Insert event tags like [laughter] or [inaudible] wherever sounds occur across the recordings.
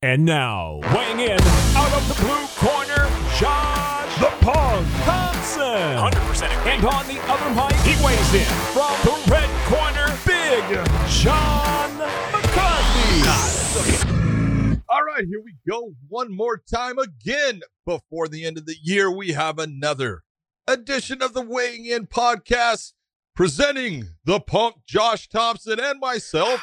And now, weighing in out of the blue corner, Josh the Punk Thompson. 100% And on the other mic, he weighs in from the red corner, Big John McCarthy. All right, here we go. One more time again. Before the end of the year, we have another edition of the Weighing In podcast presenting the punk Josh Thompson and myself,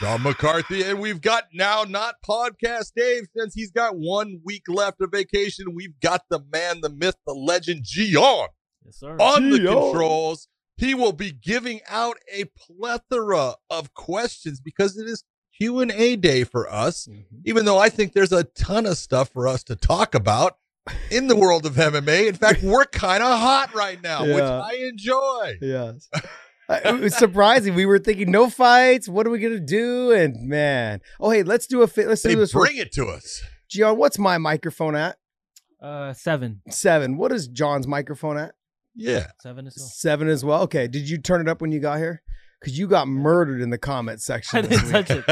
John McCarthy. And we've got now not podcast Dave since he's got one week left of vacation. We've got the man, the myth, the legend, Gian Yes, sir. on the controls. He will be giving out a plethora of questions because it is Q&A day for us. Mm-hmm. Even though I think there's a ton of stuff for us to talk about in the world of MMA. In fact, we're kind of hot right now, which I enjoy. Yes. [laughs] Uh, it was surprising. We were thinking no fights. What are we gonna do? And man, oh hey, let's do a fit. Let's They do this. bring it to us. Gian, what's my microphone at? Uh, seven. Seven. What is John's microphone at? Yeah. Seven as well. Seven as well. Okay. Did you turn it up when you got here? Because you got murdered in the comment section. I didn't touch it.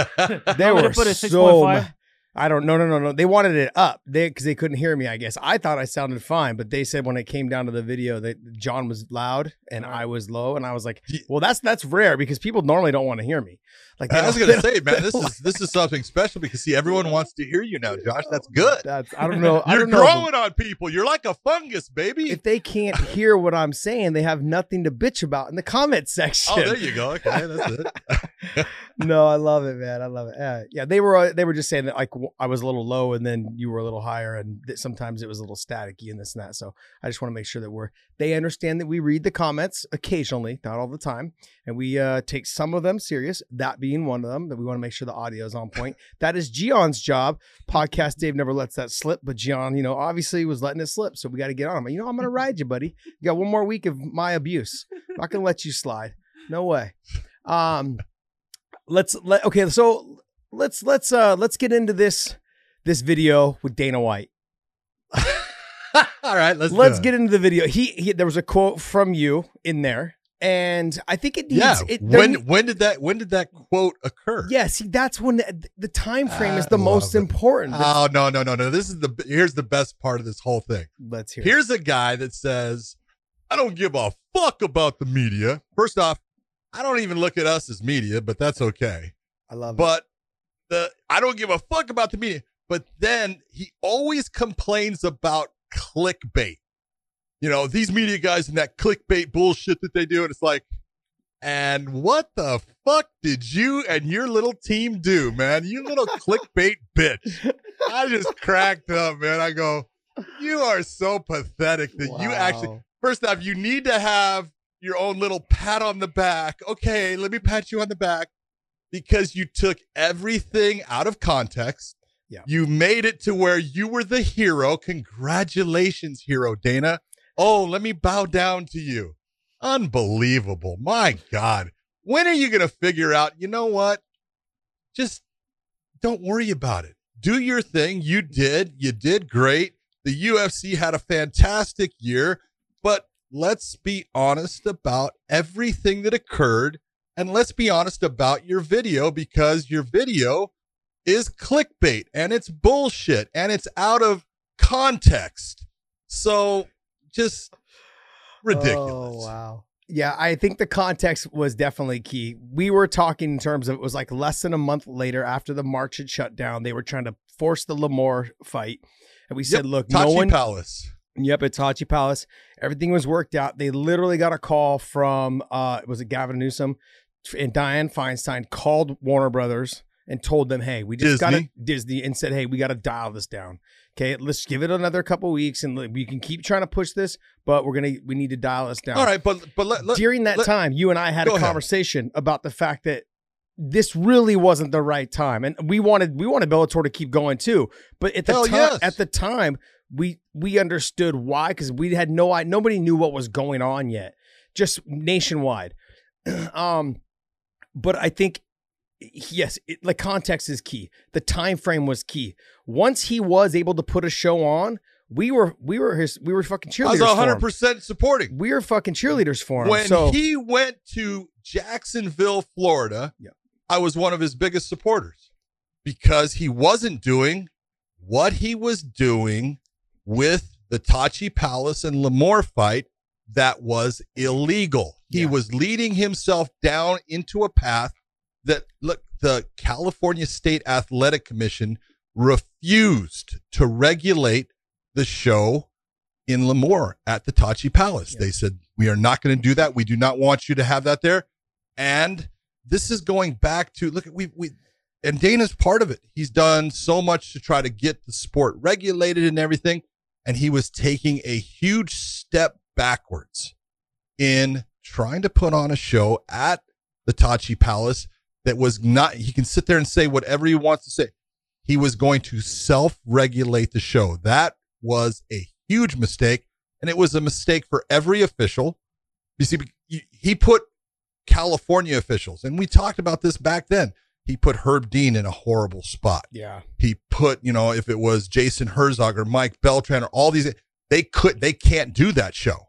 They Want me to were put a so. 6.5? I don't. No, no, no, no. They wanted it up. They because they couldn't hear me. I guess I thought I sounded fine, but they said when it came down to the video that John was loud and I was low, and I was like, "Well, that's that's rare because people normally don't want to hear me." Like I was gonna say, man, this is this is something special because see, everyone wants to hear you now, Josh. That's good. That's I don't know. I You're don't know. growing on people. You're like a fungus, baby. If they can't hear what I'm saying, they have nothing to bitch about in the comment section. oh, there you go. Okay, that's it. [laughs] no, I love it, man. I love it. Yeah, yeah. They were uh, they were just saying that like I was a little low and then you were a little higher, and that sometimes it was a little staticky and this and that. So I just want to make sure that we're they understand that we read the comments occasionally, not all the time, and we uh, take some of them serious. That being one of them, that we want to make sure the audio is on point. that is Gian's job. Podcast Dave never lets that slip, but Gian, you know, obviously was letting it slip, so we got to get on him. You know, I'm gonna ride you, buddy. You got one more week of my abuse. I'm not gonna let you slide. No way. Um let's let okay so let's let's uh let's get into this this video with dana white [laughs] All right, let's let's get into the video he, he there was a quote from you in there and i think it needs Yeah. it, when when did that when did that quote occur? yeah see that's when the, the time ah, frame is the most it. important Oh no no no no! This is the here's the best part of this whole thing. let's hear it. Here's a guy that says, "I don't give a fuck about the media." First off, I don't even look at us as media, but that's okay. i love it But the I don't give a fuck about the media. But then he always complains about clickbait. You know, these media guys and that clickbait bullshit that they do. And it's like, and what the fuck did you and your little team do, man? You little [laughs] clickbait bitch. I just cracked up, man. I go, you are so pathetic that you actually, first off, you need to have your own little pat on the back. Okay, let me pat you on the back because you took everything out of context. Yeah. You made it to where you were the hero. Congratulations, hero Dana. Oh, let me bow down to you. Unbelievable. My God. When are you going to figure out, you know what? Just don't worry about it. Do your thing. You did. You did great. The UFC had a fantastic year, but let's be honest about everything that occurred. And let's be honest about your video because your video is clickbait and it's bullshit and it's out of context. So just ridiculous. Oh, wow. Yeah, I think the context was definitely key. We were talking in terms of it was like less than a month later after the March had shut down. They were trying to force the Lemoore fight. And we said, Yep, look, Tachi no one. Palace. Yep, it's Tachi Palace. Everything was worked out. They literally got a call from, uh, was it Gavin Newsom? And Diane Feinstein called Warner Brothers and told them, hey, we just got to Disney? Disney and said, hey, we got to dial this down. Okay, let's give it another couple weeks and we can keep trying to push this, but we're gonna we need to dial this down. All right, but but let, let, During that let- time, you and I had a Go ahead. conversation about the fact that this really wasn't the right time, and we wanted we wanted Bellator to keep going too. But at the time, yes. at the time, we we understood why because we had no I nobody knew what was going on yet, just nationwide. [clears throat] um, but I think yes, it, like context is key. The time frame was key. Once he was able to put a show on, we were we were his we were fucking cheerleaders. I was him. hundred percent supporting. We were fucking cheerleaders for him. When so he went to Jacksonville, Florida, Yeah. I was one of his biggest supporters. because he wasn't doing what he was doing with the Tachi Palace and Lemoore fight that was illegal. He Yeah. was leading himself down into a path that look the California State Athletic Commission refused to regulate the show in Lemoore at the Tachi Palace. Yeah. They said, We are not going to do that. We do not want you to have that there. And this is going back to look at we we and Dana's part of it. He's done so much to try to get the sport regulated and everything. And he was taking a huge step backwards in trying to put on a show at the Tachi Palace that was not, he can sit there and say whatever he wants to say. He was going to self regulate the show. That was a huge mistake. And it was a mistake for every official. You see, he put California officials, and we talked about this back then. He put Herb Dean in a horrible spot. Yeah. He put, you know, if it was Jason Herzog or Mike Beltran or all these, they could, they can't do that show.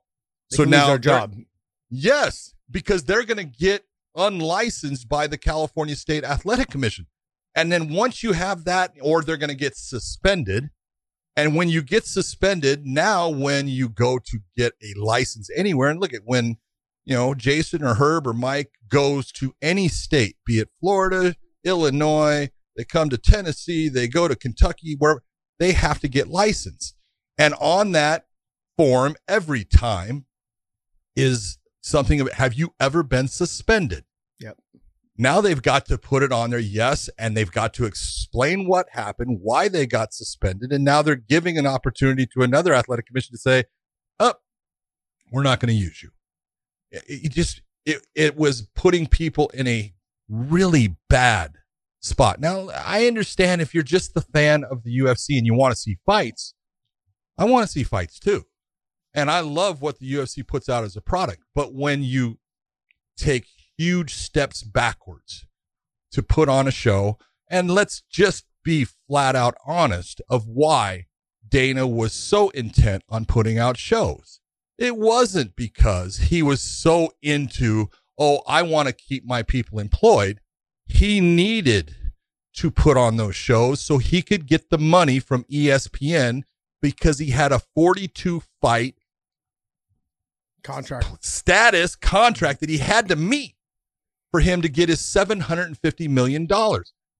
They so now their job. Yes, because they're going to get unlicensed by the California State Athletic Commission. And then once you have that, or they're going to get suspended. And when you get suspended, now when you go to get a license anywhere, and look at when, you know, Jason or Herb or Mike goes to any state, be it Florida, Illinois, they come to Tennessee, they go to Kentucky, where they have to get licensed. And on that form, every time is something of have you ever been suspended? Yep. Now they've got to put it on there, yes, and they've got to explain what happened, why they got suspended, and now they're giving an opportunity to another athletic commission to say, "Up, we're not going to use you." It, it just it it was putting people in a really bad spot. Now I understand if you're just the fan of the UFC and you want to see fights, I want to see fights too. And I love what the UFC puts out as a product. But when you take huge steps backwards to put on a show, and let's just be flat out honest of why Dana was so intent on putting out shows. It wasn't because he was so into, oh, I want to keep my people employed. He needed to put on those shows so he could get the money from ESPN because he had a 42 fight Contract. status contract that he had to meet for him to get his $750 million.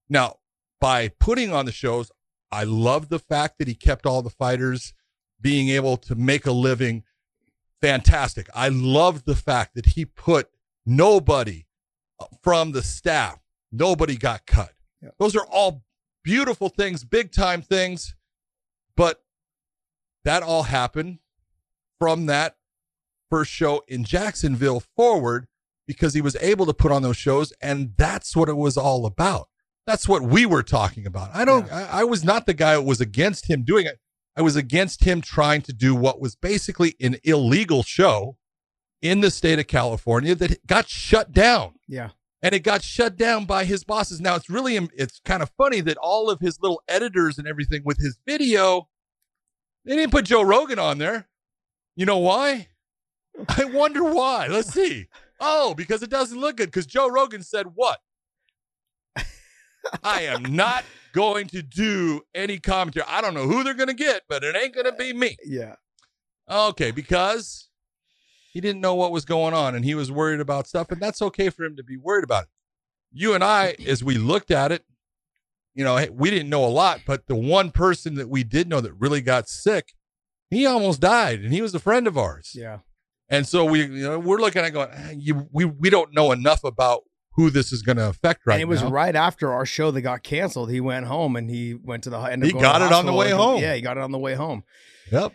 Now, by putting on the shows, I love the fact that he kept all the fighters being able to make a living. Fantastic. I love the fact that he put nobody uh, from the staff, nobody got cut. Yeah. Those are all beautiful things, big time things. But that all happened from that first show in Jacksonville forward because he was able to put on those shows, and that's what it was all about. That's what we were talking about. I don't. I, I was not the guy who was against him doing it. I was against him trying to do what was basically an illegal show in the state of California that got shut down Yeah. and it got shut down by his bosses. Now it's really it's kind of funny that all of his little editors and everything with his video, they didn't put Joe Rogan on there. You know why? [laughs] I wonder why. Let's see. Oh, because it doesn't look good. Because Joe Rogan said what? I am not going to do any commentary. I don't know who they're going to get, but it ain't going to be me. Yeah. Okay, because he didn't know what was going on and he was worried about stuff, and that's okay for him to be worried about it. You and I, as we looked at it, you know, we didn't know a lot, but the one person that we did know that really got sick, he almost died, and he was a friend of ours. Yeah. And so we, you know, we're looking at going, "Ah, you, we, we don't know enough about who this is going to affect right and it was now. right after our show that got canceled. He went home and he went to the. up He got it on the way home. Yeah, he got it on the way home. Yep.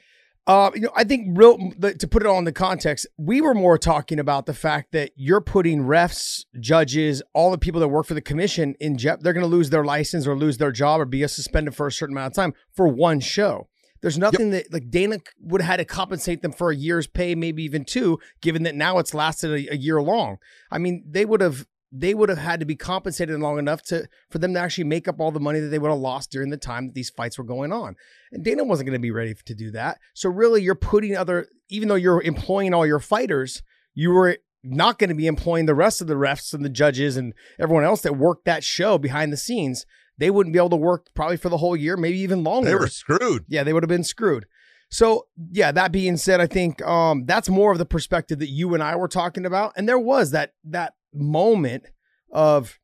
Uh, you know, I think real the, to put it all in the context, we were more talking about the fact that you're putting refs, judges, all the people that work for the commission in jeopardy. They're going to lose their license or lose their job or be suspended for a certain amount of time for one show. There's nothing that like Dana would have had to compensate them for a year's pay, maybe even two, given that now it's lasted a, a year long. I mean, they would have they would have had to be compensated long enough to for them to actually make up all the money that they would have lost during the time that these fights were going on. And Dana wasn't going to be ready to do that. So really, you're putting other, even though you're employing all your fighters, you were not going to be employing the rest of the refs and the judges and everyone else that worked that show behind the scenes. They wouldn't be able to work probably for the whole year, maybe even longer. They were screwed. yeah, they would have been screwed. So yeah, that being said, I think um, that's more of the perspective that you and I were talking about, and there was that that moment of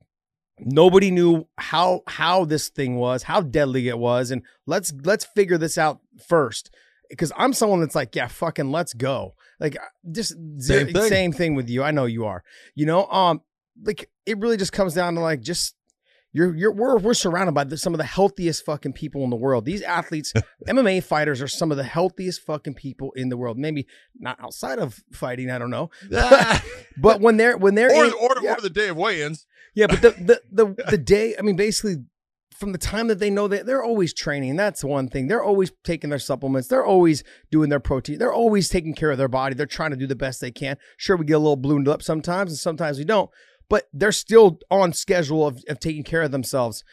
nobody knew how how this thing was, how deadly it was, and let's let's figure this out first. Because I'm someone that's like, yeah, fucking, let's go. Like, just Same thing. same thing with you. I know you are. You know, um, like it really just comes down to like just you're you're we're we're surrounded by the, some of the healthiest fucking people in the world. These athletes, [laughs] MMA fighters, are some of the healthiest fucking people in the world. Maybe not outside of fighting, I don't know. [laughs] [laughs] But when they're when they're or, in, or, yeah, or the day of weigh-ins. yeah, but the the the the day, I mean, basically. From the time that they know that they're always training, that's one thing. They're always taking their supplements. They're always doing their protein. They're always taking care of their body. They're trying to do the best they can. Sure, we get a little ballooned up sometimes, and sometimes we don't but they're still on schedule of, of taking care of themselves.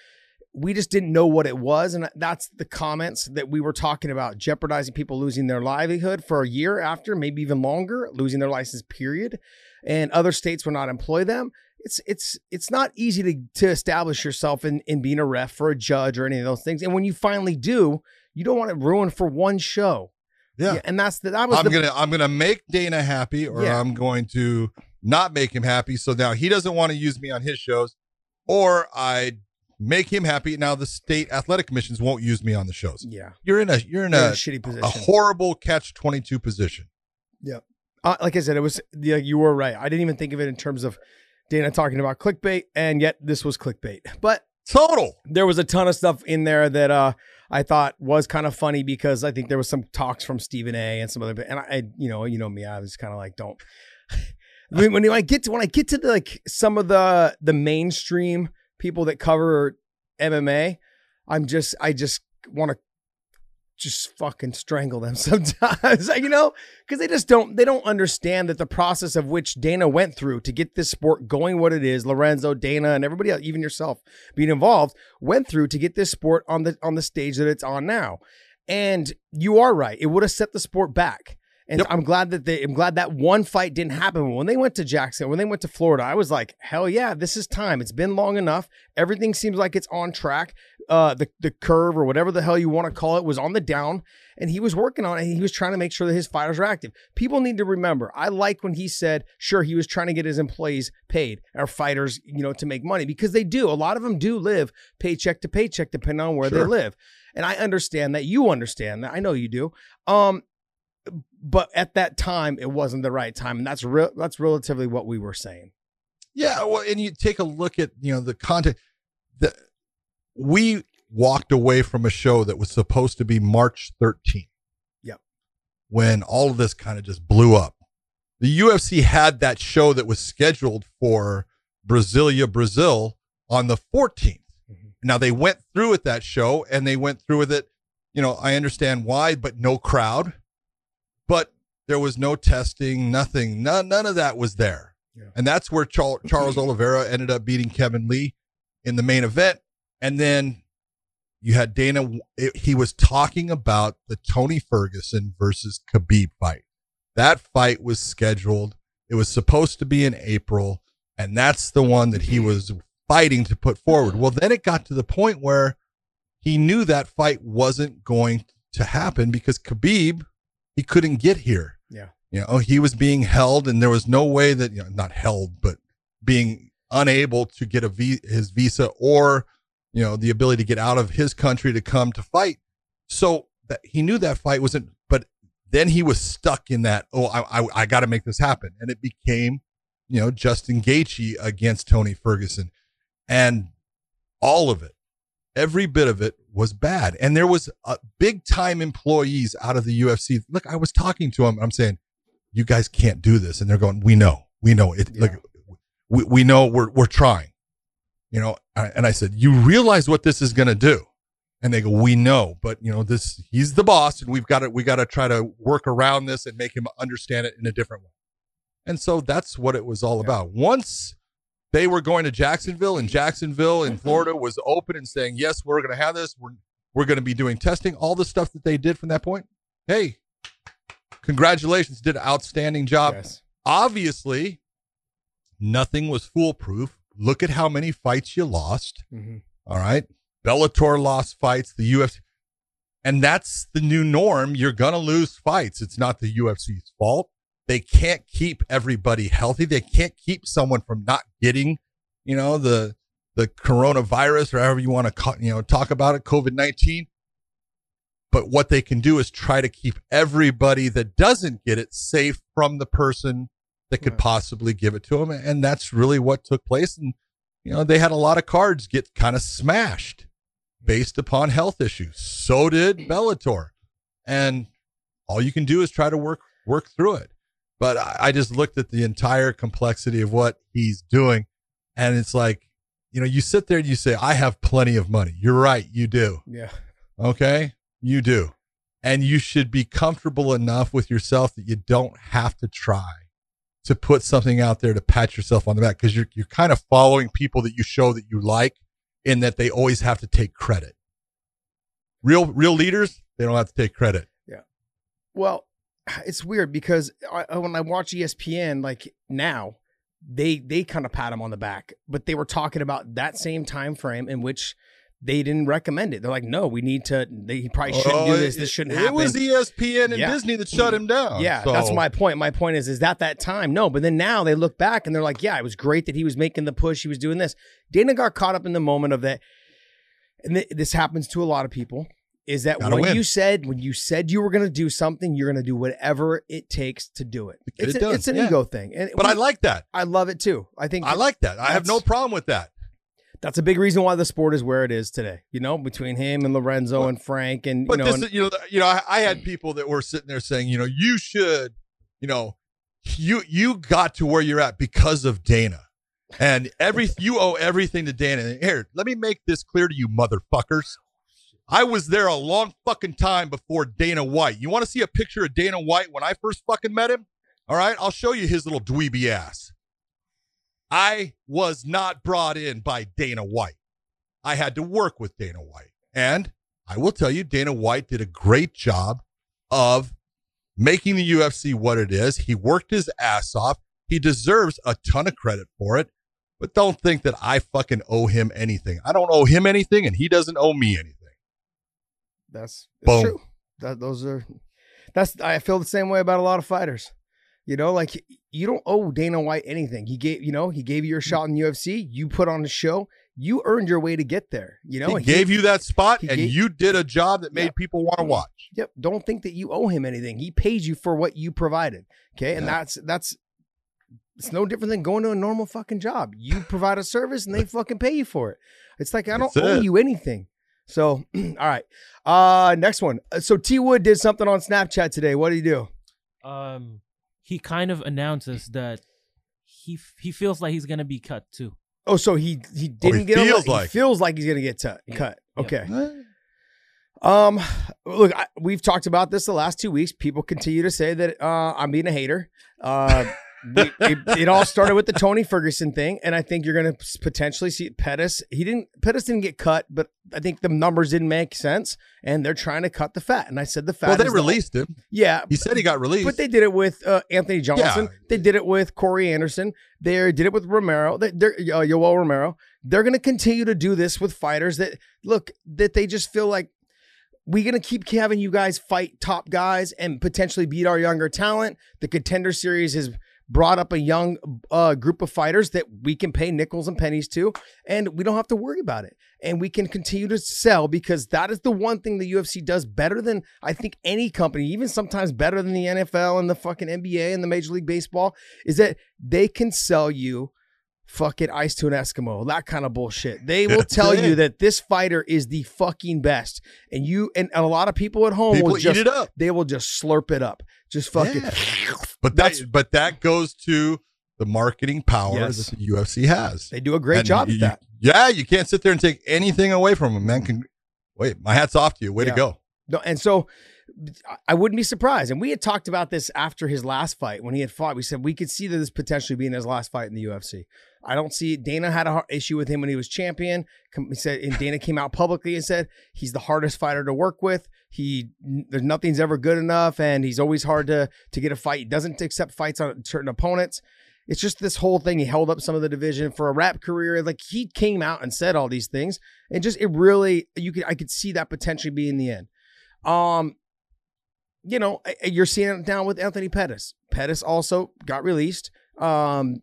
We just didn't know what it was. And that's the comments that we were talking about jeopardizing people losing their livelihood for a year after, maybe even longer, losing their license, period. And other states will not employ them. It's it's it's not easy to to establish yourself in, in being a ref or a judge or any of those things. And when you finally do, you don't want it ruined for one show. Yeah. and that's the, that was I'm the, gonna I'm gonna make Dana happy, or Yeah. I'm going to not make him happy. So now he doesn't want to use me on his shows, or I make him happy. Now the state athletic commissions won't use me on the shows. yeah, You're in a you're in they're in a, shitty position, a horrible catch twenty two position. uh, like I said, it was yeah, you were right. I didn't even think of it in terms of Dana talking about clickbait, and yet this was clickbait. But Total. there was a ton of stuff in there that uh, I thought was kind of funny because I think there was some talks from Stephen A. and some other, and I, I you know, you know me, I was kind of like, don't. When, when I get to when I get to the, like some of the the mainstream people that cover MMA, I'm just I just want to just fucking strangle them [laughs] sometimes, you know, because they just don't they don't understand that the process of which Dana went through to get this sport going what it is. Lorenzo, Dana, and everybody else, even yourself being involved, went through to get this sport on the on the stage that it's on now. And you are right; it would have set the sport back. And Yep. I'm glad that they, I'm glad that one fight didn't happen. When they went to Jackson, when they went to Florida, I was like, hell yeah, this is time. It's been long enough. Everything seems like it's on track. Uh, the the curve or whatever the hell you want to call it was on the down, and he was working on it. He was trying to make sure that his fighters are active. People need to remember. I like when he said, sure, he was trying to get his employees paid, our fighters, you know, to make money because they do. A lot of them do live paycheck to paycheck, depending on where they live. And I understand that. You understand that. I know you do. Um, but at that time, it wasn't the right time, and that's real. That's relatively what we were saying. Yeah, well, and you take a look at you know the content. The we walked away from a show that was supposed to be March 13th. Yep. When all of this kind of just blew up, the UFC had that show that was scheduled for Brasilia, Brazil, on the 14th. Mhm. Now they went through with that show, and they went through with it. You know, I understand why, but no crowd. But there was no testing, nothing. None, none of that was there. Yeah. And that's where Char- [clears throat] Charles Oliveira ended up beating Kevin Lee in the main event. And then you had Dana, it- he was talking about the Tony Ferguson versus Khabib fight. That fight was scheduled. It was supposed to be in April. And that's the one that he was fighting to put forward. Well, then it got to the point where he knew that fight wasn't going to happen because Khabib, he couldn't get here. Yeah. You know, he was being held and there was no way that, you know, not held, but being unable to get a v- his visa or, you know, the ability to get out of his country to come to fight. So that he knew that fight wasn't, but then he was stuck in that, oh, I, I, I got to make this happen. And it became, you know, Justin Gaethje against Tony Ferguson. And all of it, every bit of it was bad. And there was uh, big time employees out of the UFC. Look, I was talking to them. I'm saying, you guys can't do this. And they're going, we know, we know it. Yeah. Look, we, we know we're, we're trying, you know? And I said, you realize what this is going to do. And they go, we know, but you know, this, he's the boss and we've got to, we got to try to work around this and make him understand it in a different way. And so that's what it was all Yeah. about. Once they were going to Jacksonville and Jacksonville in Florida was open and saying, yes, we're going to have this. We're, we're going to be doing testing, all the stuff that they did from that point. Hey, congratulations. Did an outstanding job. yes. Obviously, nothing was foolproof. Look at how many fights you lost. hmm All right. Bellator lost fights, the UFC, and that's the new norm. You're going to lose fights. It's not the UFC's fault. They can't keep everybody healthy. They can't keep someone from not getting, you know, the the coronavirus or however you want to you know talk about it, COVID nineteen. But what they can do is try to keep everybody that doesn't get it safe from the person that could Right. possibly give it to them, and that's really what took place. And you know, they had a lot of cards get kind of smashed based upon health issues. So did Bellator, and all you can do is try to work work through it. But I, just looked at the entire complexity of what he's doing, and it's like, you know, you sit there and you say, "I have plenty of money." You're right, you do. Yeah. Okay, you do, and you should be comfortable enough with yourself that you don't have to try to put something out there to pat yourself on the back because you're you're kind of following people that you show that you like, in that they always have to take credit. Real real leaders, they don't have to take credit. Yeah. Well, [sighs] it's weird because I, when I watch ESPN, like now, they they kind of pat him on the back, but they were talking about that same time frame in which they didn't recommend it. They're like, no, we need to. They he probably shouldn't Oh, do this. it- This shouldn't it happen. It was ESPN and Yeah. Disney that shut him down. yeah, So- that's my point. My point is, is that that time? No, but then now they look back and they're like, yeah, it was great that he was making the push. He was doing this. Dana got caught up in the moment of that, and th- this happens to a lot of people. Is that Gotta when win. you said when you said you were going to do something, you're going to do whatever it takes to do it. It's, it a- it's an yeah. ego thing, and But we- I like that. I love it too. I think I like that. I have no problem with that. that's a big reason why the sport is where it is today. You know, between him and Lorenzo Well, and Frank, and you know, this, and- you know, you know, I, I had mm. people that were sitting there saying, you know, you should, you know, you you got to where you're at because of Dana, and every you owe everything to Dana. And Here, let me make this clear to you, motherfuckers. I was there a long fucking time before Dana White. You want to see a picture of Dana White when I first fucking met him? All right, I'll show you his little dweeby ass. I was not brought in by Dana White. I had to work with Dana White. And I will tell you, Dana White did a great job of making the UFC what it is. He worked his ass off. He deserves a ton of credit for it. But don't think that I fucking owe him anything. I don't owe him anything, and he doesn't owe me anything. That's, true. That those are that's I feel the same way about a lot of fighters. You know, like you don't owe Dana White anything. He gave you know, he gave you your shot in UFC, you put on a show, you earned your way to get there. You know, he And gave you that spot, and gave- you did a job that made Yeah. people want to mm. watch. Yep. Don't think that you owe him anything. He paid you for what you provided. Okay. And Yeah. that's that's it's no different than going to a normal fucking job. You provide a service and they [laughs] fucking pay you for it. It's like I don't That's owe it. you anything. So [clears throat] all right. Uh next one. Uh, So T Wood did something on Snapchat today. What did he do? um he kind of announces that he he feels like he's gonna be cut too. Oh, so he he didn't get feels a, like- he feels like he's gonna get tu- cut. Yeah. Okay. Um, look, I, we've talked about this the last two weeks. People continue to say that uh, I'm being a hater. Uh, we, it, [laughs] it all started with the Tony Ferguson thing, and I think you're going to potentially see Pettis. He didn't. Pettis didn't get cut, but I think the numbers didn't make sense, and they're trying to cut the fat. And I said the fat. Well, they is the- released him. yeah, He said he got released. but they did it with uh, Anthony Johnson. Yeah. They did it with Corey Anderson. They did it with Romero. They, they're uh, Yoel Romero. They're going to continue to do this with fighters that look that they just feel like we're going to keep having you guys fight top guys and potentially beat our younger talent. The contender series has brought up a young uh, group of fighters that we can pay nickels and pennies to, and we don't have to worry about it. And we can continue to sell because that is the one thing the UFC does better than I think any company, even sometimes better than the NFL and the fucking NBA and the Major League Baseball, is that they can sell you fucking ice to an Eskimo, that kind of bullshit. They will tell you that this fighter is the fucking best. And you and, and a lot of people at home People will just they will just slurp it up. Just fucking But That's- that's but that goes to the marketing power Yes. that the UFC has. they do a great And job you- at that. Yeah, you can't sit there and take anything away from them, man. Can, wait, my hat's off to you. Way Yeah. to go. No, and so I- wouldn't be surprised. And we had talked about this after his last fight when he had fought. We said we could see that this potentially being his last fight in the UFC. I don't see Dana had a har- issue with him when he was champion. He said, and Dana came out publicly and said he's the hardest fighter to work with. He there's nothing's ever good enough, and he's always hard to to get a fight. He doesn't accept fights on certain opponents. It's just this whole thing. He held up some of the division for a rap career. Like he came out and said all these things, and just it really you could I could see that potentially being the end. Um, you know, I- I- you're seeing it down with Anthony Pettis. Pettis also got released. Um,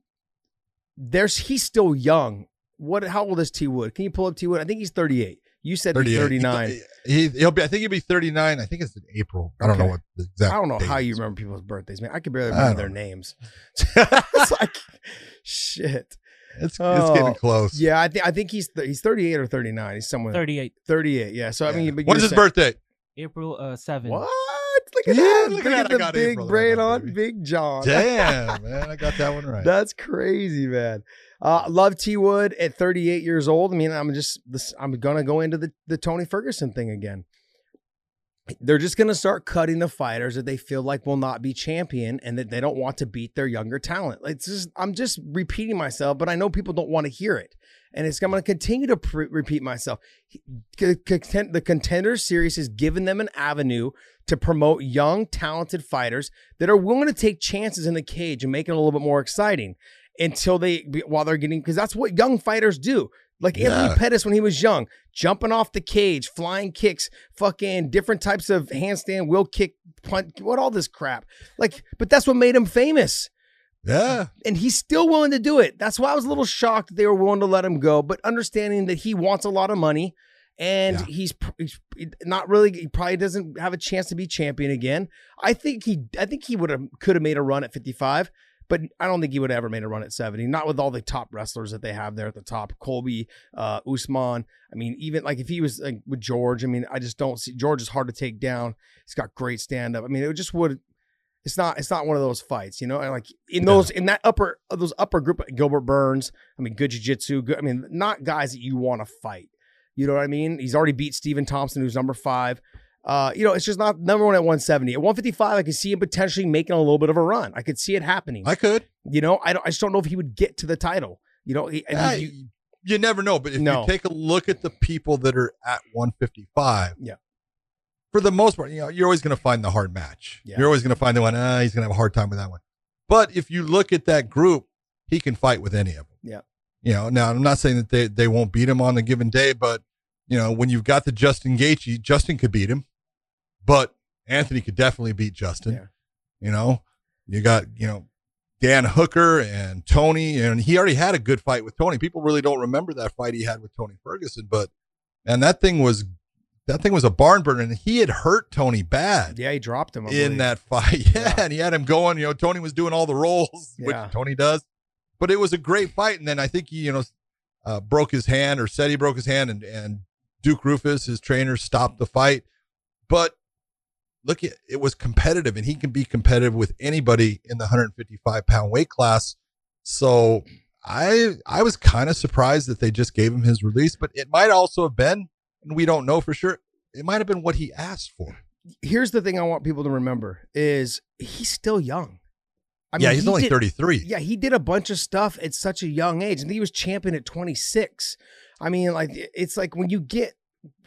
there's he's still young. What? How old is T Wood? Can you pull up T Wood? I think he's 38. You said he's 39. He, he'll be. I think he'll be 39. I think it's in April. I don't know what the exact. I don't know date how you remember people's birthdays, man. I can barely remember their know. names. [laughs] it's like shit. It's, it's Oh, getting close. Yeah, I think I think he's th- he's 38 or 39. He's somewhere 38 38. Yeah. So I mean, but when's his saying- birthday? April uh, 7. What? Look at Yeah, that! look at that. The big April. brain on. Big John. Damn, [laughs] man, I got that one right. That's crazy, man. Uh, love T Wood at 38 years old. I mean, I'm just this. I'm gonna go into the the Tony Ferguson thing again. They're just gonna start cutting the fighters that they feel like will not be champion and that they don't want to beat their younger talent. It's just I'm just repeating myself, but I know people don't want to hear it, and it's I'm gonna continue to pre- repeat myself. The Contender Series has given them an avenue to promote young, talented fighters that are willing to take chances in the cage and make it a little bit more exciting until they while they're getting because that's what young fighters do. Like Yeah. Anthony Pettis when he was young, jumping off the cage, flying kicks, fucking different types of handstand, wheel kick, punt, what all this crap. Like, but that's what made him famous. yeah, And he's still willing to do it. That's why I was a little shocked that they were willing to let him go, but understanding that he wants a lot of money and Yeah. he's, he's not really he probably doesn't have a chance to be champion again. I think he I think he would have could have made a run at 55, but I don't think he would have ever made a run at 70. Not with all the top wrestlers that they have there at the top. Colby, uh Usman. I mean, even like if he was like with George, I mean, I just don't see George is hard to take down. He's got great stand up. I mean, it just would it's not it's not one of those fights, you know. And like in those in that upper those upper group, Gilbert Burns. I mean, good jiu-jitsu. Good, I mean, not guys that you want to fight. You know what I mean? He's already beat Stephen Thompson, who's number five. Uh, you know, it's just not number one at 170. At 155, I can see him potentially making a little bit of a run. I could see it happening. I could. you know, I don't. I just don't know if he would get to the title. You know, he, Yeah, you- you, you never know. But if No. you take a look at the people that are at 155, Yeah. for the most part, you know, you're always going to find the hard match. Yeah. You're always going to find the one. Ah, he's going to have a hard time with that one. But if you look at that group, he can fight with any of them. Yeah. You know, now I'm not saying that they they won't beat him on a given day, but you know, when you've got the Justin Gaethje, Justin could beat him, but Anthony could definitely beat Justin. Yeah. You know, you got you know Dan Hooker and Tony, and he already had a good fight with Tony. People really don't remember that fight he had with Tony Ferguson, but and that thing was that thing was a barn burner, and he had hurt Tony bad yeah, he dropped him I in believe. that fight. [laughs] Yeah, Yeah. and he had him going. You know, Tony was doing all the rolls, [laughs] Yeah. which Tony does. But it was a great fight, and then I think he, you know, uh, broke his hand or said he broke his hand, and and Duke Roufus, his trainer, stopped the fight. But look, it, it was competitive, and he can be competitive with anybody in the 155 pound weight class. So I I was kind of surprised that they just gave him his release, but it might also have been, and we don't know for sure. It might have been what he asked for. Here's the thing I want people to remember is he's still young. I yeah, he's he only did- 33. Yeah, he did a bunch of stuff at such a young age, and he was champion at 26. I mean, like it's like when you get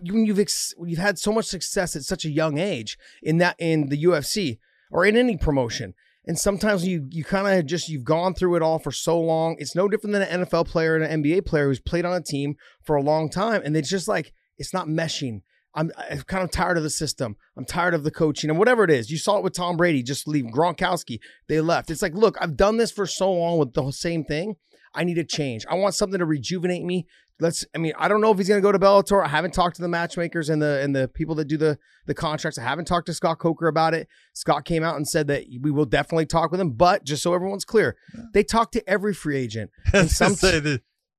when you've ex- when you've had so much success at such a young age in that in the UFC or in any promotion, and sometimes you you kind of just you've gone through it all for so long. It's no different than an NFL player and an NBA player who's played on a team for a long time, and it's just like it's not meshing. I'm, I'm kind of tired of the system. I'm tired of the coaching and whatever it is. You saw it with Tom Brady, just leave Gronkowski. They left. It's like, look, I've done this for so long with the same thing. I need a change. I want something to rejuvenate me. Let's. I mean, I don't know if he's going to go to Bellator. I haven't talked to the matchmakers and the and the people that do the the contracts. I haven't talked to Scott Coker about it. Scott came out and said that we will definitely talk with him. But just so everyone's clear, they talk to every free agent. [laughs] And some-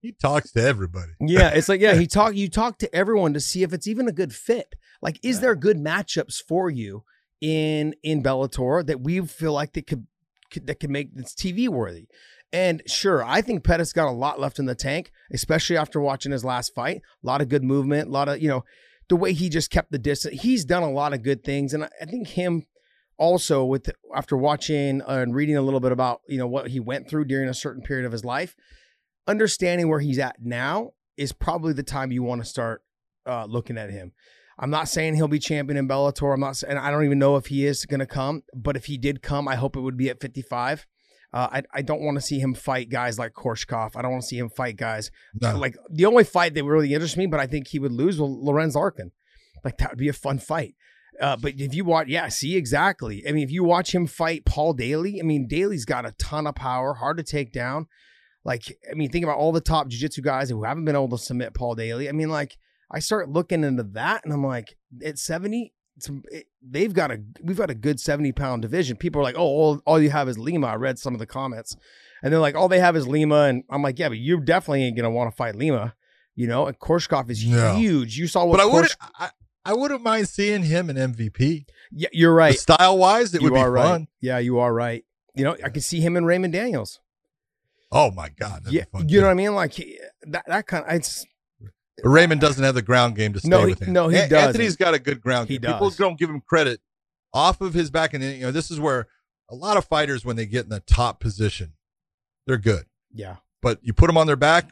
he talks to everybody. Yeah, it's like yeah, he [laughs] talk you talk to everyone to see if it's even a good fit. Like, is there good matchups for you in in Bellator that we feel like that could, could that could make this TV worthy? And sure, I think Pettis got a lot left in the tank, especially after watching his last fight. A lot of good movement, a lot of you know the way he just kept the distance. He's done a lot of good things, and I, I think him also with after watching and reading a little bit about you know what he went through during a certain period of his life understanding where he's at now is probably the time you want to start uh, looking at him. I'm not saying he'll be champion in Bellator. I'm not, and I don't even know if he is going to come. But if he did come, I hope it would be at 55. Uh, I I don't want to see him fight guys like Koreshkov. I don't want to see him fight guys No. like the only fight that really interests me, but I think he would lose was Lorenz Larkin. Like that would be a fun fight. Uh, but if you watch, yeah, see exactly. I mean, if you watch him fight Paul Daley, I mean, Daley's got a ton of power, hard to take down. Like, I mean, think about all the top jiu-jitsu guys who haven't been able to submit Paul Daley. I mean, like, I start looking into that, and I'm like, at 70, it's, it, they've got a we've got a good 70 pound division. People are like, oh, all, all you have is Lima. I read some of the comments, and they're like, all they have is Lima, and I'm like, yeah, but you definitely ain't gonna want to fight Lima. You know, and Koreshkov is No. huge. You saw what but I Korsh- wouldn't. I, I wouldn't mind seeing him in MVP. Yeah, you're right. Style wise, it you would be are right. fun. Yeah, you are right. You know, I could see him and Raymond Daniels. Oh my god, yeah, you know what I mean? Like he- that. That kind. Of, it's But Raymond doesn't have the ground game to stay No, he- with him. no, he An- doesn't. Anthony's got a good ground He game. People don't give him credit off of his back, and you know this is where a lot of fighters, when they get in the top position, they're good. yeah, But you put them on their back,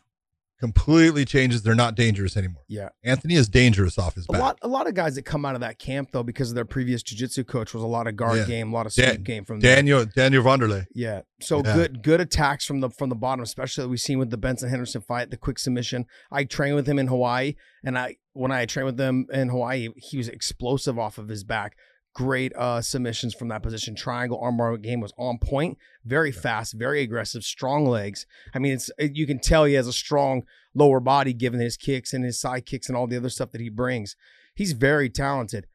completely changes. They're not dangerous anymore. yeah. Anthony is dangerous off his A back. lot, a lot of guys that come out of that camp though, because of their previous jiu-jitsu coach was a lot of guard Yeah. game, a lot of Dan- sweep game from them. Daniel Daniel Vanderlei. Yeah. So Yeah. good good attacks from the from the bottom, especially that we've seen with the Benson Henderson fight, the quick submission. I trained with him in Hawaii, and I when I trained with him in Hawaii, he was explosive off of his back. Great uh submissions from that position. Triangle armbar game was on point, very fast, very aggressive, strong legs. I mean, it's it- you can tell he has a strong lower body given his kicks and his side kicks and all the other stuff that he brings. He's very talented.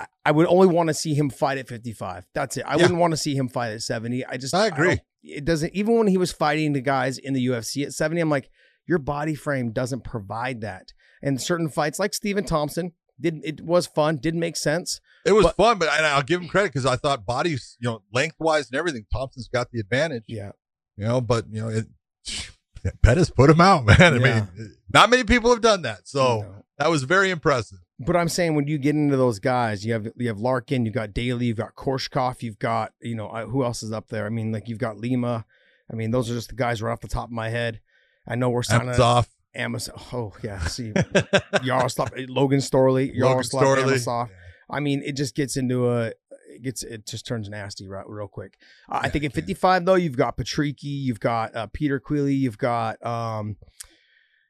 I- I would only want to see him fight at 55. That's it. I Yeah. wouldn't want to see him fight at 70. I just I agree. don't- it doesn't even when he was fighting the guys in the UFC at 70, I'm like, your body frame doesn't provide that. And certain fights like Stephen Thompson did it was fun, Didn't make sense. It was But- fun, but and I'll give him credit because I thought bodies, you know, lengthwise and everything, Thompson's got the advantage. Yeah. You know, but you know, it, [laughs] Pettis put him out, [laughs] man. I Yeah. mean, not many people have done that, so No. that was very impressive. But I'm saying when you get into those guys, you have you have Larkin, you've got Daley, you've got Koreshkov, you've got you know uh, who else is up there? I mean, like you've got Lima. I mean, those are just the guys right off the top of my head. I know we're signing Amosov. Amazon. Oh yeah, see [laughs] Yaroslav, Logan Storley, Logan Yaroslav Storley. Amosov. I mean, it just gets into a it gets it just turns nasty right real quick. Uh, I think at yeah. 55 though, you've got Patricky, you've got uh, Peter Queally, you've got um,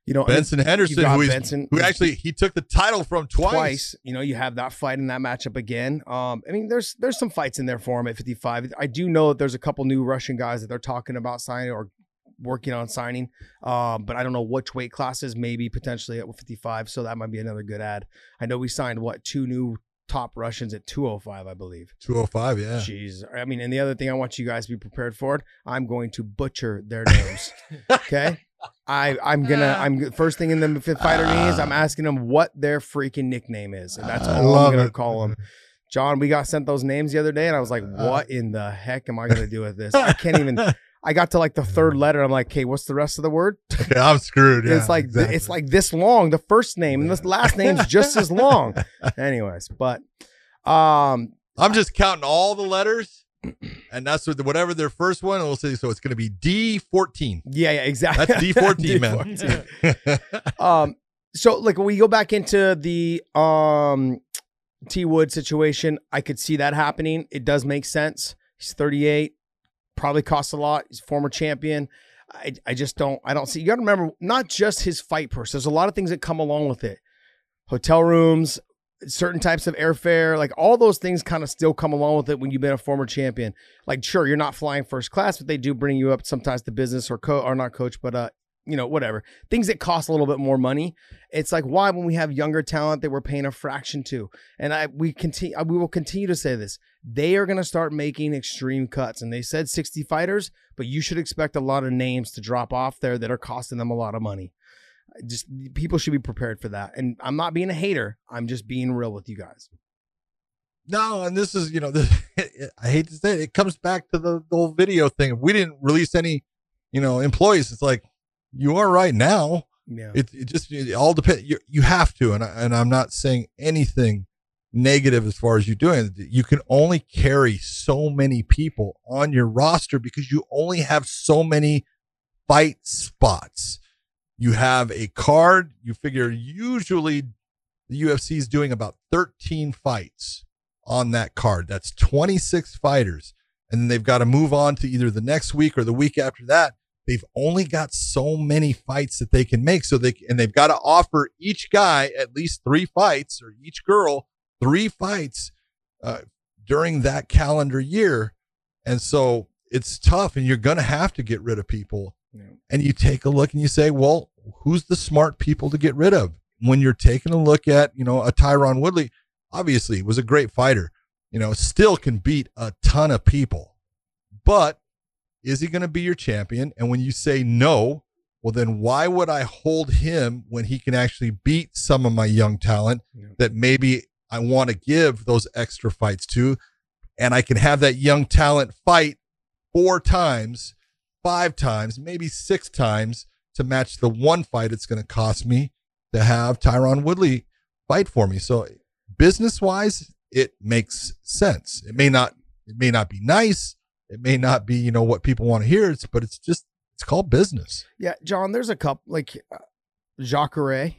you know, Benson Henderson, who, Benson, who actually he took the title from twice. twice. You know, you have that fight in that matchup again. Um, I mean, there's there's some fights in there for him at 55. I do know that there's a couple new Russian guys that they're talking about signing or working on signing. Um, but I don't know which weight classes, maybe potentially at 55. So that might be another good ad. I know we signed what two new top Russians at 205, I believe. 205, yeah. Jeez. I mean, and the other thing I want you guys to be prepared for it, I'm going to butcher their names. [laughs] okay. I I'm gonna ah. I'm first thing in the f- fighter ah. knees. I'm asking them what their freaking nickname is, and that's I all I'm gonna it. call them. John, we got sent those names the other day, and I was like, uh, "What uh. in the heck am I gonna do with this? I can't even." [laughs] I got to like the third letter. I'm like, "Okay, what's the rest of the word?" [laughs] Yeah, I'm screwed. Yeah, it's like exactly. it's like this long. The first name and the last name's just as [laughs] long. Anyways, but um, I'm just counting all the letters, and that's what whatever their first one. We'll say so. It's going to be D14. yeah, yeah, exactly. That's [laughs] D14, man. D14. um so like when we go back into the um T Wood situation, I could see that happening. It does make sense. He's 38, probably costs a lot. He's a former champion. I, I just don't I don't see you gotta remember not just his fight purse. There's a lot of things that come along with it. Hotel rooms, certain types of airfare, like all those things kind of still come along with it when you've been a former champion. Like sure, you're not flying first class, but they do bring you up sometimes to business or co or not coach, but uh you know, whatever. Things that cost a little bit more money. It's like why when we have younger talent that we're paying a fraction to. And I we continue we will continue to say this. They are going to start making extreme cuts and they said 60 fighters, but you should expect a lot of names to drop off there that are costing them a lot of money. Just people should be prepared for that. And I'm not being a hater. I'm just being real with you guys. No, and this is, you know, [laughs] this, I hate to say it, it comes back to the, the whole video thing. If we didn't release any, you know, employees, it's like you are right now. Yeah. It, it just it all depends. You, you have to, and I, and I'm not saying anything negative as far as you doing. You can only carry so many people on your roster because you only have so many fight spots. You have a card. You figure usually the UFC is doing about 13 fights on that card. That's 26 fighters. and then they've got to move on to either the next week or the week after that. They've only got so many fights that they can make. So they, and they've got to offer each guy at least three fights or each girl three fights uh, during that calendar year. And so it's tough and you're going to have to get rid of people. Yeah. And you take a look and you say, well, who's the smart people to get rid of? When you're taking a look at, you know, a Tyron Woodley, obviously was a great fighter, you know, still can beat a ton of people. But is he going to be your champion? And when you say no, well, then why would I hold him when he can actually beat some of my young talent Yeah. that maybe I want to give those extra fights to? And I can have that young talent fight four times, five times, maybe six times to match the one fight it's going to cost me to have Tyron Woodley fight for me. So business wise, it makes sense. It may not, it may not be nice. It may not be, you know, what people want to hear. It's, but it's just, it's called business. Yeah, John. There's a couple like uh, Jacare.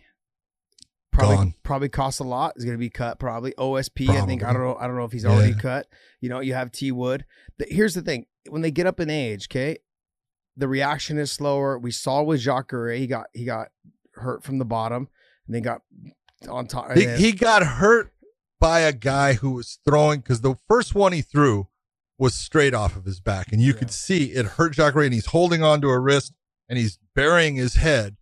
Probably Gone. probably costs a lot. Is going to be cut probably. OSP. I think I don't know. I don't know if he's already Yeah. cut. You know, you have T Wood. The, here's the thing: when they get up in age, okay, the reaction is slower. We saw with Jacare, he got he got hurt from the bottom, and they got on top. He, he got hurt by a guy who was throwing because the first one he threw was straight off of his back, and you Yeah. could see it hurt Jacare, and he's holding onto a wrist and he's burying his head,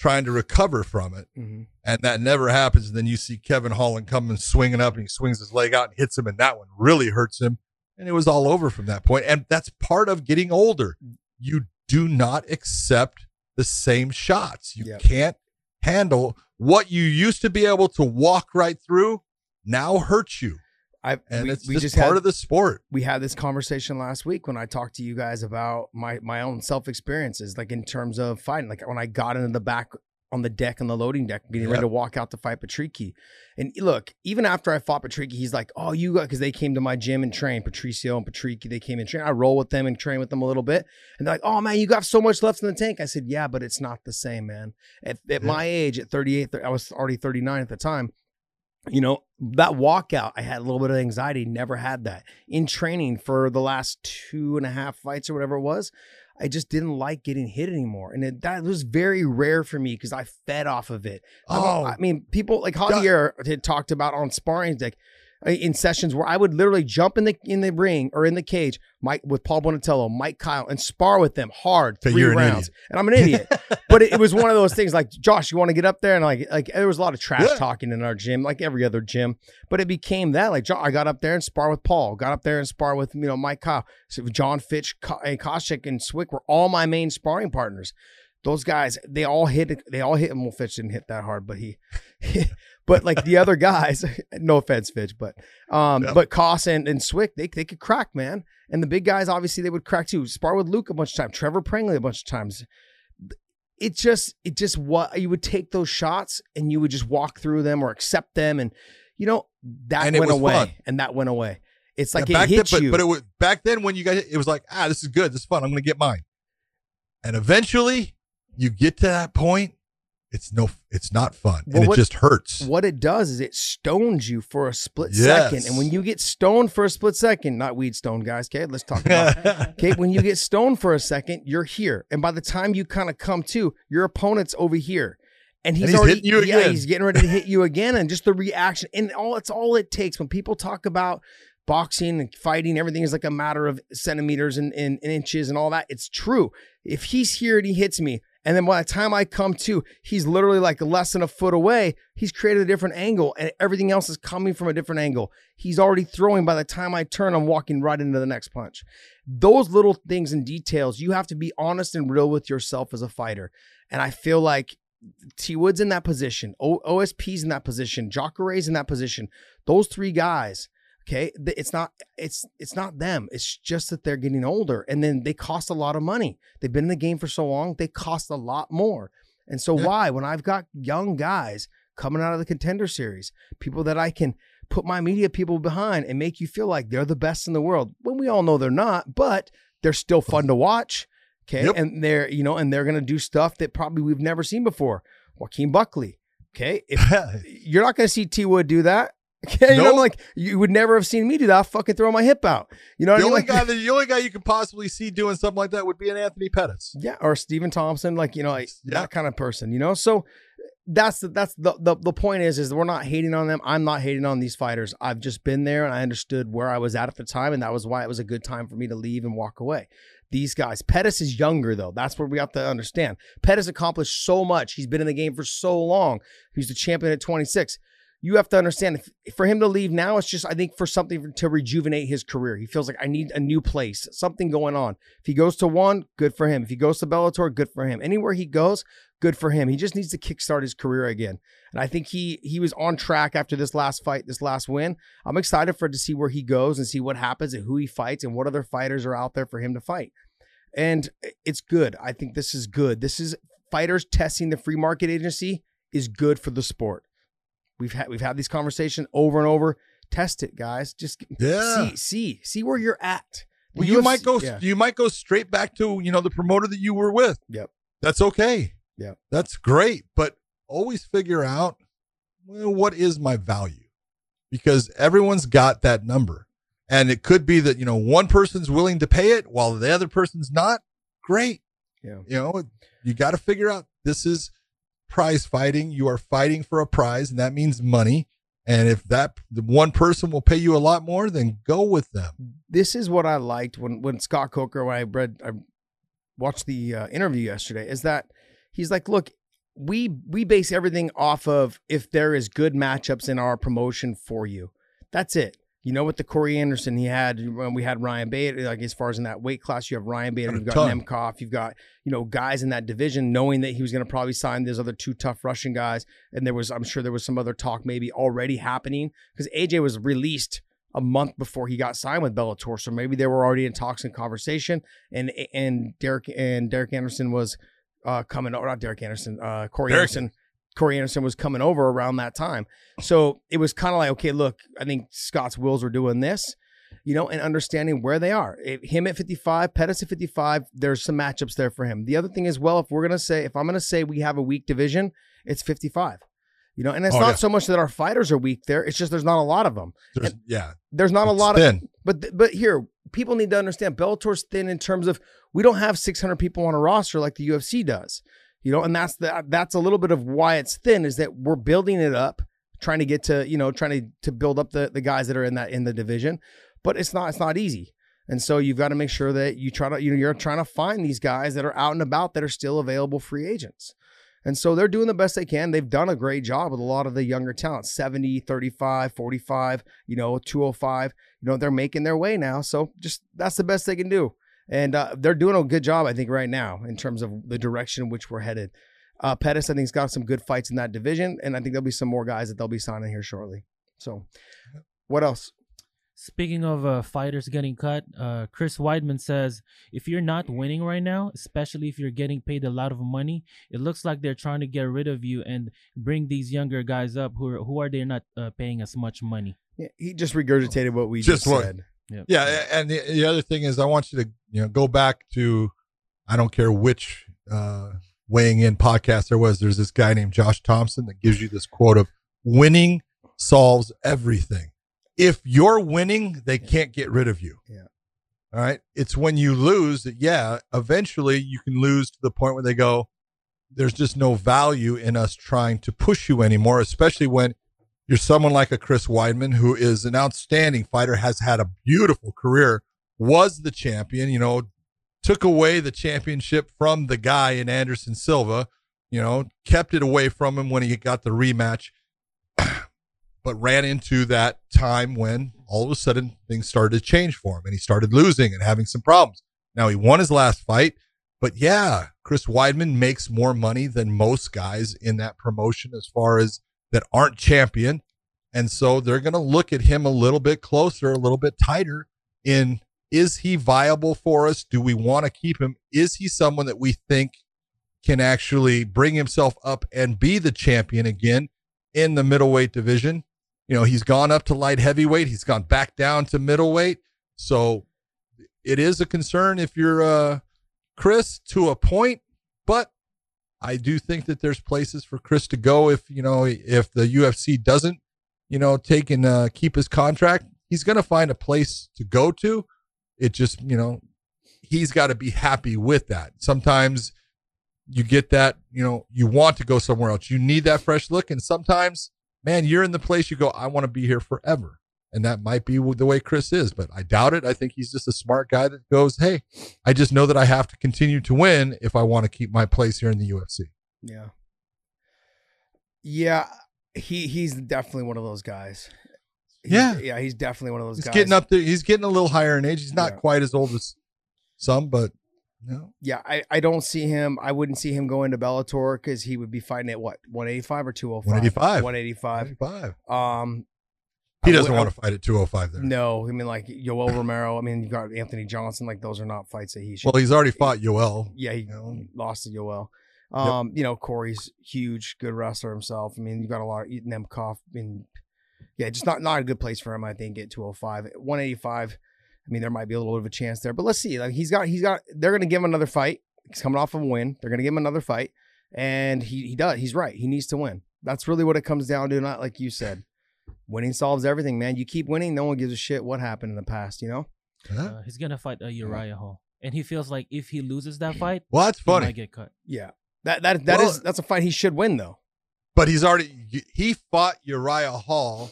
trying to recover from it, Mhm. and that never happens. And then you see Kevin Holland coming swinging up, and he swings his leg out and hits him, and that one really hurts him, and it was all over from that point. And that's part of getting older. You do not accept the same shots. You Yep. can't handle what you used to be able to walk right through now hurts you I and we, it's we just, just part had, of the sport we had this conversation last week when I talked to you guys about my my own self experiences, like in terms of fighting. Like when I got into the back on the deck on the loading deck, getting ready to walk out to fight Patricky. And look, even after I fought Patricky, he's like, "Oh, you got," because they came to my gym and trained. Patricio and Patricky, they came and trained. I roll with them and train with them a little bit, and they're like, "Oh man, you got so much left in the tank." I said, "Yeah, but it's not the same, man. At, at Yeah. my age, at 38, I was already 39 at the time." You know that walkout i had a little bit of anxiety never had that. In training for the last two and a half fights or whatever it was i just didn't like getting hit anymore. And it, that was very rare for me because i fed off of it. Oh. i mean people like javier had talked about on sparring like in sessions where I would literally jump in the in the ring or in the cage, Mike with Paul Buentello, Mike Kyle, and spar with them hard 3 you're an rounds. idiot. And I'm an idiot, [laughs] but it, it was one of those things like Josh, you want to get up there and like like there was a lot of trash Yeah. talking in our gym, like every other gym. But it became that like I got up there and spar with Paul, got up there and spar with you know Mike Kyle, so Jon Fitch, and Koscheck, and Swick were all my main sparring partners. Those guys, they all hit. They all hit. Well, Fitch didn't hit that hard, but he, [laughs] but like the other guys, [laughs] no offense, Fitch, but um, Yeah. but Koss and, and Swick, they they could crack, man. And the big guys, obviously, they would crack too. Spar with Luke a bunch of times, Trevor Prangley a bunch of times. It just, it just what you would take those shots and you would just walk through them or accept them, and you know that And went away, fun. and that went away. It's like Yeah, it hit then, you. but, but it was back then when you guys it was like ah this is good this is fun i'm gonna get mine and eventually you get to that point it's no it's not fun Well, and what- it just hurts what it does is it stones you for a split Yes. second, and when you get stoned for a split second, not weed stoned, guys. Okay, let's talk about. [laughs] Okay, when you get stoned for a second, you're here, and by the time you kind of come to, your opponent's over here, and he's, he's already hitting you yeah, again. he's getting ready to hit you again, and just the reaction, and all it's all it takes when people talk about boxing and fighting, everything is like a matter of centimeters and, and, and inches and all that. It's true. If he's here and he hits me, and then by the time I come to, he's literally like less than a foot away. He's created a different angle, and everything else is coming from a different angle. He's already throwing. By the time I turn, I'm walking right into the next punch. Those little things and details, you have to be honest and real with yourself as a fighter. And I feel like T Wood's in that position, o- OSP's in that position, Jacare's in that position. Those three guys, okay, it's not it's it's not them. It's just that they're getting older, and then they cost a lot of money. They've been in the game for so long, they cost a lot more. And so Yeah. why, when I've got young guys coming out of the contender series, people that I can put my media people behind and make you feel like they're the best in the world, when we all know they're not, but they're still fun to watch. Okay. Yep. And they're, you know, and they're gonna do stuff that probably we've never seen before. Joaquin Buckley. Okay. If [laughs] you're not gonna see T Wood do that, you know, Nope. I'm like, you would never have seen me do that. I'll fucking throw my hip out. You know what The I mean? only Like- guy that the only guy you could possibly see doing something like that would be an Anthony Pettis. Yeah, or Stephen Thompson, like you know, like Yeah. that kind of person, you know. So that's the that's the, the the point is is we're not hating on them. I'm not hating on these fighters. I've just been there and I understood where I was at at the time, and that was why it was a good time for me to leave and walk away. These guys, Pettis is younger though. That's what we have to understand. Pettis accomplished so much. He's been in the game for so long. He's the champion at 26. You have to understand if, for him to leave now, it's just I think for something to rejuvenate his career. He feels like I need a new place, something going on. If he goes to one, good for him. If he goes to Bellator, good for him. Anywhere he goes, good for him. He just needs to kickstart his career again. And I think he he was on track after this last fight, this last win. I'm excited for to see where he goes and see what happens and who he fights and what other fighters are out there for him to fight. And it's good. I think this is good. This is fighters testing the free market agency is good for the sport. We've had we've had these conversations over and over. Test it, guys. Just Yeah. see see see where you're at. Well, you might go. yeah. You might go straight back to you know the promoter that you were with. Yep. That's okay. Yep. That's great. But always figure out well, what is my value, because everyone's got that number, and it could be that you know one person's willing to pay it while the other person's not. Great. Yeah. You know, you got to figure out this is prize fighting. You are fighting for a prize, and that means money. And if that one person will pay you a lot more, then go with them. this is what I liked when when Scott Coker when I read I watched the uh, interview yesterday is that he's like, look, we we base everything off of if there is good matchups in our promotion for you. That's it. You know, with the Corey Anderson he had when we had Ryan Bader, like as far as in that weight class, you have Ryan Bader, you've got ton. Nemkov, you've got, you know, guys in that division, knowing that he was going to probably sign those other two tough Russian guys. And there was, I'm sure there was some other talk maybe already happening because AJ was released a month before he got signed with Bellator. So maybe they were already in talks and conversation. And and Derek and Derek Anderson was uh coming over, not Derek Anderson, uh Corey Derek. Anderson. Corey Anderson was coming over around that time. So it was kind of like, okay, look, I think Scott's Wills were doing this, you know, and understanding where they are. If, him at 55, Pettis at 55, there's some matchups there for him. The other thing is, well, if we're going to say, if I'm going to say we have a weak division, it's 55. You know, and it's Oh, not yeah. so much that our fighters are weak there. It's just there's not a lot of them. There's, yeah, There's not a lot of but but here, people need to understand Bellator's thin in terms of we don't have 600 people on a roster like the UFC does. You know, and that's the that's a little bit of why it's thin is that we're building it up, trying to get to, you know, trying to to build up the the guys that are in that in the division, but it's not it's not easy. And so you've got to make sure that you try to you know you're trying to find these guys that are out and about that are still available free agents. And so they're doing the best they can. They've done a great job with a lot of the younger talent 70, 35, 45, you know, 205. You know, they're making their way now. So just that's the best they can do. And uh, they're doing a good job, I think, right now in terms of the direction in which we're headed. Uh, Pettis, I think, has got some good fights in that division. And I think there'll be some more guys that they'll be signing here shortly. So what else? Speaking of uh, fighters getting cut, uh, Chris Weidman says if you're not winning right now, especially if you're getting paid a lot of money, it looks like they're trying to get rid of you and bring these younger guys up who are, who are they not uh, paying as much money. Yeah, he just regurgitated what we Just just, what- said. Yeah, and the, the other thing is, I want you to you know go back to, I don't care which uh, weighing in podcast there was. There's this guy named Josh Thompson that gives you this quote of "winning solves everything." If you're winning, they can't get rid of you. Yeah. All right. It's when you lose that, yeah, eventually you can lose to the point where they go, there's just no value in us trying to push you anymore, especially when you're someone like a Chris Weidman, who is an outstanding fighter, has had a beautiful career, was the champion, you know, took away the championship from the guy in Anderson Silva, you know, kept it away from him when he got the rematch, [clears throat] but ran into that time when all of a sudden things started to change for him and he started losing and having some problems. Now he won his last fight, but yeah, Chris Weidman makes more money than most guys in that promotion as far as that aren't champion. And so they're going to look at him a little bit closer, a little bit tighter in is he viable for us? Do we want to keep him? Is he someone that we think can actually bring himself up and be the champion again in the middleweight division? You know, he's gone up to light heavyweight, he's gone back down to middleweight. So it is a concern if you're uh Chris to a point, but I do think that there's places for Chris to go if you know if the UFC doesn't you know, take and uh, keep his contract, he's going to find a place to go to. It just, you know, he's got to be happy with that. Sometimes you get that, you know, you want to go somewhere else. You need that fresh look. And sometimes, man, you're in the place you go, I want to be here forever. And that might be the way Chris is, but I doubt it. I think he's just a smart guy that goes, Hey, I just know that I have to continue to win if I want to keep my place here in the UFC. Yeah. Yeah. He he's definitely one of those guys. He's- Yeah. Yeah, he's definitely one of those He's guys. getting up there. He's getting a little higher in age. He's not Yeah. quite as old as some, but know, Yeah, I, I don't see him. I wouldn't see him going to Bellator because he would be fighting at what 185 or 205. 185. 185. 25. Um, He doesn't want to fight at 205 there. No, I mean like Yoel Romero. I mean you got Anthony Johnson. Like those are not fights that he should. Well, he's already fought Yoel. yeah, he you know. lost to Yoel. Um, you know Corey's huge, good wrestler himself. I mean you got a lot of Nemkov. I mean, yeah, just not not a good place for him. I think at 205, 185. I mean there might be a little bit of a chance there, but let's see. Like he's got he's got. They're gonna give him another fight. He's coming off of a win. They're gonna give him another fight, and he he does. He's right. He needs to win. That's really what it comes down to. Not like you said. Winning solves everything, man. You keep winning, no one gives a shit what happened in the past, you know? Uh, he's gonna fight uh, Uriah Hall, and he feels like if he loses that [clears throat] fight, Well, that's he funny, might get cut. Yeah. That that that is Well- that's a fight he should win though. but he's already he fought Uriah Hall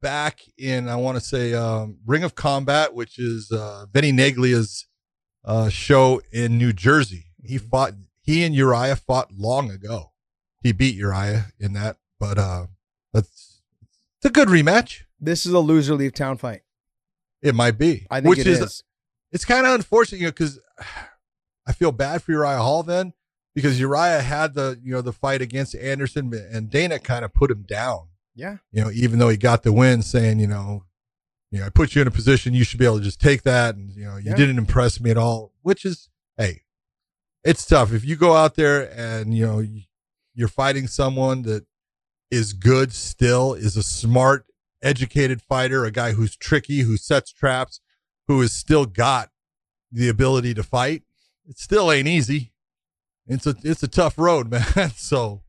back in I want to say um, Ring of Combat, which is uh, Vinny Neglia's uh, show in New Jersey. He Mm-hmm. fought. He and Uriah fought long ago. He beat Uriah in that, but uh, that's it's a good rematch. This is a loser leave town fight. It might be. I think which it is is. it's kind of unfortunate, you know, because [sighs] I feel bad for Uriah Hall then because Uriah had the you know the fight against Anderson and Dana kind of put him down. Yeah. You know, even though he got the win, saying you know, you know, I put you in a position you should be able to just take that, and you know, you Yeah. didn't impress me at all. Which is, hey, it's tough if you go out there and you know you- you're fighting someone that is good still, is a smart, educated fighter, a guy who's tricky, who sets traps, who has still got the ability to fight. It still ain't easy. It's a it's a tough road, [laughs] man. so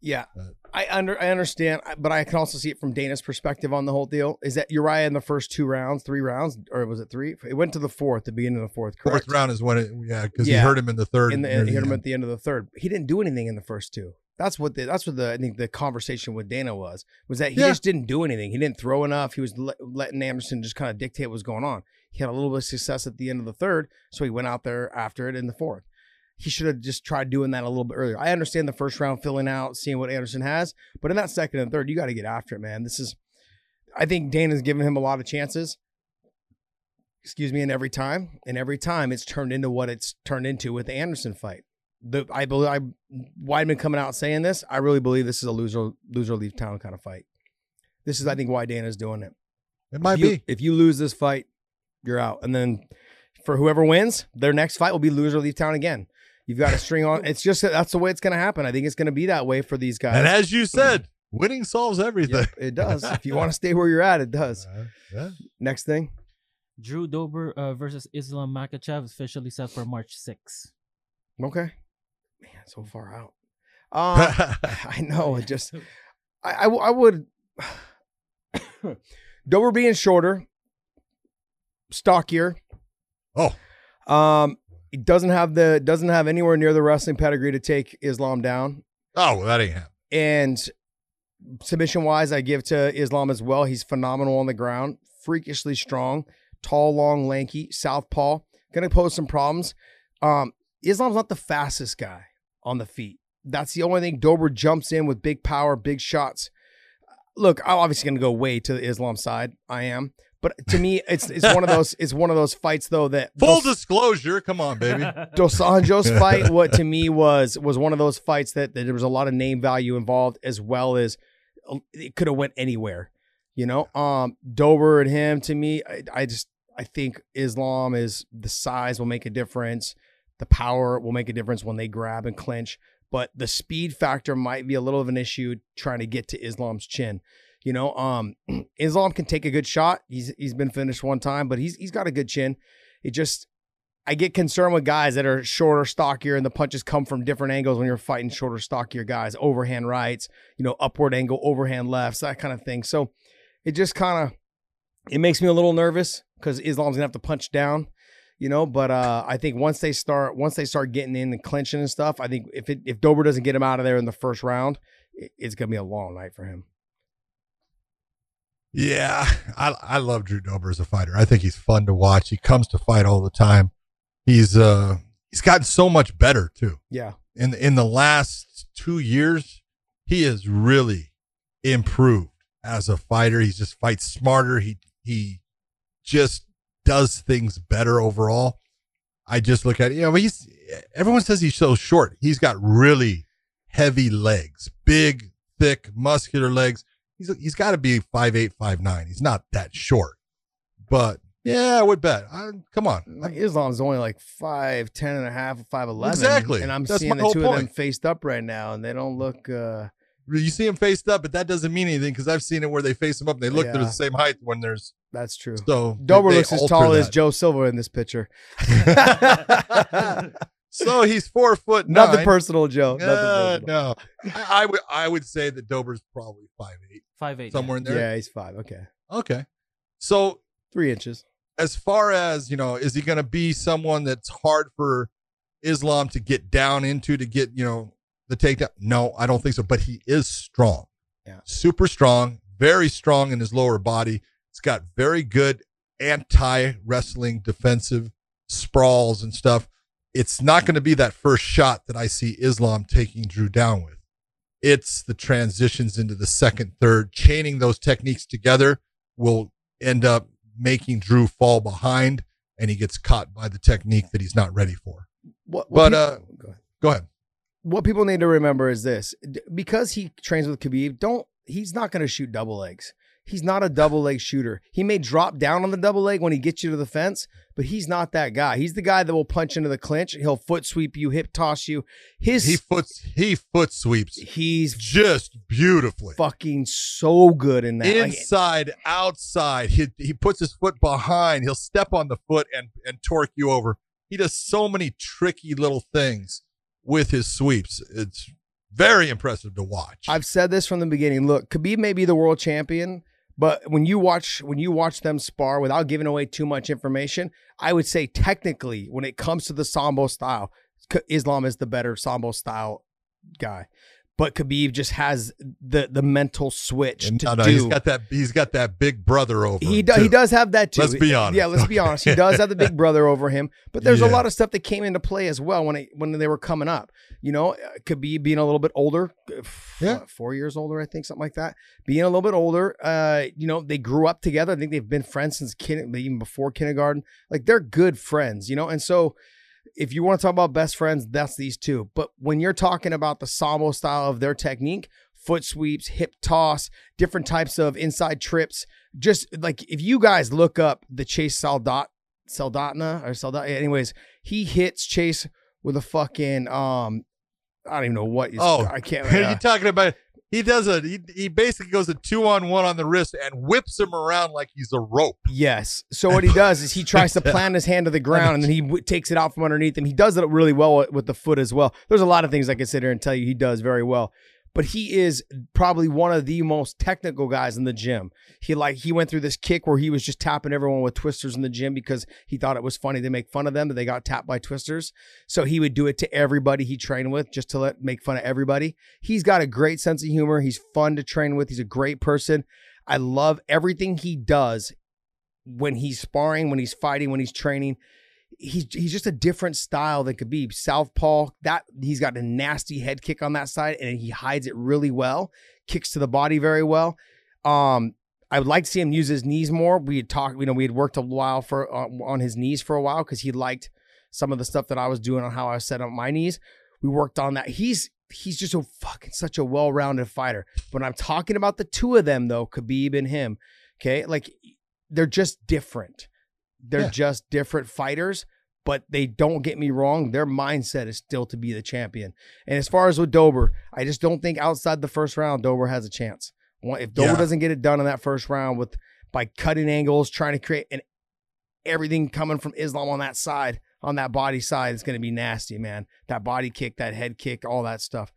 Yeah. Uh, I under I understand, but I can also see it from Dana's perspective on the whole deal. Is that Uriah in the first two rounds, three rounds, or was it three? It went to the fourth, the beginning of the fourth. Correct. fourth round is when it yeah because Yeah. he hurt him in the third. in the, he hit him end. at the end of the third. He didn't do anything in the first two. That's what the that's what the I think the conversation with Dana was was that he Yeah. just didn't do anything. He didn't throw enough. He was le- letting Anderson just kind of dictate what was going on. He had a little bit of success at the end of the third, so he went out there after it in the fourth. He should have just tried doing that a little bit earlier. I understand the first round filling out, seeing what Anderson has, but in that second and third, you got to get after it, man. This is, I think Dana's given him a lot of chances. Excuse me, and every time, and every time it's turned into what it's turned into with the Anderson fight the I believe I Weidman coming out saying this. I really believe this is a loser loser leave town kind of fight. This is I think why Dana's doing it. It might if you, be. if you lose this fight, you're out. And then for whoever wins, their next fight will be loser leave town again. You've got to string on. It's just that's the way it's going to happen. I think it's going to be that way for these guys. And as you said, winning solves everything. Yep, it does. if you want to [laughs] stay where you're at, it does. Uh, yeah. Next thing, Drew Dober uh, versus Islam Makhachev is officially set for March 6th. okay. Man, so far out. Uh, [laughs] I know. It just, [laughs] I, I, I would. [coughs] Dober being shorter, stockier. Oh. Um, he doesn't have the doesn't have anywhere near the wrestling pedigree to take Islam down. oh, well, that ain't happening. And submission wise, I give to Islam as well. He's phenomenal on the ground, freakishly strong, tall, long, lanky, southpaw. Gonna pose some problems. Um, Islam's not the fastest guy on the feet. That's the only thing. Dober jumps in with big power, big shots. Look, I'm obviously gonna go way to the Islam side. I am. But to me, it's it's one of those it's one of those fights though that Full Dos, disclosure. Come on, baby. [laughs] Dos Anjos fight, [laughs] what to me was was one of those fights that, that there was a lot of name value involved, as well as uh, it could have went anywhere. You know, um, Dober and him to me, I, I just I think Islam is the size will make a difference, the power will make a difference when they grab and clinch, but the speed factor might be a little of an issue trying to get to Islam's chin. You know, um, [clears throat] Islam can take a good shot. He's he's been finished one time, but he's he's got a good chin. It just I get concerned with guys that are shorter, stockier, and the punches come from different angles when you're fighting shorter, stockier guys. Overhand rights, you know, upward angle, overhand lefts, that kind of thing. So It just kind of it makes me a little nervous because Islam's gonna have to punch down, you know. But uh, I think once they start once they start getting in and clinching and stuff, I think if it, if Dober doesn't get him out of there in the first round, it, it's gonna be a long night for him. Yeah, I I love Drew Dober as a fighter. I think he's fun to watch. He comes to fight all the time. He's uh he's gotten so much better too. Yeah, In in the last 2 years, he has really improved as a fighter. He just fights smarter. He he just does things better overall. I just look at it, you know, he's everyone says he's so short. He's got really heavy legs, big, thick, muscular legs. He's he's got to be five eight, five nine. He's not that short, but yeah, I would bet. I, come on, like Islam's only like five ten and a half, five eleven. Exactly. and I'm That's seeing the two of them faced up right now, and they don't look. uh you see him faced up, but that doesn't mean anything because I've seen it where they face him up and they look they're the same height when there's That's true. so Dober looks as alter tall as. Joe Silva in this picture. [laughs] so he's four foot Nothing personal, Joe. Nothing Uh, personal. no, I, I would I would say that Dober's probably five eight Five eight. somewhere in there. Yeah, he's five. Okay, Okay, so three inches. as far as you know, is he going to be someone that's hard for Islam to get down into to get you know the takedown? No, I don't think so. But he is strong. Yeah. super strong, very strong in his lower body. He's got very good anti wrestling defensive sprawls and stuff. It's not going to be that first shot that I see Islam taking Drew down with. It's the transitions into the second, third, chaining those techniques together will end up making Drew fall behind and he gets caught by the technique that he's not ready for. What, But, what uh, go ahead. Go ahead. What people need to remember is this: because he trains with Khabib, don't he's not going to shoot double legs. He's not a double leg shooter. He may drop down on the double leg when he gets you to the fence, but he's not that guy. He's the guy that will punch into the clinch. He'll foot sweep you, hip toss you. His He foots he foot sweeps he's just beautifully. fucking so good in that. Like, Inside, outside. He he puts his foot behind. He'll step on the foot and and torque you over. He does so many tricky little things with his sweeps. It's very impressive to watch. I've said this from the beginning. Look, Khabib may be the world champion, but when you watch when you watch them spar without giving away too much information, I would say technically, when it comes to the sambo style, Islam is the better sambo style guy. But Khabib just has the the mental switch And to no, no, do. he's got that. He's got that big brother over. He him, he does have that too. Let's be honest. Yeah, let's be honest. He [laughs] does have the big brother over him, but there's a lot of stuff that came into play as well when it, when they were coming up. You know, uh, Khabib being a little bit older, uh, Yeah. what, four years older, I think, something like that. Being a little bit older, uh, you know, they grew up together. I think they've been friends since kin- even before kindergarten. Like they're good friends, you know, and so. If you want to talk about best friends, that's these two. But when you're talking about the Sambo style of their technique, foot sweeps, hip toss, different types of inside trips, just like if you guys look up the Chase Saldat Saldatna or Saldat, anyways, he hits Chase with a fucking um, I don't even know what. he's- Oh, I can't. [laughs] Are uh, you talking about? He does a. He, he basically goes a two on one on the wrist and whips him around like he's a rope. Yes. So what he does is he tries to [laughs] plant his hand to the ground and then he w- takes it out from underneath him. He does it really well with, with the foot as well. There's a lot of things I could sit here and tell you he does very well. But he is probably one of the most technical guys in the gym. He like he went through this kick where he was just tapping everyone with twisters in the gym because he thought it was funny to make fun of them that they got tapped by twisters. So he would do it to everybody he trained with just to let make fun of everybody. He's got a great sense of humor. He's fun to train with. He's a great person. I love everything he does when he's sparring, when he's fighting, when he's training. He's he's just a different style than Khabib. Southpaw, that he's got a nasty head kick on that side, and he hides it really well. Kicks to the body very well. Um, I would like to see him use his knees more. We had talked, you know, we had worked a while for uh, on his knees for a while because he liked some of the stuff that I was doing on how I set up my knees. We worked on that. He's he's just a fucking such a well-rounded fighter. When I'm talking about the two of them though, Khabib and him, okay, like they're just different. They're Yeah. just different fighters, but they don't get me wrong. Their mindset is still to be the champion. And as far as with Dober, I just don't think outside the first round, Dober has a chance. If Dober Yeah. doesn't get it done in that first round with by cutting angles, trying to create and everything coming from Islam on that side, on that body side, it's going to be nasty, man. That body kick, that head kick, all that stuff.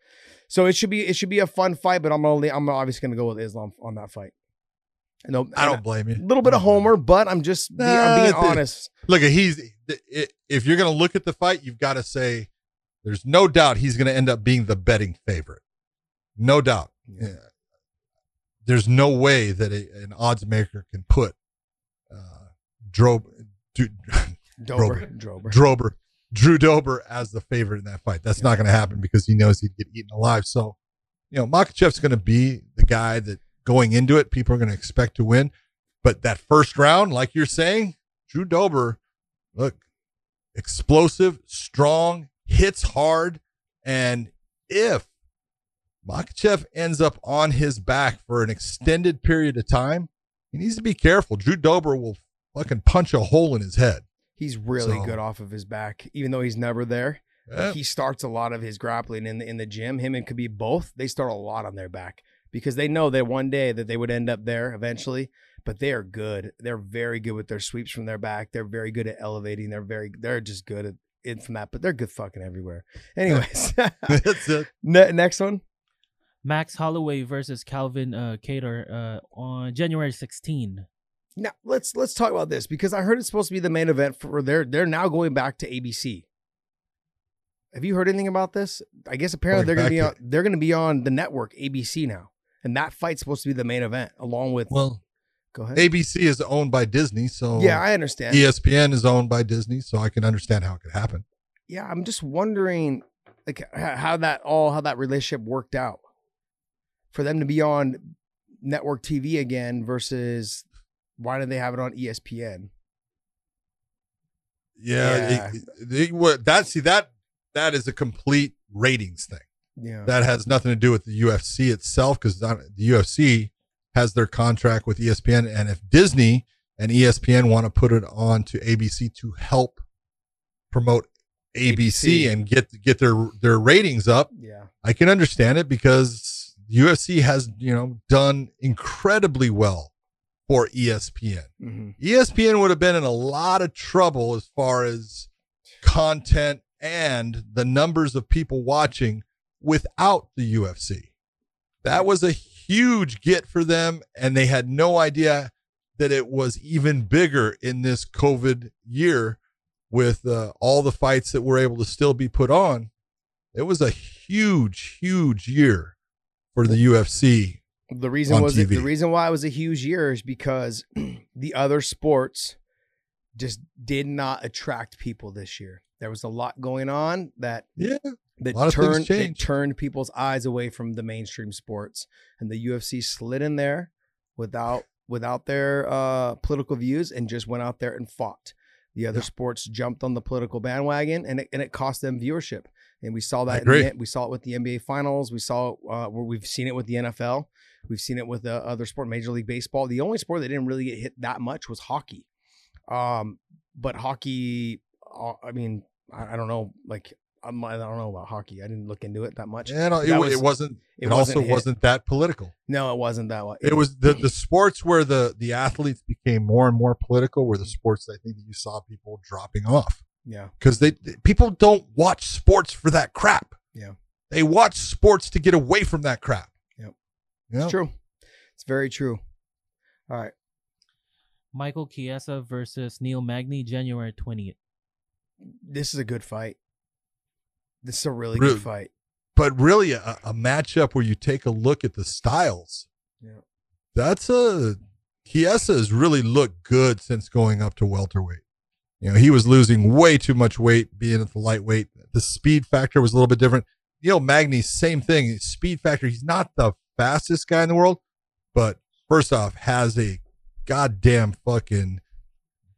So it should be it should be a fun fight, but I'm only I'm obviously going to go with Islam on that fight. No, I don't blame you. A little bit of homer, but I'm just being, I'm being honest. Look, he's if you're going to look at the fight, you've got to say there's no doubt he's going to end up being the betting favorite. No doubt. Yeah. There's no way that a, an odds maker can put uh, Drob, [laughs] Dober, Drober. Drober, Drew Dober as the favorite in that fight. That's not going to happen because he knows he'd get eaten alive. So, you know, Makhachev's going to be the guy that going into it, people are going to expect to win. But that first round, like you're saying, Drew Dober, look, explosive, strong, hits hard. And if Makhachev ends up on his back for an extended period of time, he needs to be careful. Drew Dober will fucking punch a hole in his head. He's really So- good off of his back, even though he's never there. Yeah. He starts a lot of his grappling in the in the gym. Him and Khabib both. They start a lot on their back because they know that one day that they would end up there eventually. But they are good. They're very good with their sweeps from their back. They're very good at elevating. They're very. They're just good at it from that. But they're good fucking everywhere. [laughs] Anyways, [laughs] That's it. Ne- next one. Max Holloway versus Calvin uh, Kattar uh, on January 16. Now let's let's talk about this because I heard it's supposed to be the main event for they're they're now going back to ABC. Have you heard anything about this? I guess apparently Going they're gonna be on back they're gonna be on the network ABC now, and that fight's supposed to be the main event along with. Well, go ahead. ABC is owned by Disney, so yeah, I understand. ESPN is owned by Disney, so I can understand how it could happen. yeah, I'm just wondering like how that all how that relationship worked out for them to be on network TV again versus why did they have it on ESPN? Yeah, Yeah. it- it- what- that see that that is a complete ratings thing. Yeah, That has nothing to do with the UFC itself because the UFC has their contract with ESPN, and if Disney and ESPN want to put it on to ABC to help promote ABC, ABC. and get get their their ratings up, yeah, I can understand it because UFC has you know done incredibly well for ESPN. hmm ESPN would have been in a lot of trouble as far as content and the numbers of people watching without the UFC. That was a huge get for them, and they had no idea that it was even bigger in this COVID year with uh, all the fights that were able to still be put on. It was a huge, huge year for the UFC. The reason on was it, the reason why it was a huge year is because [clears throat] the other sports just did not attract people this year. There was a lot going on that Yeah. That lot of things turned that turned people's eyes away from the mainstream sports, and the UFC slid in there without without their uh, political views and just went out there and fought. The other Yeah. sports jumped on the political bandwagon, and it, and it cost them viewership. And we saw that. In the, we saw it with the NBA Finals. We saw uh, where we've seen it with the NFL. We've seen it with the other sport, Major League Baseball. The only sport that didn't really get hit that much was hockey. Um, but hockey, uh, I mean, I, I don't know. Like, I'm, I don't know about hockey. I didn't look into it that much. And it, That it was- wasn't. it It, wasn't also hit. wasn't that political. No, it wasn't that way. It was the the [laughs] sports where the the athletes became more and more political were the sports I think that you saw people dropping off Yeah, because they people don't watch sports for that crap. Yeah. they watch sports to get away from that crap. Yep. Yeah. it's true. It's very true. All right. Michael Chiesa versus Neil Magny, January 20th. This is a good fight. This is a really Really? good fight. But really, a, a matchup where you take a look at the styles. Yeah. That's a Chiesa has really looked good since going up to welterweight. You know, he was losing way too much weight being at the lightweight. The speed factor was a little bit different. You know, Magny, same thing. Speed factor. He's not the fastest guy in the world, but first off, has a goddamn fucking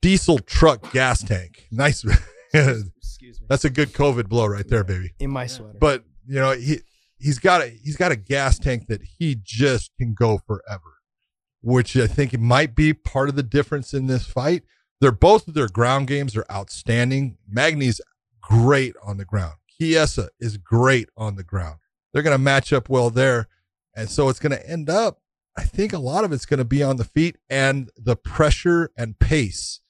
diesel truck gas tank. [laughs] Nice. [laughs] Excuse me. That's a good COVID blow right there, baby. In my sweater. but you know he he's got a he's got a gas tank that he just can go forever which i think it might be part of the difference in this fight. They're both of their ground games are outstanding. Magny's great on the ground. Chiesa is great on the ground. They're going to match up well there. And so it's going to end up i think a lot of it's going to be on the feet and the pressure and pace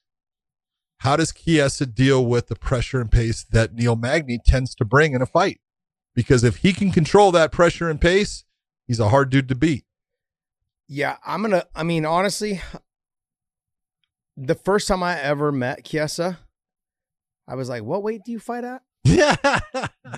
how does Chiesa deal with the pressure and pace that Neil Magny tends to bring in a fight? Because if he can control that pressure and pace, he's a hard dude to beat. Yeah, I'm gonna. I mean, honestly, the first time I ever met Chiesa, I was like, "What weight do you fight at? [laughs] Yeah.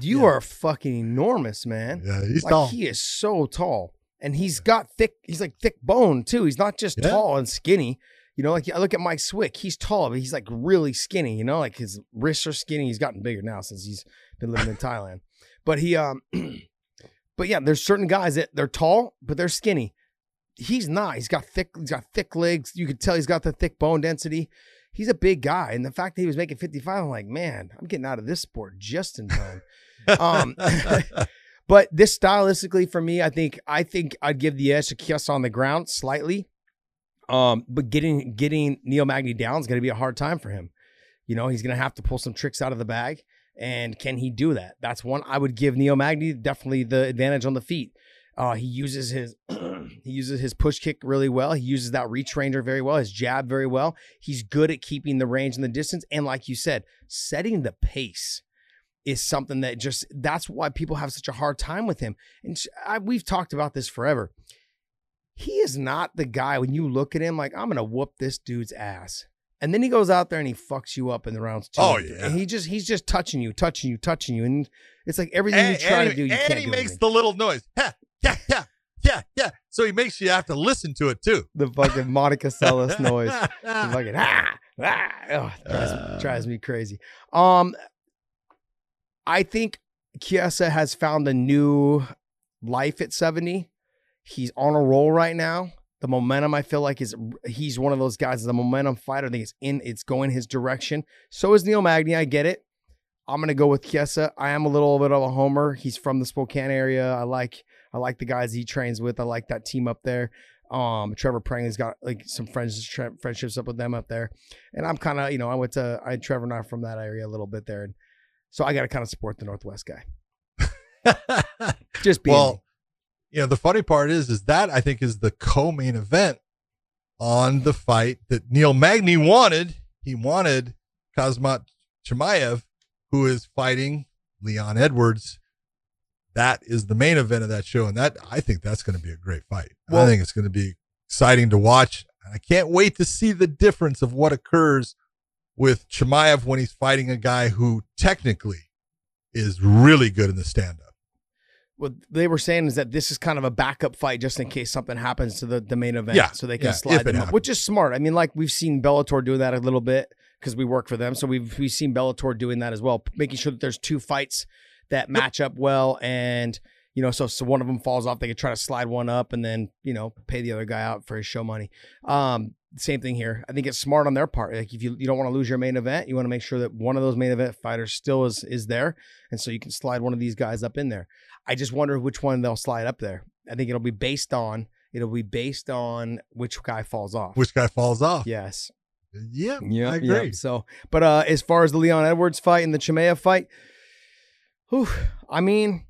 You Yeah. are fucking enormous, man. Yeah, he's like tall. he is so tall, and he's got thick. He's like thick bone too. He's not just Yeah. tall and skinny. You know, like I look at Mike Swick. He's tall, but he's like really skinny. You know, like his wrists are skinny. He's gotten bigger now since he's been living in Thailand. But he, um, [clears throat] but yeah, there's certain guys that they're tall, but they're skinny. He's not. He's got thick. He's got thick legs. You could tell he's got the thick bone density. He's a big guy, and the fact that he was making 55, I'm like, man, I'm getting out of this sport just in time. um, [laughs] [laughs] but this stylistically for me, I think I think I'd give the edge to Chiesa on the ground slightly. Um, but getting getting Neil Magny down is going to be a hard time for him. You know, he's going to have to pull some tricks out of the bag, and can he do that? That's one I would give Neil Magny definitely the advantage on the feet. Uh, he uses his [clears throat] he uses his push kick really well. He uses that reach ranger very well. His jab very well. He's good at keeping the range and the distance, and like you said, setting the pace is something that just that's why people have such a hard time with him. And I, we've talked about this forever. He is not the guy when you look at him like I'm gonna whoop this dude's ass, and then he goes out there and he fucks you up in the rounds two. Oh, yeah. and he just he's just touching you, touching you, touching you, and it's like everything you and, try to do, you and can't he do. makes anything. the little noise. Ha, yeah, yeah, yeah, yeah. So he makes you have to listen to it too. the fucking Monica Seles noise. The [laughs] fucking ah, ah, oh, drives, Uh. drives me crazy. Um, I think Chiesa has found a new life at 70. He's on a roll right now. The momentum I feel like is he's one of those guys, the momentum fighter. I think it's in, it's going his direction. So is Neil Magny. I get it. I'm gonna go with Chiesa. I am a little bit of a homer. He's from the Spokane area. I like I like the guys he trains with. I like that team up there. Um, Trevor Prangley's got like some friends tre- friendships up with them up there, and I'm kind of you know I went to I Trevor and I from that area a little bit there, and so I got to kind of support the Northwest guy. [laughs] Just being well, you know, the funny part is, is that I think is the co-main event on the fight that Neil Magny wanted. He wanted Khamzat Chimaev, who is fighting Leon Edwards. That is the main event of that show, and that I think that's going to be a great fight. I think it's going to be exciting to watch. And I can't wait to see the difference of what occurs with Chimaev when he's fighting a guy who technically is really good in the stand-up. What they were saying is that this is kind of a backup fight just in case something happens to the, the main event. Yeah, So they can yeah, slide them up, which is smart. I mean, like we've seen Bellator do that a little bit because we work for them. So we've we've seen Bellator doing that as well, making sure that there's two fights that match up well and you know, so so one of them falls off, they could try to slide one up and then, you know, pay the other guy out for his show money. Um, same thing here. I think it's smart on their part. Like if you, you don't want to lose your main event, you want to make sure that one of those main event fighters still is is there. And so you can slide one of these guys up in there. I just wonder which one they'll slide up there. I think it'll be based on it'll be based on which guy falls off. Which guy falls off? yes. Yeah, Yeah, I agree. So, but uh as far as the Leon Edwards fight and the Chimaev fight, whew, I mean,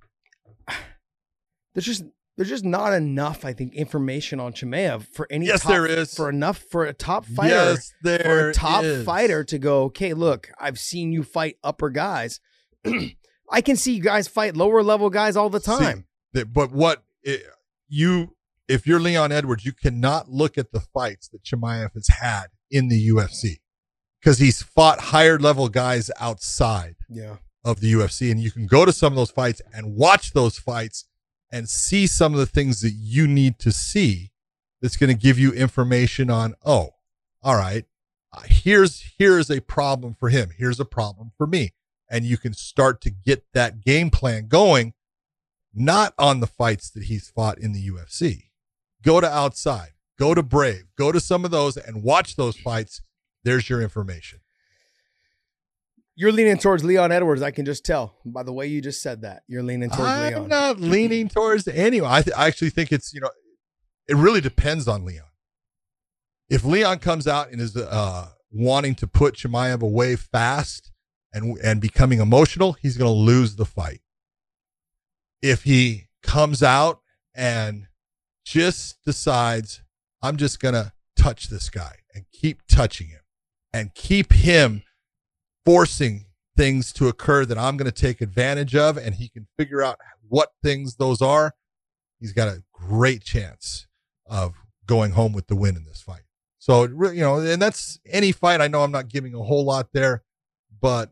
there's just there's just not enough, I think, information on Chimaev for any. Yes, top- there is. for enough for a top fighter. Yes, there for a top is. fighter to go, okay, look, I've seen you fight upper guys. [clears throat] I can see you guys fight lower level guys all the time. that- but what it, you, if you're Leon Edwards, you cannot look at the fights that Chimaev has had in the UFC because he's fought higher level guys outside yeah. of the UFC, and you can go to some of those fights and watch those fights and see some of the things that you need to see. That's going to give you information on. Oh, all right. uh, Here's here's a problem for him. Here's a problem for me, and you can start to get that game plan going. Not on the fights that he's fought in the UFC. Go to outside. Go to Brave. Go to some of those and watch those fights. There's your information. You're leaning towards Leon Edwards. I can just tell by the way you just said that. You're leaning towards leon I'm not leaning towards anyone. I, th- I actually think it's you know, it really depends on Leon. If Leon comes out and is uh, wanting to put Chimaev away fast and and becoming emotional, he's going to lose the fight. If he comes out and just decides, I'm just going to touch this guy and keep touching him and keep him forcing things to occur that I'm going to take advantage of, and he can figure out what things those are, he's got a great chance of going home with the win in this fight. So, you know, and that's any fight. I know I'm not giving a whole lot there, but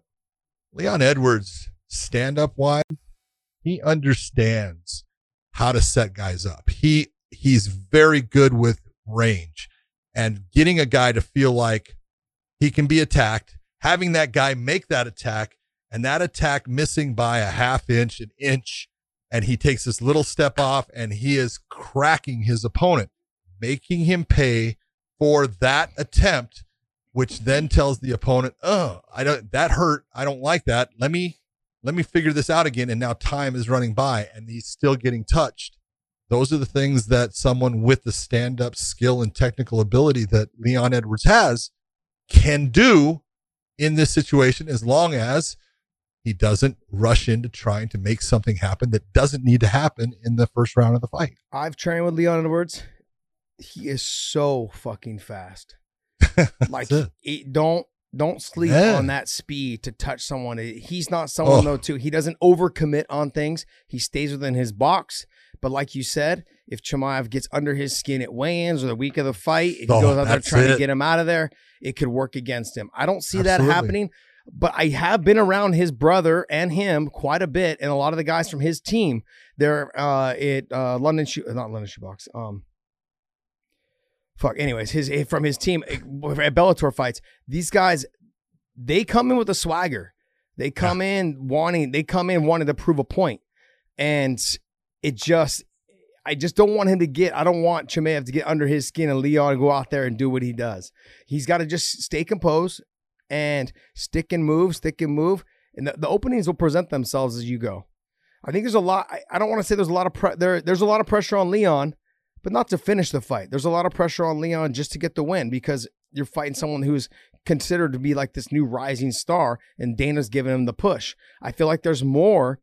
Leon Edwards, stand up wide, he understands how to set guys up. He he's very good with range and getting a guy to feel like he can be attacked, having that guy make that attack and that attack missing by a half inch, an inch, and he takes this little step off and he is cracking his opponent, making him pay for that attempt, which then tells the opponent, "Oh, I don't that hurt. I don't like that. Let me let me figure this out again." And now time is running by and he's still getting touched. Those are the things that someone with the stand-up skill and technical ability that Leon Edwards has can do in this situation as long as he doesn't rush into trying to make something happen that doesn't need to happen in the first round of the fight. I've trained with Leon Edwards. He is so fucking fast. [laughs] like it. it- don't don't sleep Yeah. on that speed to touch someone. He's not someone Oh. though too. He doesn't overcommit on things. He stays within his box. But like you said, if Chimaev gets under his skin at weigh-ins or the week of the fight, if he Oh, goes out there trying to get him out of there, it could work against him. I don't see that happening. But I have been around his brother and him quite a bit, and a lot of the guys from his team. They're uh, at uh, London shoe, not London shoebox. Um, fuck. Anyways, his eh, from his team eh, at Bellator fights. These guys, they come in with a swagger. They come in wanting. They come in wanting to prove a point, and it just. I just don't want him to get. I don't want Chimaev to get under his skin and Leon go out there and do what he does. He's got to just stay composed and stick and move, stick and move, and the, the openings will present themselves as you go. I think there's a lot. I, I don't want to say there's a lot of pre- there. There's a lot of pressure on Leon, but not to finish the fight. There's a lot of pressure on Leon just to get the win because you're fighting someone who's considered to be like this new rising star, and Dana's giving him the push. I feel like there's more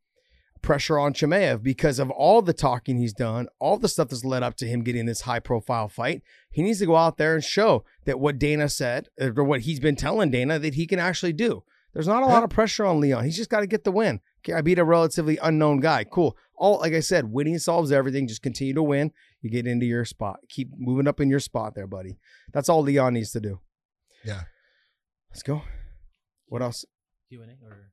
pressure on Chimaev because of all the talking he's done, all the stuff that's led up to him getting this high profile fight. He needs to go out there and show that what Dana said, uh, or what he's been telling Dana, that he can actually do. There's not a lot of pressure on Leon. He's just got to get the win. Okay, I beat a relatively unknown guy. Cool. All like I said, winning solves everything. Just continue to win. You get into your spot. Keep moving up in your spot there, buddy. That's all Leon needs to do. Yeah. Let's go. What else? Q&A or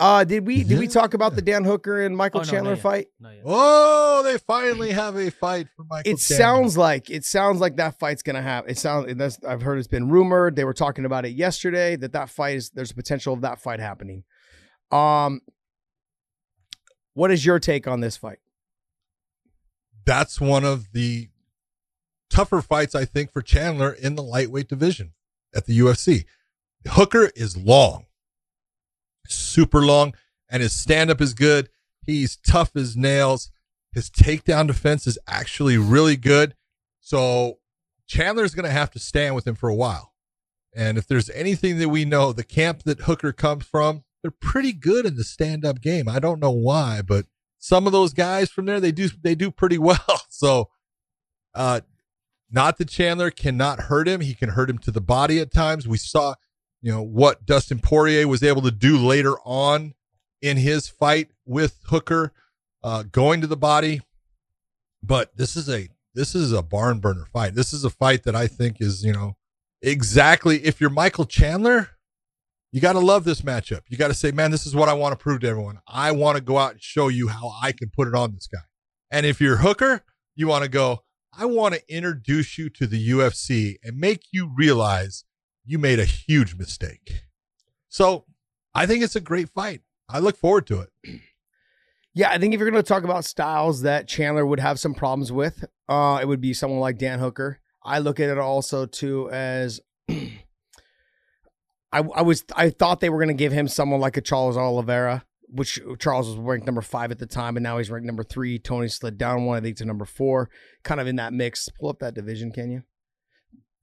Uh, did we did we talk about the Dan Hooker and Michael Oh, no, Chandler fight? Oh, they finally have a fight for Michael. It Chandler. sounds like it sounds like that fight's gonna happen. It sounds that's, I've heard it's been rumored. They were talking about it yesterday that that fight is there's a potential of that fight happening. Um, what is your take on this fight? that's one of the tougher fights I think for Chandler in the lightweight division at the UFC. Hooker is long, super long, and his stand up is good. He's tough as nails. His takedown defense is actually really good. So Chandler's going to have to stand with him for a while. And if there's anything that we know, the camp that Hooker comes from, they're pretty good in the stand up game. I don't know why, but some of those guys from there, they do they do pretty [laughs] well. So uh not that Chandler cannot hurt him. He can hurt him to the body at times. We saw, you know, what Dustin Poirier was able to do later on in his fight with Hooker, uh, going to the body. But this is a this is a barn burner fight. This is a fight that I think is, you know, exactly if you're Michael Chandler, you got to love this matchup. You got to say, man, this is what I want to prove to everyone. I want to go out and show you how I can put it on this guy. And if you're Hooker, you want to go, I want to introduce you to the UFC and make you realize you made a huge mistake. So I think it's a great fight. I look forward to it. Yeah, I think if you're going to talk about styles that Chandler would have some problems with, uh, it would be someone like Dan Hooker. I look at it also too as [clears throat] I, I was I thought they were going to give him someone like a Charles Oliveira, which Charles was ranked number five at the time, and now he's ranked number three. Tony slid down one, I think, to number four, kind of in that mix. Pull up that division, can you?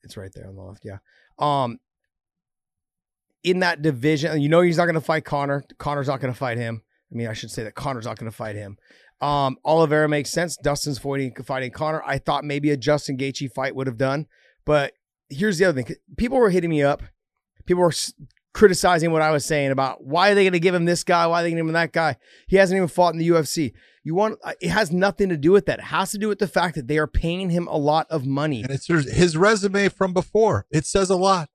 It's right there on the left. Yeah. Um, in that division, you know he's not going to fight Conor. Conor's not going to fight him. I mean, I should say that Conor's not going to fight him. Um, Oliveira makes sense. Dustin's fighting, fighting Conor. I thought maybe a Justin Gaethje fight would have done, but here's the other thing: people were hitting me up. People were criticizing what I was saying about why are they going to give him this guy? Why are they going to give him that guy? He hasn't even fought in the UFC. You want uh, it has nothing to do with that. It has to do with the fact that they are paying him a lot of money. And it's his- his resume from before. It says a lot.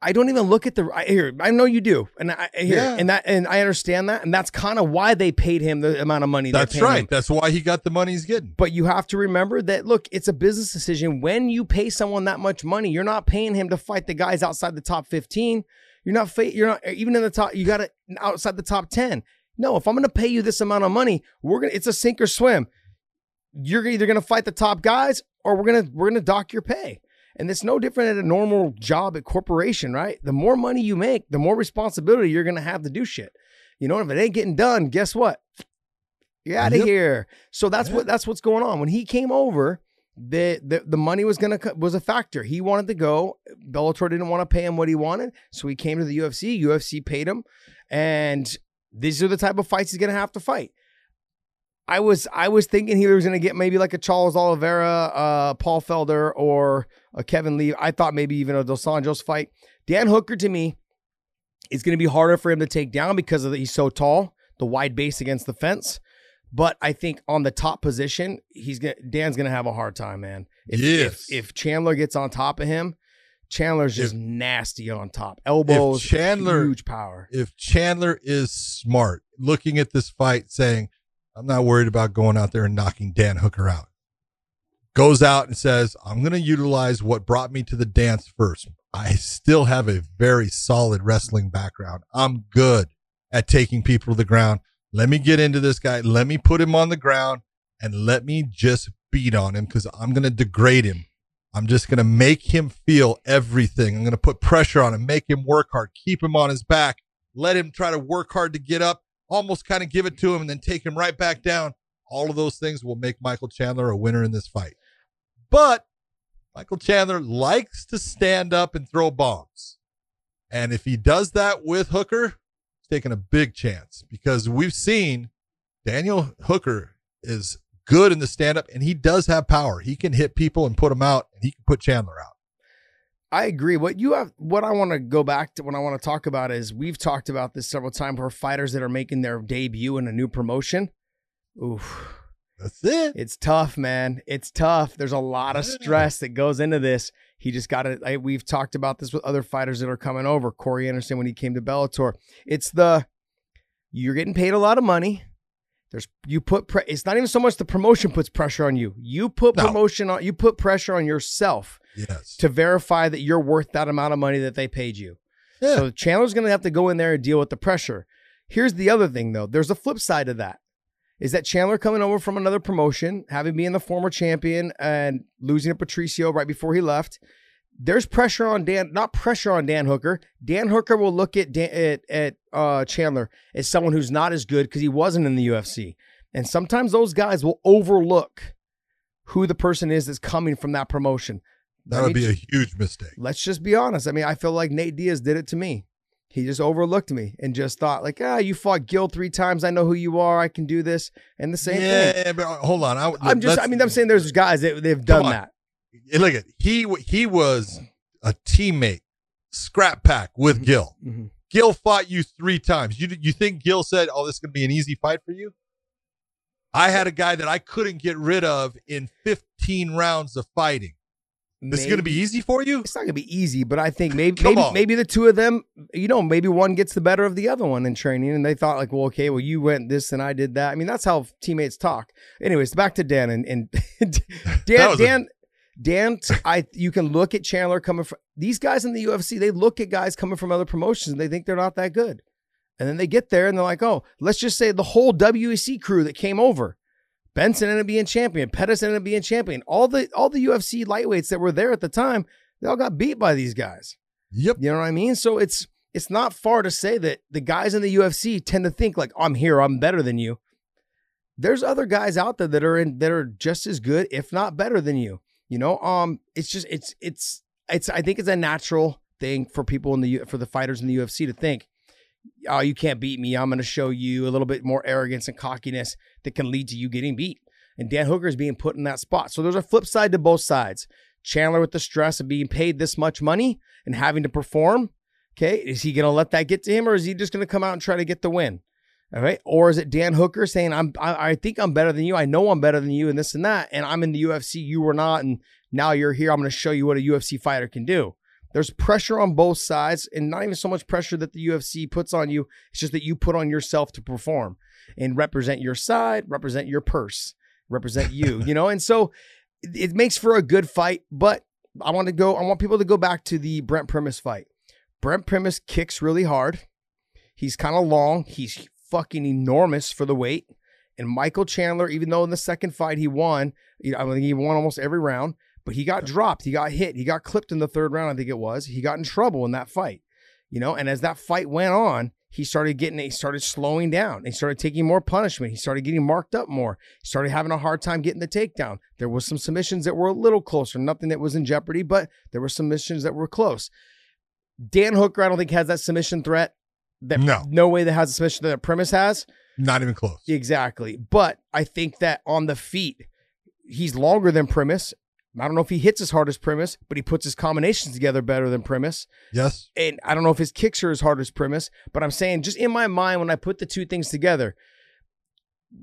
I don't even look at the I here. I know you do, and I hear Yeah. and that and I understand that, and that's kind of why they paid him the amount of money. That's right. him. That's why he got the money he's getting. But you have to remember that look, it's a business decision. When you pay someone that much money, you're not paying him to fight the guys outside the top 15. You're not you're not even in the top you got it outside the top 10. No, if I'm going to pay you this amount of money, we're to it's a sink or swim. You're either going to fight the top guys or we're to we're going to dock your pay. And it's no different at a normal job at corporation, right? The more money you make, the more responsibility you're going to have to do shit. You know, if it ain't getting done, guess what? You're out of Yep. here. So that's Yeah. what that's what's going on. When he came over, the the, the money was gonna was a factor. He wanted to go. Bellator didn't want to pay him what he wanted, so he came to the UFC. UFC paid him, and these are the type of fights he's gonna have to fight. I was I was thinking he was gonna get maybe like a Charles Oliveira, uh, Paul Felder, or a Kevin Lee. I thought maybe even a Dos Anjos fight. Dan Hooker to me is gonna be harder for him to take down because of the, he's so tall, the wide base against the fence. But I think on the top position, he's gonna Dan's gonna have a hard time, man. If, Yes. if, if Chandler gets on top of him, Chandler's just nasty on top. Elbows, Chandler huge power. if Chandler is smart, looking at this fight, saying, I'm not worried about going out there and knocking Dan Hooker out, goes out and says, I'm going to utilize what brought me to the dance first. I still have a very solid wrestling background. I'm good at taking people to the ground. Let me get into this guy. Let me put him on the ground and let me just beat on him because I'm going to degrade him. I'm just going to make him feel everything. I'm going to put pressure on him, make him work hard, keep him on his back, let him try to work hard to get up, almost kind of give it to him, and then take him right back down. All of those things will make Michael Chandler a winner in this fight. But Michael Chandler likes to stand up and throw bombs. And if he does that with Hooker, he's taking a big chance because we've seen Daniel Hooker is good in the stand up and he does have power. He can hit people and put them out and he can put Chandler out. I agree. What you have, what I want to go back to, what I want to talk about is we've talked about this several times. Where fighters that are making their debut in a new promotion, oof, That's it. it's tough, man. It's tough. There's a lot of stress that goes into this. He just got it. We've talked about this with other fighters that are coming over. Corey Anderson when he came to Bellator. It's the you're getting paid a lot of money. There's you put pre- it's not even so much the promotion puts pressure on you. You put No. promotion on you put pressure on yourself Yes. to verify that you're worth that amount of money that they paid you. Yeah. So Chandler's going to have to go in there and deal with the pressure. Here's the other thing though. There's a flip side of that. Is that Chandler coming over from another promotion, having been the former champion and losing to Patricio right before he left. There's pressure on Dan, not pressure on Dan Hooker. Dan Hooker will look at Dan, at, at uh, Chandler as someone who's not as good because he wasn't in the UFC. And sometimes those guys will overlook who the person is that's coming from that promotion. that would be a huge mistake. let's just be honest. I mean, I feel like Nate Diaz did it to me. He just overlooked me and just thought, like, ah, you fought Gil three times. I know who you are. I can do this. And the same yeah, thing. but hold on. I, I'm just, I mean, I'm saying there's guys that they've done that. Look at he. He was a teammate, scrap pack with Gil. Mhm. Gil fought you three times. You you think Gil said, "Oh, this is gonna be an easy fight for you"? I had a guy that I couldn't get rid of in 15 rounds of fighting. This is gonna be easy for you? It's not gonna be easy, but I think maybe [laughs] maybe maybe the two of them, you know, maybe one gets the better of the other one in training, and they thought like, well, okay, well, you went this and I did that. I mean, that's how teammates talk. Anyways, back to Dan and, and [laughs] [laughs] That Dan a- Dan Dan. I you can look at Chandler coming from these guys in the UFC. They look at guys coming from other promotions and they think they're not that good, and then they get there and they're like, oh, let's just say the whole WEC crew that came over. Benson ended up being champion. Pettis ended up being champion. All the all the UFC lightweights that were there at the time, they all got beat by these guys. Yep. You know what I mean? So it's it's not far to say that the guys in the UFC tend to think like I'm here, I'm better than you. There's other guys out there that are in that are just as good, if not better than you. You know, um, it's just it's it's it's I think it's a natural thing for people in the for the fighters in the UFC to think, oh, you can't beat me. I'm going to show you a little bit more arrogance and cockiness that can lead to you getting beat. And Dan Hooker is being put in that spot. So there's a flip side to both sides. Chandler with the stress of being paid this much money and having to perform. Okay, is he going to let that get to him, or is he just going to come out and try to get the win? All right, or is it Dan Hooker saying, "I'm, I, I think I'm better than you. I know I'm better than you, and this and that, and I'm in the UFC. You were not, and now you're here. I'm going to show you what a UFC fighter can do." There's pressure on both sides, and not even so much pressure that the UFC puts on you. It's just that you put on yourself to perform and represent your side, represent your purse, represent you. [laughs] you know, and so it, makes for a good fight. But I want to go. I want people to go back to the Brent Primus fight. Brent Primus kicks really hard. He's kind of long. He's fucking enormous for the weight. And Michael Chandler, even though in the second fight he won, I think he won almost every round, but he got dropped. He got hit. He got clipped in the third round, I think it was. He got in trouble in that fight, you know. And as that fight went on, he started getting, he started slowing down. He started taking more punishment. He started getting marked up more. He started having a hard time getting the takedown. There was some submissions that were a little closer, nothing that was in jeopardy, but there were submissions that were close. Dan Hooker, I don't think has that submission threat. That No. no way that has a submission that Primus has. Not even close. Exactly. But I think that on the feet, he's longer than Primus. I don't know if he hits as hard as Primus, but he puts his combinations together better than Primus. Yes. And I don't know if his kicks are as hard as Primus, but I'm saying just in my mind when I put the two things together,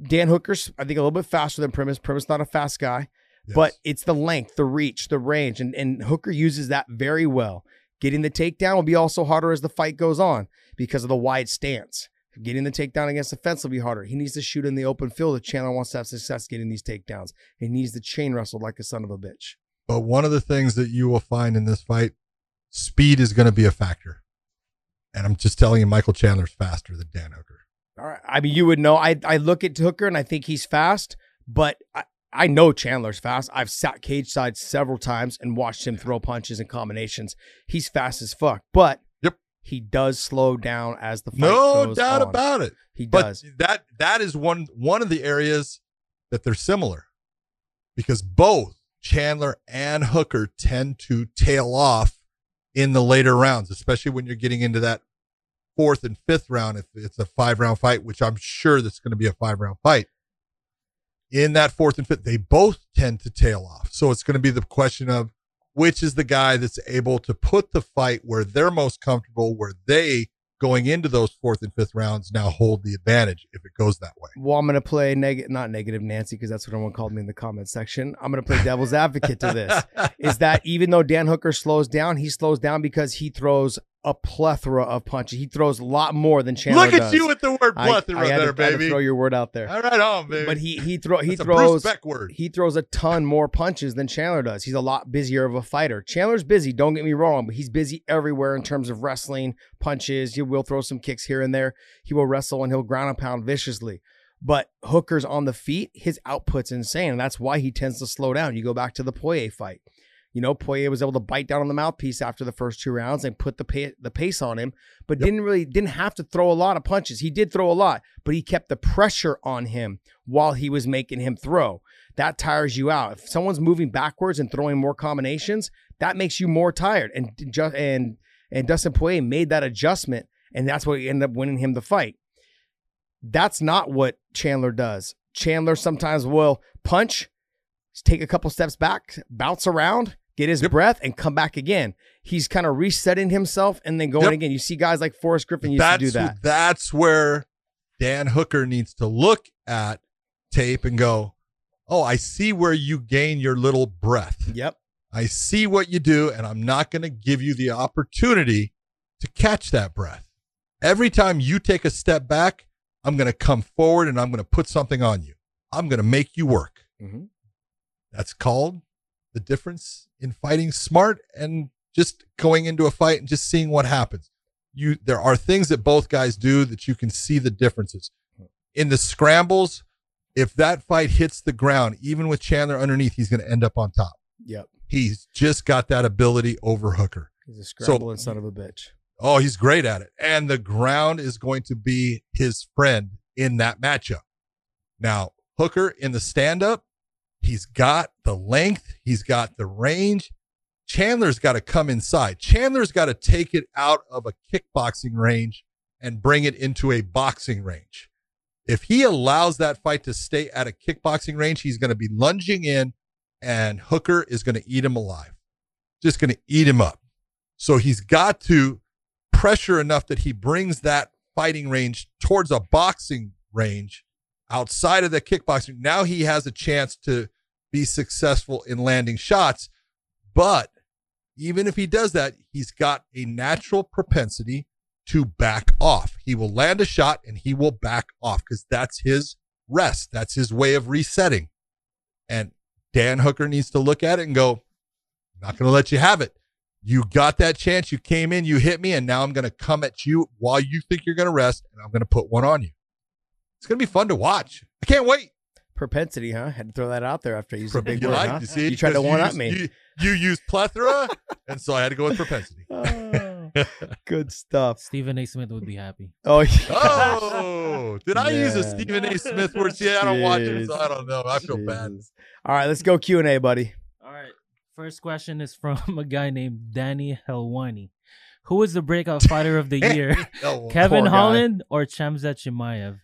Dan Hooker's I think a little bit faster than Primus. Primus not a fast guy, yes. but it's the length, the reach, the range, and and Hooker uses that very well. Getting the takedown will be also harder as the fight goes on because of the wide stance. Getting the takedown against the fence will be harder. He needs to shoot in the open field if Chandler wants to have success getting these takedowns. He needs to chain wrestle like a son of a bitch. But one of the things that you will find in this fight, speed is going to be a factor. And I'm just telling you, Michael Chandler's faster than Dan Hooker. All right. I mean, you would know. I I look at Hooker and I think he's fast, but I, I know Chandler's fast. I've sat cage side several times and watched him throw punches and combinations. He's fast as fuck, but. He does slow down as the fight No goes doubt on. about it. He But does. that that is one one of the areas that they're similar. Because both Chandler and Hooker tend to tail off in the later rounds, especially when you're getting into that fourth and fifth round if it's a five round fight, which I'm sure that's going to be a five round fight. In that fourth and fifth, they both tend to tail off. So it's going to be the question of which is the guy that's able to put the fight where they're most comfortable, where they going into those fourth and fifth rounds now hold the advantage if it goes that way. Well, I'm gonna play negative, not negative Nancy, because that's what everyone called me in the comment section. I'm gonna play devil's advocate to this. [laughs] Is that even though Dan Hooker slows down, he slows down because he throws a plethora of punches. He throws a lot more than Chandler Look at does. you with the word plethora I had there, to, I had to baby. throw your word out there. All right, on, baby. But he he throw he That's throws he throws a ton more punches than Chandler does. He's a lot busier of a fighter. Chandler's busy, don't get me wrong, but he's busy everywhere in terms of wrestling, punches. He will throw some kicks here and there. He will wrestle and he'll ground and pound viciously. But Hooker's on the feet, his output's insane. And that's why he tends to slow down. You go back to the Poirier fight. You know, Poirier was able to bite down on the mouthpiece after the first two rounds and put the pa- the pace on him, but Yep. didn't really didn't have to throw a lot of punches. He did throw a lot, but he kept the pressure on him while he was making him throw. That tires you out. If someone's moving backwards and throwing more combinations, that makes you more tired. And just and and Dustin Poirier made that adjustment, and that's what ended up winning him the fight. That's not what Chandler does. Chandler sometimes will punch, take a couple steps back, bounce around, get his Yep. breath, and come back again. He's kind of resetting himself and then going Yep. again. You see guys like Forrest Griffin used that's to do that. that's where Dan Hooker needs to look at tape and go, "Oh, I see where you gain your little breath. Yep. I see what you do, and I'm not going to give you the opportunity to catch that breath. Every time you take a step back, I'm going to come forward and I'm going to put something on you. I'm going to make you work. Mhm. That's called the difference in fighting smart and just going into a fight and just seeing what happens. You there are things that both guys do that you can see the differences. In the scrambles, if that fight hits the ground, even with Chandler underneath, he's going to end up on top. Yep. He's just got that ability over Hooker. He's a scrambling son of a bitch. Oh, he's great at it. And the ground is going to be his friend in that matchup. Now, Hooker in the stand up, he's got the length, he's got the range. Chandler's got to come inside. Chandler's got to take it out of a kickboxing range and bring it into a boxing range. If he allows that fight to stay at a kickboxing range, he's going to be lunging in and Hooker is going to eat him alive. Just going to eat him up. So he's got to pressure enough that he brings that fighting range towards a boxing range outside of the kickboxing. Now he has a chance to be successful in landing shots. But even if he does that, he's got a natural propensity to back off. He will land a shot and he will back off because that's his rest. That's his way of resetting. And Dan Hooker needs to look at it and go, I'm not going to let you have it. You got that chance. You came in, you hit me, and now I'm going to come at you while you think you're going to rest, and I'm going to put one on you. It's going to be fun to watch. I can't wait. Propensity, huh? Had to throw that out there after I used a big you word. like huh? see You tried to because one up me. You, you used plethora, [laughs] and so I had to go with propensity. Oh, [laughs] [laughs] good stuff. Stephen A. Smith would be happy. Oh, yeah. Oh, did I use a Stephen A. Smith word? Yeah, I don't watch it, so I don't know. I feel bad. All right, let's go Q and A, buddy. All right. First question is from a guy named Danny Helwani. Who is the breakout fighter of the year? Kevin Poor guy. Holland or Khamzat Chimaev?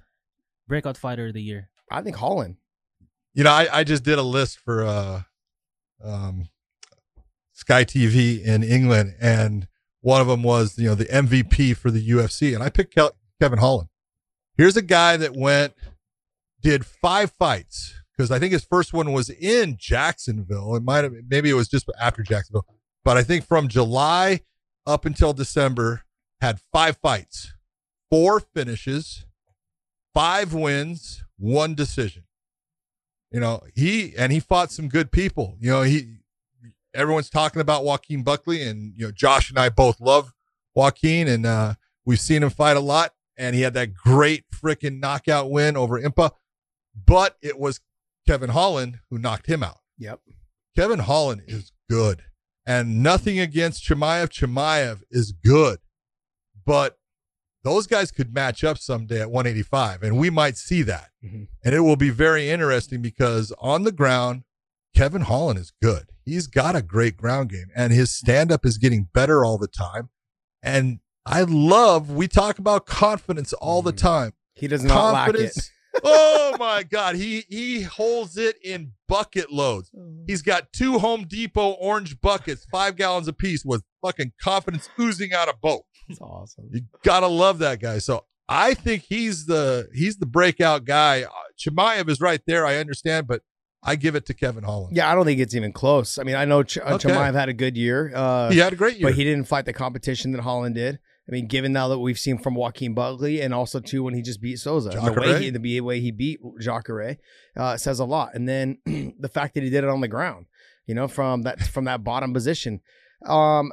Breakout fighter of the year. I think Holland. You know, I, I just did a list for uh, um, Sky TV in England, and one of them was you know the MVP for the UFC, and I picked Kel- Kevin Holland. Here's a guy that went did five fights because I think his first one was in Jacksonville. It might have maybe it was just after Jacksonville, but I think from July up until December had five fights, four finishes, five wins, one decision. You know he and he fought some good people. You know he everyone's talking about joaquin buckley and you know josh and i both love joaquin and uh we've seen him fight a lot and he had that great freaking knockout win over impa but it was kevin holland who knocked him out. Yep. kevin holland is good and nothing against chimaev. Chimaev is good but those guys could match up someday at 185 and we might see that Mhm. and it will be very interesting because on the ground, Kevin Holland is good. He's got a great ground game and his stand up is getting better all the time. And I love, we talk about confidence all the Mhm. time. He does not lack it. Confidence. oh my God. He, he holds it in bucket loads. He's got two Home Depot orange buckets, five gallons apiece with fucking confidence oozing out of both. That's awesome. You gotta love that guy. So I think he's the he's the breakout guy. Uh, Chimaev is right there. I understand, but I give it to Kevin Holland. Yeah, I don't think it's even close. I mean, I know Ch- uh, Okay. Chimaev had a good year, uh, he had a great year. but he didn't fight the competition that Holland did. I mean, given now that we've seen from Joaquin Buckley and also too when he just beat Souza, the way he the way he beat Jacare uh, says a lot. And then [clears throat] the fact that he did it on the ground, you know, from that from that bottom position. Um,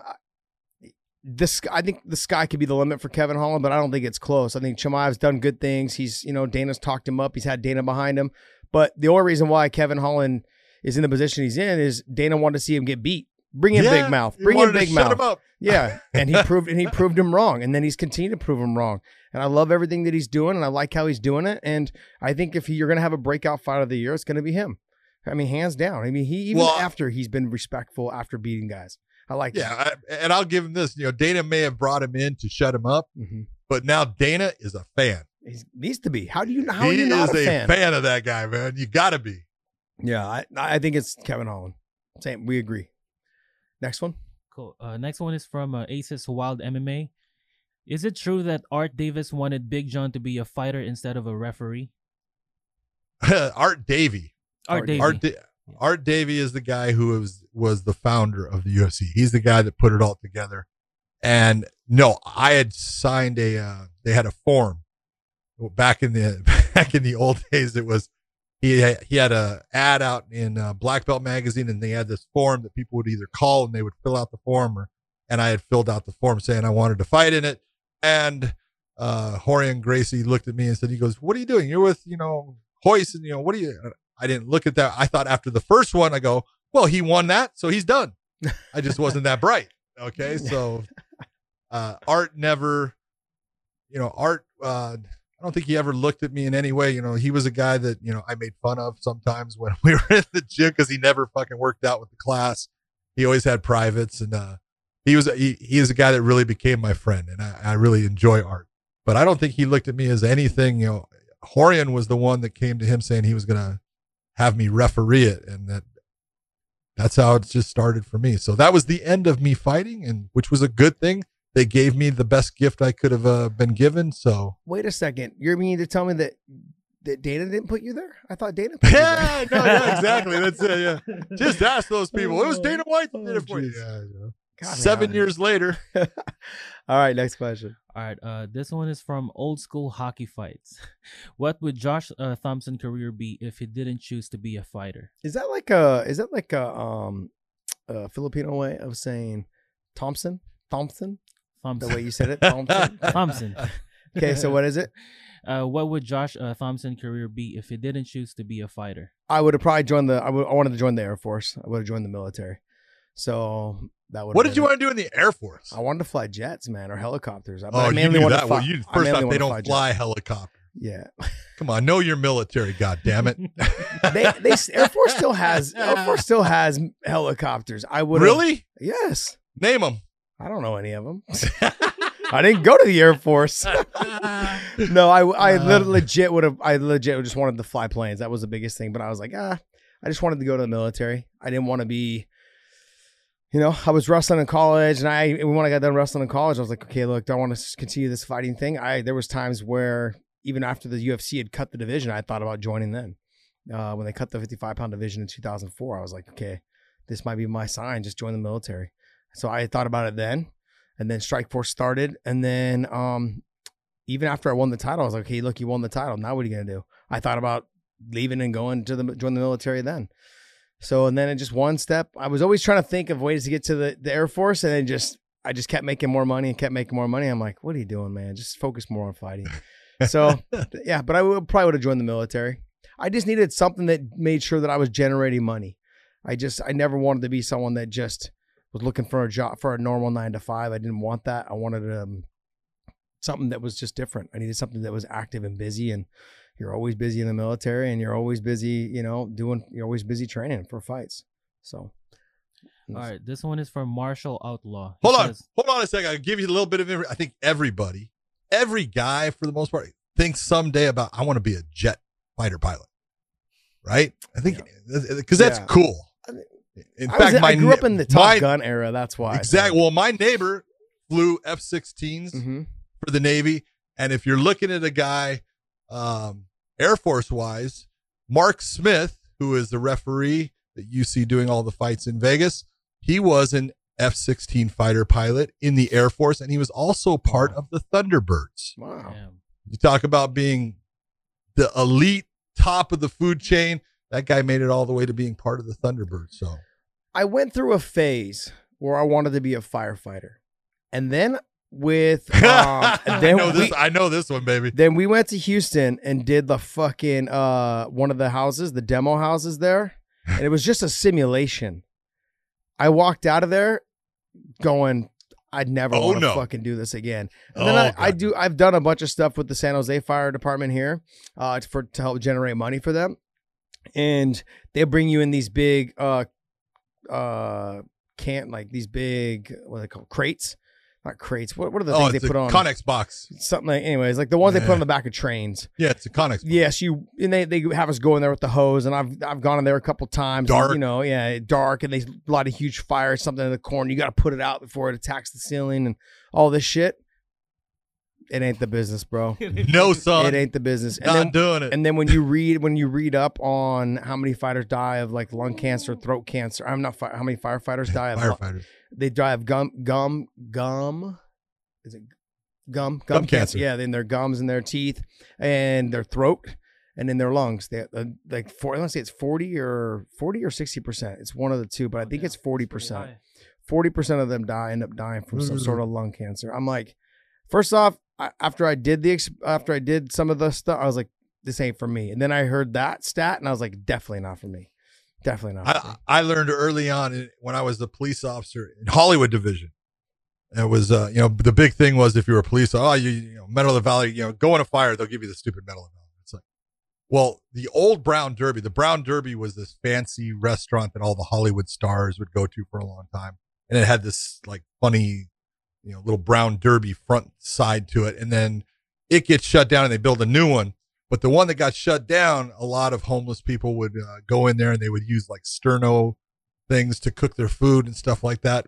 this I think the sky could be the limit for Kevin Holland, but I don't think it's close. I think Chimaev's done good things. He's you know Dana's talked him up. He's had Dana behind him. But the only reason why Kevin Holland is in the position he's in is Dana wanted to see him get beat. Bring in Yeah, Big Mouth. Bring in Big shut Mouth. him up. Yeah, [laughs] and he proved and he proved him wrong, and then he's continued to prove him wrong. And I love everything that he's doing, and I like how he's doing it. And I think if he, you're going to have a breakout fight of the year, it's going to be him. I mean, hands down. I mean, he even Well, after he's been respectful after beating guys. I like that. Yeah, I, and I'll give him this. You know, Dana may have brought him in to shut him up, Mhm. but now Dana is a fan. He needs to be. How do you? How are he you is not a a fan? of that guy, man. You got to be. Yeah, I, I think it's Kevin Holland. Same. We agree. Next one. Cool. Uh, next one is from uh, Aces Wild MMA. Is it true that Art Davis wanted Big John to be a fighter instead of a referee? [laughs] Art Davie. Art, Art Davie. Art da- Art Davie is the guy who was was the founder of the UFC. He's the guy that put it all together. And no, I had signed a. Uh, they had a form back in the [laughs] back in the old days. It was he had, he had a ad out in uh, Black Belt magazine, and they had this form that people would either call and they would fill out the form, or and I had filled out the form saying I wanted to fight in it. And uh, Rorion Gracie looked at me and said, "He goes, what are you doing? You're with you know Royce, and you know what are you?" I didn't look at that. I thought after the first one, I go, well, he won that, so he's done. I just wasn't that bright. Okay, [laughs] so uh, Art never, you know, Art. Uh, I don't think he ever looked at me in any way. You know, he was a guy that you know I made fun of sometimes when [laughs] we were in the gym because he never fucking worked out with the class. He always had privates, and uh, he was he, he is a guy that really became my friend, and I, I really enjoy Art. But I don't think he looked at me as anything. You know, Rorion was the one that came to him saying he was gonna have me referee it, and that that's how it just started for me. So that was the end of me fighting, and which was a good thing. they gave me the best gift I could have uh, been given. So Wait a second. You're meaning to tell me that that Dana didn't put you there? I thought Dana [laughs] put you there. yeah, no, yeah, exactly. That's it. Yeah, [laughs] just ask those people. It was Dana White that did it for you. Oh, Yeah, yeah. God, Seven man. years later. [laughs] All right, next question. All right, uh, this one is from old school hockey fights. [laughs] What would Josh uh, Thompson career be if he didn't choose to be a fighter? Is that like a is that like a um a Filipino way of saying Thompson? Thompson? Thompson. The way you said it? Thompson. [laughs] Thompson. okay, so what is it? Uh, what would Josh uh, Thompson career be if he didn't choose to be a fighter? I would have probably joined the I would I wanted to join the Air Force. I would have joined the military. So that would What did you want to do in the Air Force? I wanted to fly jets, man, or helicopters. But oh, I you mainly knew wanted that. to fly, well, you first off, they don't fly fly helicopter. Yeah. [laughs] Come on, know your military. God damn it. [laughs] they they Air Force still has Air Force still has helicopters. I would really Yes. name them. I don't know any of them. [laughs] I didn't go to the Air Force. no, I I Uh. legit would have I legit just wanted to fly planes. That was the biggest thing. But I was like, ah, I just wanted to go to the military. I didn't want to be you know, I was wrestling in college, and I when I got done wrestling in college, I was like, okay, look, do I want to continue this fighting thing? I there was times where even after the UFC had cut the division, I thought about joining then. Uh, when they cut the 55 pound division in 2004, I was like, okay, this might be my sign. Just join the military. So I thought about it then, and then Strikeforce started, and then um, even after I won the title, I was like, okay, look, you won the title. Now what are you gonna do? I thought about leaving and going to the join the military then. So and then it just one step. I was always trying to think of ways to get to the, the Air Force, and then just I just kept making more money and kept making more money. I'm like, what are you doing, man? Just focus more on fighting. So [laughs] yeah, but I would probably would have joined the military. I just needed something that made sure that I was generating money. I just I never wanted to be someone that just was looking for a job for a normal nine to five. I didn't want that. I wanted um, something that was just different. I needed something that was active and busy. And you're always busy in the military, and you're always busy, you know, doing. You're always busy training for fights. So. All right, this one is from Marshall Outlaw. He Hold on. Hold on a second. I'll give you a little bit of information. I think everybody, every guy for the most part, thinks someday about, I want to be a jet fighter pilot. Right? I think, because that's Yeah. cool. I In I, fact, was, my I grew up in the Top my- Gun era. That's why. Exactly. Well, my neighbor flew F 16s hmm for the Navy. And if you're looking at a guy, um, Air Force wise, Mark Smith, who is the referee that you see doing all the fights in Vegas, he was an F 16 fighter pilot in the Air Force, and he was also part of the Thunderbirds. Wow. Damn. You talk about being the elite top of the food chain. That guy made it all the way to being part of the Thunderbirds. So I went through a phase where I wanted to be a firefighter, and then with [laughs] um, I know we, this. I know this one, baby. then we went to Houston and did the fucking uh one of the houses, the demo houses there, and it was just a simulation. I walked out of there going, I'd never Oh, want to no. fuck and do this again. And then Oh, I, I, do. I've done a bunch of stuff with the San Jose Fire Department here, uh, for to help generate money for them, and they bring you in these big, uh, uh, can't like these big what are they call crates, not crates. What what are the Oh, things they put on? Conex box. Something like, anyways, like the ones they put on the back of trains. Yeah, it's a Connex. box. Yes, you and they they have us go in there with the hose, and I've I've gone in there a couple times. Dark. you know, yeah, dark, and they light a huge fire, something in the corner. You got to put it out before it attacks the ceiling, and all this shit. It ain't the business, bro. [laughs] No, son. It ain't the business. And Not then, doing it. and then when you read when you read up on how many fighters die of like lung cancer, throat cancer, I'm not fi- how many firefighters die of Firefighters. they die of gum gum gum is it gum Gum cancer. yeah in their gums and their teeth and their throat and in their lungs they uh, like four i want to say it's 40 or 40 or 60 percent it's one of the two but i think it's 40 percent 40 percent of them die end up dying from some [laughs] sort of lung cancer i'm like first off I, after i did the after i did some of the stuff i was like this ain't for me and then i heard that stat and i was like definitely not for me definitely not for me. I, I learned early on when I was the police officer in Hollywood division. It was, uh, you know, the big thing was if you were a police, officer, oh, you, you know, Medal of Valor, you know, go in a fire, they'll give you the stupid Medal of Valor. It's like, well, the old Brown Derby, the Brown Derby was this fancy restaurant that all the Hollywood stars would go to for a long time. And it had this like funny, you know, little Brown Derby front side to it. And then it gets shut down and they build a new one. But the one that got shut down, a lot of homeless people would uh, go in there and they would use like sterno things to cook their food and stuff like that.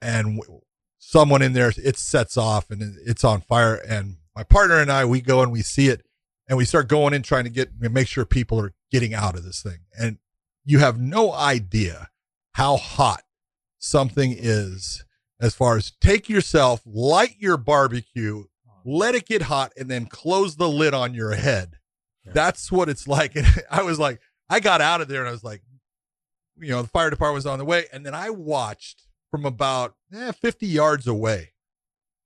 And w- someone in there, it sets off and it's on fire. And my partner and I, we go and we see it and we start going in trying to get make sure people are getting out of this thing. And you have no idea how hot something is as far as take yourself, light your barbecue, let it get hot, and then close the lid on your head. That's what it's like. And [laughs] I was like, I got out of there and I was like, you know, the fire department was on the way. And then I watched from about eh, 50 yards away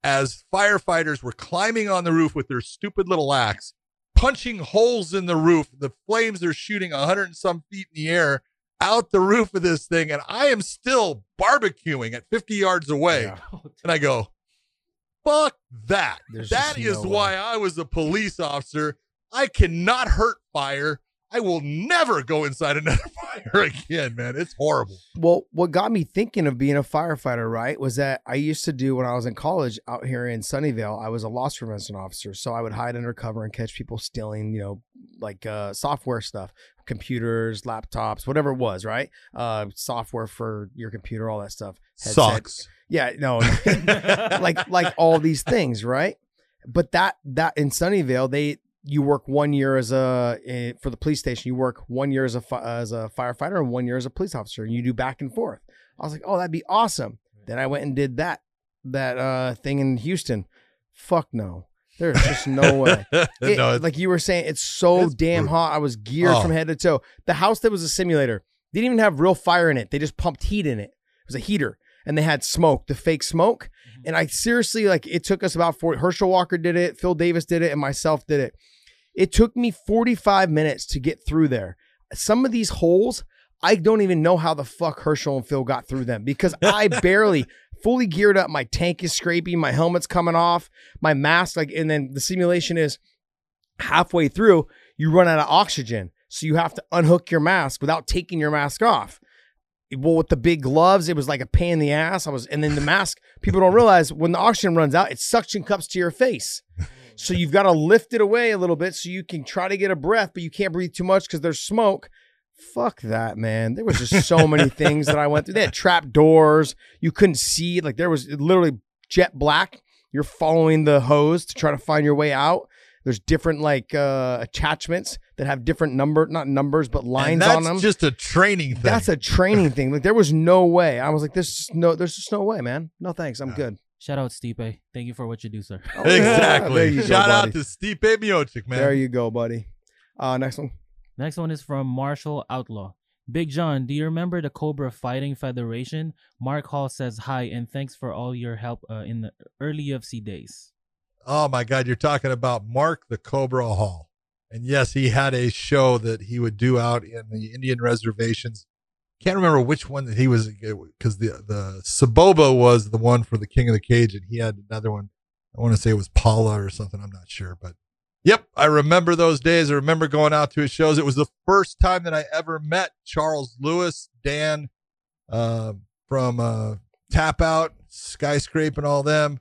as firefighters were climbing on the roof with their stupid little axe, punching holes in the roof. The flames are shooting 100 and some feet in the air out the roof of this thing. And I am still barbecuing at 50 yards away. Yeah. [laughs] Oh, and I go, fuck that. There's That just is no why way. I was a police officer. I cannot hurt fire. I will never go inside another [laughs] fire again, man. It's horrible. Well, what got me thinking of being a firefighter, right, was that I used to do when I was in college out here in Sunnyvale. I was a loss prevention officer, so I would hide undercover and catch people stealing, you know, like uh, software stuff, computers, laptops, whatever it was, right? Uh, software for your computer, all that stuff. Headset. Sucks. Yeah, no, [laughs] [laughs] like like all these things, right? But that that in Sunnyvale, they you work one year as a for the police station. You work one year as a fi- as a firefighter and one year as a police officer, and you do back and forth. I was like, oh, that'd be awesome. Then I went and did that that uh thing in Houston. Fuck no, there's just no [laughs] way. It- no, like you were saying, it's so it's damn brutal. hot. I was geared Oh. from head to toe. The house that was a simulator didn't even have real fire in it. They just pumped heat in it. It was a heater, and they had smoke, the fake smoke. Mm-hmm. And I seriously like it took us about four. Herschel Walker did it, Phil Davis did it, and myself did it. It took me 45 minutes to get through there. Some of these holes, I don't even know how the fuck Herschel and Phil got through them because [laughs] I barely fully geared up. My tank is scraping, my helmet's coming off, my mask, like, and then the simulation is halfway through, you run out of oxygen. So you have to unhook your mask without taking your mask off. Well, with the big gloves, it was like a pain in the ass. I was, and then the mask, people don't realize when the oxygen runs out, it suction cups to your face. So you've got to lift it away a little bit so you can try to get a breath, but you can't breathe too much because there's smoke. Fuck that, man. There was just so many [laughs] things that I went through. They had trap doors. You couldn't see. Like there was literally jet black. You're following the hose to try to find your way out. There's different like uh attachments that have different number, not numbers, but lines on them. just a training thing. That's a training thing. Like there was no way. I was like, there's just no, there's just no way, man. No thanks. I'm Yeah. good. Shout out Stipe. Thank you for what you do, sir. Oh, There exactly. you go, Shout out to Stipe Miocic, man. There you go, buddy. Uh, next one. Next one is from Marshall Outlaw. Big John, do you remember the Cobra Fighting Federation? Mark Hall says hi and thanks for all your help uh, in the early UFC days. Oh my God, you're talking about Mark the Cobra Hall. And yes, he had a show that he would do out in the Indian reservations. Can't remember which one that he was because the the Soboba was the one for the King of the Cage, and he had another one. I want to say it was Pala or something. I'm not sure, but yep, I remember those days. I remember going out to his shows. It was the first time that I ever met Charles Lewis, Dan uh, from uh, Tap Out, Skyskrape, and all them.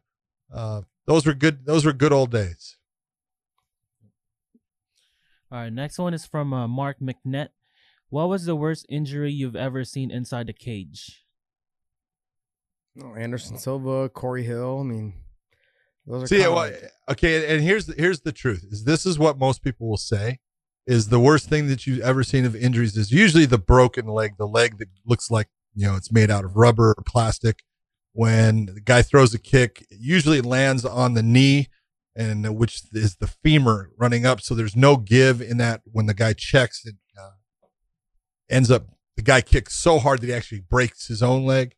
Uh, those were good. Those were good old days. All right, next one is from uh, Mark McNett. What was the worst injury you've ever seen inside the cage? Oh, Anderson Silva, Corey Hill. I mean, those are See, kinda well, like- okay, and here's the, here's the truth: is this is what most people will say is the worst thing that you've ever seen of injuries is usually the broken leg, the leg that looks like you know it's made out of rubber or plastic. When the guy throws a kick, it usually lands on the knee, and which is the femur running up, so there's no give in that. When the guy checks, it uh, ends up the guy kicks so hard that he actually breaks his own leg,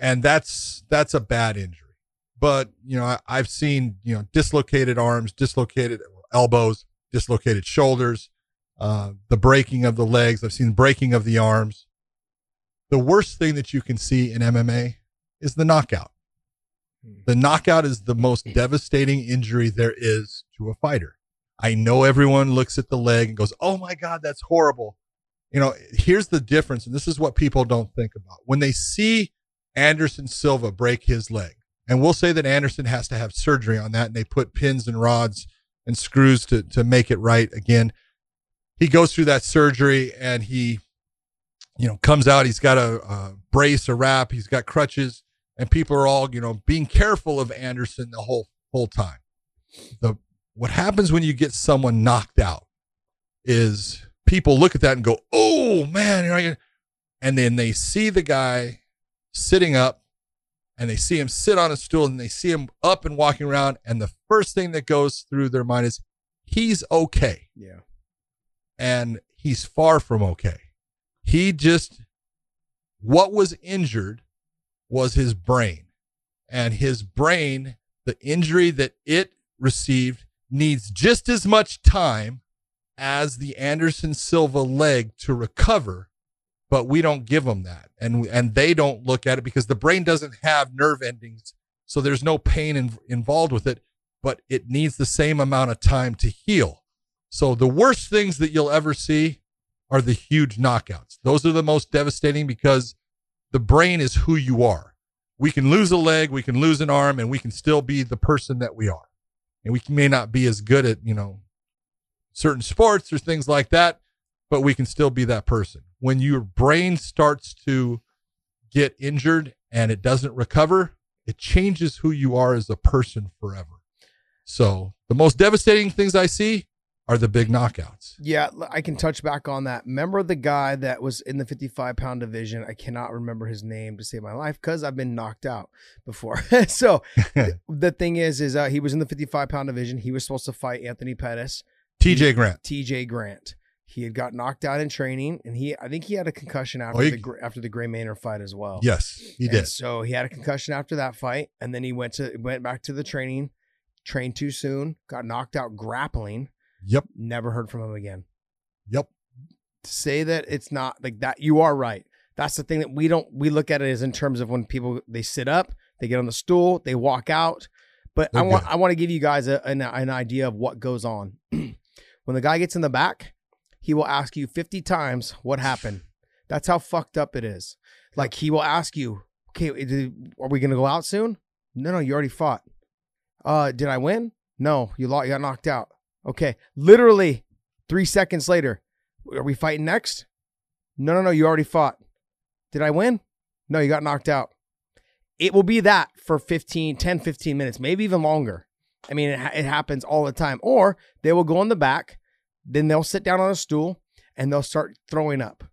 and that's that's a bad injury. But you know I, i've seen you know dislocated arms dislocated elbows dislocated shoulders uh, the breaking of the legs. I've seen breaking of the arms. The worst thing that you can see in mma is the knockout the knockout is the most devastating injury there is to a fighter i know everyone looks at the leg and goes oh my god that's horrible you know here's the difference and this is what people don't think about when they see anderson silva break his leg and we'll say that Anderson has to have surgery on that, and they put pins and rods and screws to to make it right again. He goes through that surgery, and he, you know, comes out. He's got a, a brace, a wrap. He's got crutches, and people are all you know being careful of Anderson the whole whole time. The what happens when you get someone knocked out is people look at that and go, "Oh man," you know, and then they see the guy sitting up, and they see him sit on a stool, and they see him up and walking around, and the first thing that goes through their mind is, "He's okay," Yeah. and he's far from okay. He just what was injured was his brain, and his brain, the injury that it received, needs just as much time as the Anderson Silva leg to recover, but we don't give them that, and and they don't look at it because the brain doesn't have nerve endings, so there's no pain in, involved with it, but it needs the same amount of time to heal. So the worst things that you'll ever see are the huge knockouts. Those are the most devastating because the brain is who you are. We can lose a leg, we can lose an arm, and we can still be the person that we are. And we may not be as good at, you know, certain sports or things like that, but we can still be that person. When your brain starts to get injured and it doesn't recover, it changes who you are as a person forever. So the most devastating things I see are the big knockouts. Yeah, I can touch back on that. Remember the guy that was in the 55 pound division? I cannot remember his name to save my life because I've been knocked out before. [laughs] so [laughs] the thing is, is uh, he was in the 55 pound division. He was supposed to fight Anthony Pettis, TJ Grant. TJ Grant. He had got knocked out in training, and he I think he had a concussion after Oh, he- the after the Gray Maynard fight as well. Yes, he And did. So he had a concussion after that fight, and then he went to went back to the training, trained too soon, got knocked out grappling. Yep. Never heard from him again. Yep. to say that it's not like that you are right. That's the thing that we don't we look at it as in terms of when people they sit up they get on the stool they walk out. But i want good. i want to give you guys a, an, an idea of what goes on. [clears throat] When the guy gets in the back he will ask you 50 times what happened. That's how fucked up it is. Like he will ask you okay are we gonna go out soon? No no you already fought. Uh did i win? No you lost you got knocked out okay literally three seconds later are we fighting next? No, no, no. You already fought. Did I win? No, you got knocked out. It will be that for 15, 10, 15 minutes, maybe even longer. I mean, it, it happens all the time. Or they will go in the back, then they'll sit down on a stool and they'll start throwing up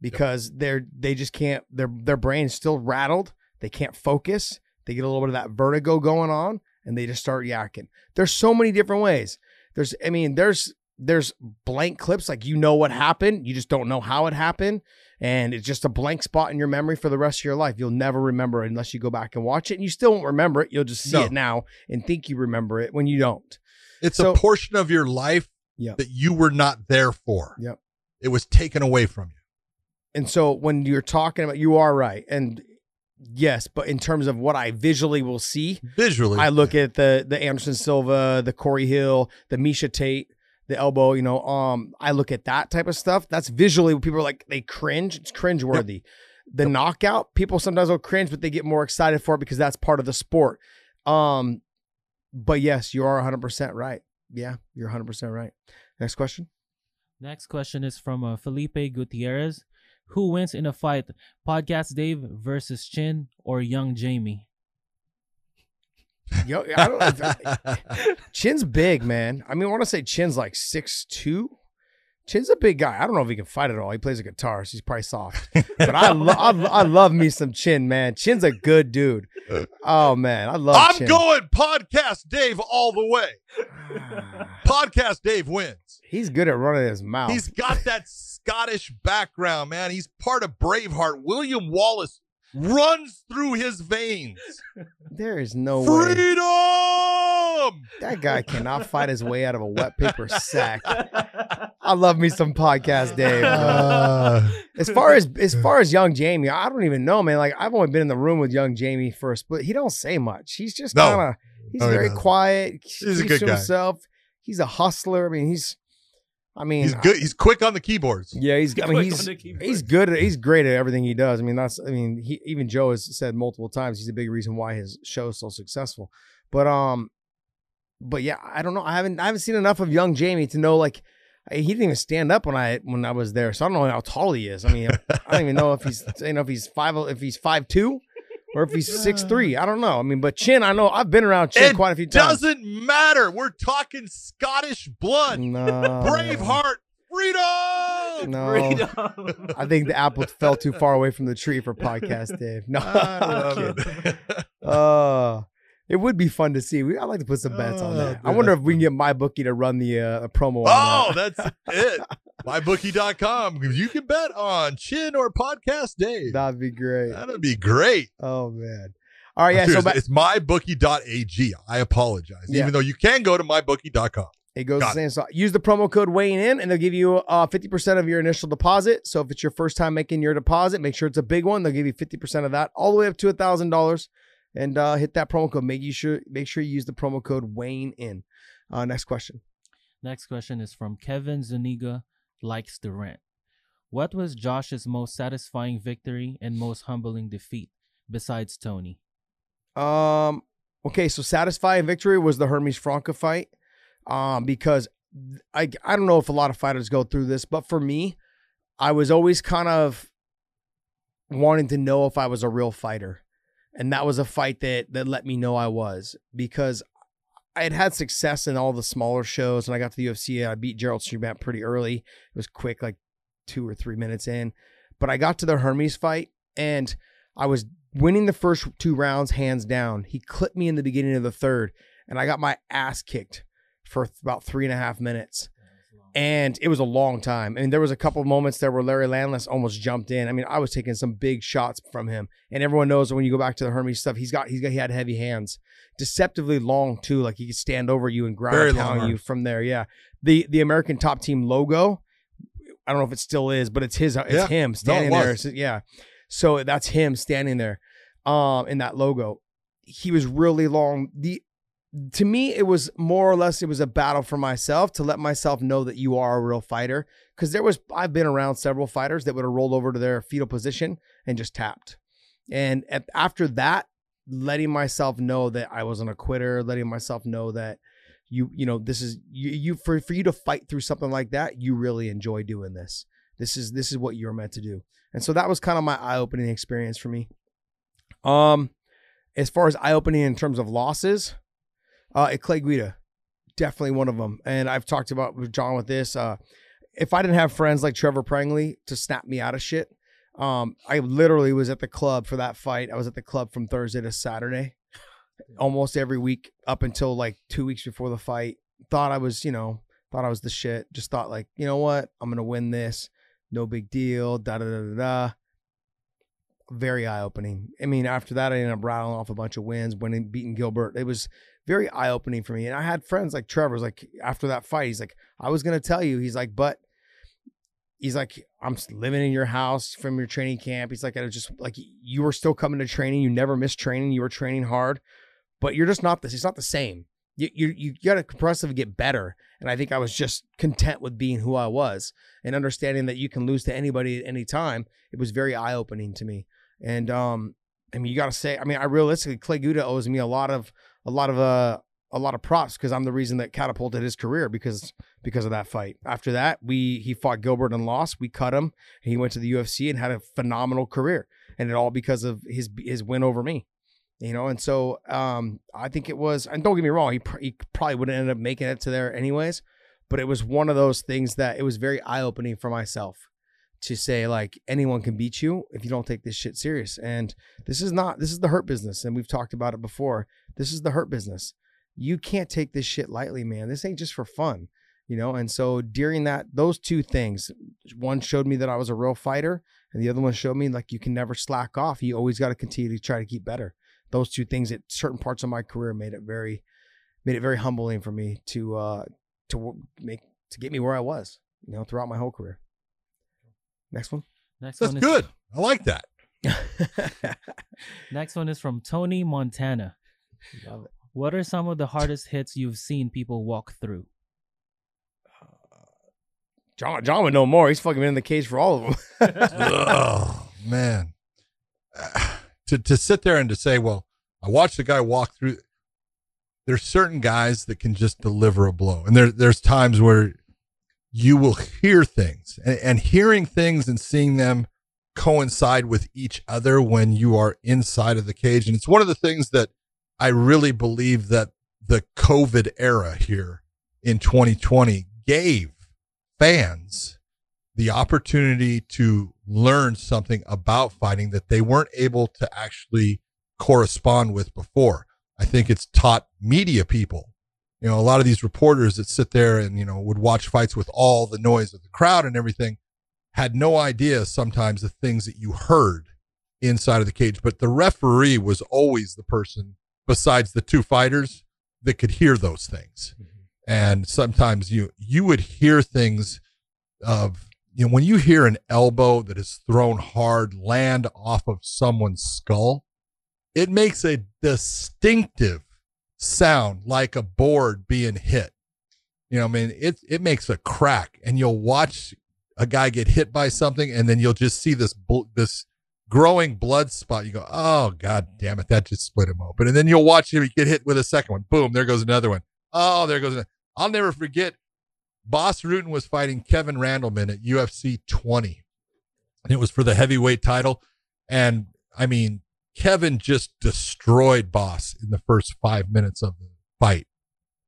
because they're they just can't their their brain's still rattled. They can't focus. They get a little bit of that vertigo going on and they just start yakking. There's so many different ways. There's I mean, there's there's blank clips like you know what happened you just don't know how it happened and it's just a blank spot in your memory for the rest of your life you'll never remember it unless you go back and watch it and you still won't remember it you'll just see No. it now and think you remember it when you don't It's So- a portion of your life Yep. that you were not there for. Yep. It was taken away from you. and so when you're talking about you are right and yes but in terms of what i visually will see Visually. I look at the the Anderson Silva, the Corey Hill, the Miesha Tate, the elbow. You know, um, I look at that type of stuff. That's visually what people are like. They cringe. It's cringe worthy. The Yep. knockout, people sometimes will cringe, but they get more excited for it because that's part of the sport. Um, but yes, you are 100 percent right. Yeah, you're 100 percent right. Next question. Next question is from uh, Felipe Gutierrez. Who wins in a fight, Podcast Dave versus Chin or Young Jamie? [laughs] Yo, I don't. If, Chin's big, man. I mean, I want to say Chin's like six two. Chin's a big guy. I don't know if he can fight at all. He plays a guitar, so he's probably soft. But I, lo- I, I love me some Chin, man. Chin's a good dude. Oh man, I love. I'm Chin. going podcast Dave all the way. Ah. Podcast Dave wins. He's good at running his mouth. He's got that Scottish background, man. He's part of Braveheart. William Wallace runs through his veins. [laughs] there is no way Freedom! that guy cannot fight his way out of a wet paper sack. [laughs] I love me some podcast, Dave. [laughs] Uh, As far as as far as young Jamie, I don't even know, man. Like I've only been in the room with young Jamie for a split. He don't say much. He's just No. kind of he's No, very doesn't. quiet. He's a good to guy. himself. He's a hustler. I mean, he's I mean, he's good. He's quick on the keyboards. yeah, he's I mean, he's on the keyboard. he's good at he's great at everything he does. I mean, that's I mean, he even Joe has said multiple times he's a big reason why his show is so successful. But um but yeah, I don't know. I haven't I haven't seen enough of young Jamie to know like he didn't even stand up when I when I was there, so I don't know how tall he is. I mean, I don't even know if he's you know if he's five if he's five two or if he's six three. I don't know. I mean, but Chin, I know I've been around Chin It quite a few times. It doesn't matter. We're talking Scottish blood, No, Braveheart, freedom. No, I think the apple fell too far away from the tree for podcast, Dave. No, I love I'm kidding. it. [laughs] Uh, it would be fun to see. We, I'd like to put some bets on Oh, that. I wonder if we can get my bookie to run the uh, promo. oh, on that. that's it. MyBookie.com. You can bet on Chin or Podcast Day. that'd be great. That'd be great. Oh man. All right, yeah. Dude, So it's, back, it's mybookie.ag. I apologize. Yeah. Even though you can go to mybookie.com. It goes Got the same. So use the promo code weighing in, and they'll give you uh, 50% of your initial deposit. So if it's your first time making your deposit, make sure it's a big one. They'll give you 50% of that, all the way up to thousand dollars, and uh, hit that promo code. Make you sure make sure you use the promo code weighing in. Uh, next question. Next question is from Kevin Zuniga, likes the rant. What was Josh's most satisfying victory and most humbling defeat besides Tony? Um. Okay, so satisfying victory was the Hermes Franca fight. Um, because I I don't know if a lot of fighters go through this, but for me, I was always kind of wanting to know if I was a real fighter, and that was a fight that that let me know I was because I had had success in all the smaller shows, and I got to the UFC. I beat Gerald Strebendt pretty early. It was quick, like two or three minutes in, but I got to the Hermes fight, and I was winning the first two rounds hands down. He clipped me in the beginning of the third, and I got my ass kicked for about three and a half minutes. And it was a long time. I mean, there was a couple of moments there where Larry Landless almost jumped in. I mean, I was taking some big shots from him, and everyone knows when you go back to the Hermes stuff, he's got he's got he had heavy hands, deceptively long too. Like he could stand over you and ground Very pound you from there. Yeah, the the American Top Team logo. I don't know if it still is, but it's his. It's Yeah. him standing was. there. So, yeah, so that's him standing there, um, in that logo. He was really long. The to me, it was more or less it was a battle for myself to let myself know that you are a real fighter. Because there was I've been around several fighters that would have rolled over to their fetal position and just tapped. And at, after that, letting myself know that I wasn't a quitter, letting myself know that you you know this is you, you for for you to fight through something like that, you really enjoy doing this. This is this is what you're meant to do. And so that was kind of my eye-opening experience for me. Um as far as eye-opening in terms of losses, uh at Clay Guida, definitely one of them. And I've talked about with John with this. Uh if I didn't have friends like Trevor Prangley to snap me out of shit, um, I literally was at the club for that fight. I was at the club from Thursday to Saturday, almost every week up until like two weeks before the fight. Thought I was, you know, thought I was the shit. Just thought like, you know what, I'm gonna win this. No big deal. Da da da da da. Very eye opening. I mean, after that, I ended up rattling off a bunch of wins, winning, beating Gilbert. It was very eye opening for me. And I had friends like Trevor's like after that fight, he's like, I was gonna tell you. He's like, but he's like, I'm living in your house from your training camp. He's like, I was just like you were still coming to training. You never missed training. You were training hard, but you're just not this. It's not the same. You you you got to progressively get better. And I think I was just content with being who I was and understanding that you can lose to anybody at any time. It was very eye opening to me. And um, I mean, you got to say, I mean, I realistically, Clay Guida owes me a lot of a lot of uh a lot of props because I'm the reason that catapulted his career because because of that fight. After that, we he fought Gilbert and lost. We cut him. And he went to the UFC and had a phenomenal career, and it all because of his his win over me. You know, and so um, I think it was. And don't get me wrong, he, pr- he probably would have ended up making it to there anyways. But it was one of those things that it was very eye opening for myself to say like anyone can beat you if you don't take this shit serious. And this is not this is the hurt business, and we've talked about it before. This is the hurt business you can't take this shit lightly, man. This ain't just for fun, you know? And so during that, those two things, one showed me that I was a real fighter, and the other one showed me like you can never slack off. You always got to continue to try to keep better. Those two things at certain parts of my career made it very, made it very humbling for me to, uh, to make, to get me where I was, you know, throughout my whole career. Next one. Next That's one is good. I like that. [laughs] next one is from Tony Montana. Love it. What are some of the hardest hits you've seen people walk through? Uh, John, John would know more. He's fucking been in the cage for all of them. oh [laughs] man, [sighs] to to sit there and to say, well, I watched the guy walk through. There's certain guys that can just deliver a blow, and there there's times where you will hear things, and, and hearing things and seeing them coincide with each other when you are inside of the cage. And it's one of the things that I really believe that the COVID era here in 2020 gave fans the opportunity to learn something about fighting that they weren't able to actually correspond with before. I think it's taught media people, you know, a lot of these reporters that sit there and, you know, would watch fights with all the noise of the crowd and everything had no idea sometimes the things that you heard inside of the cage. But the referee was always the person besides the two fighters that could hear those things. Mm-hmm. And sometimes you you would hear things of you know when you hear an elbow that is thrown hard land off of someone's skull, it makes a distinctive sound like a board being hit. You know, I mean, it it makes a crack, and you'll watch a guy get hit by something, and then you'll just see this bl- this growing blood spot. You go, oh god damn it, that just split him open, and then you'll watch him get hit with a second one. Boom, there goes another one. Oh, there goes. Another. I'll never forget. Bas Rutten was fighting Kevin Randleman at UFC 20, and it was for the heavyweight title. And I mean, Kevin just destroyed Bas in the first five minutes of the fight.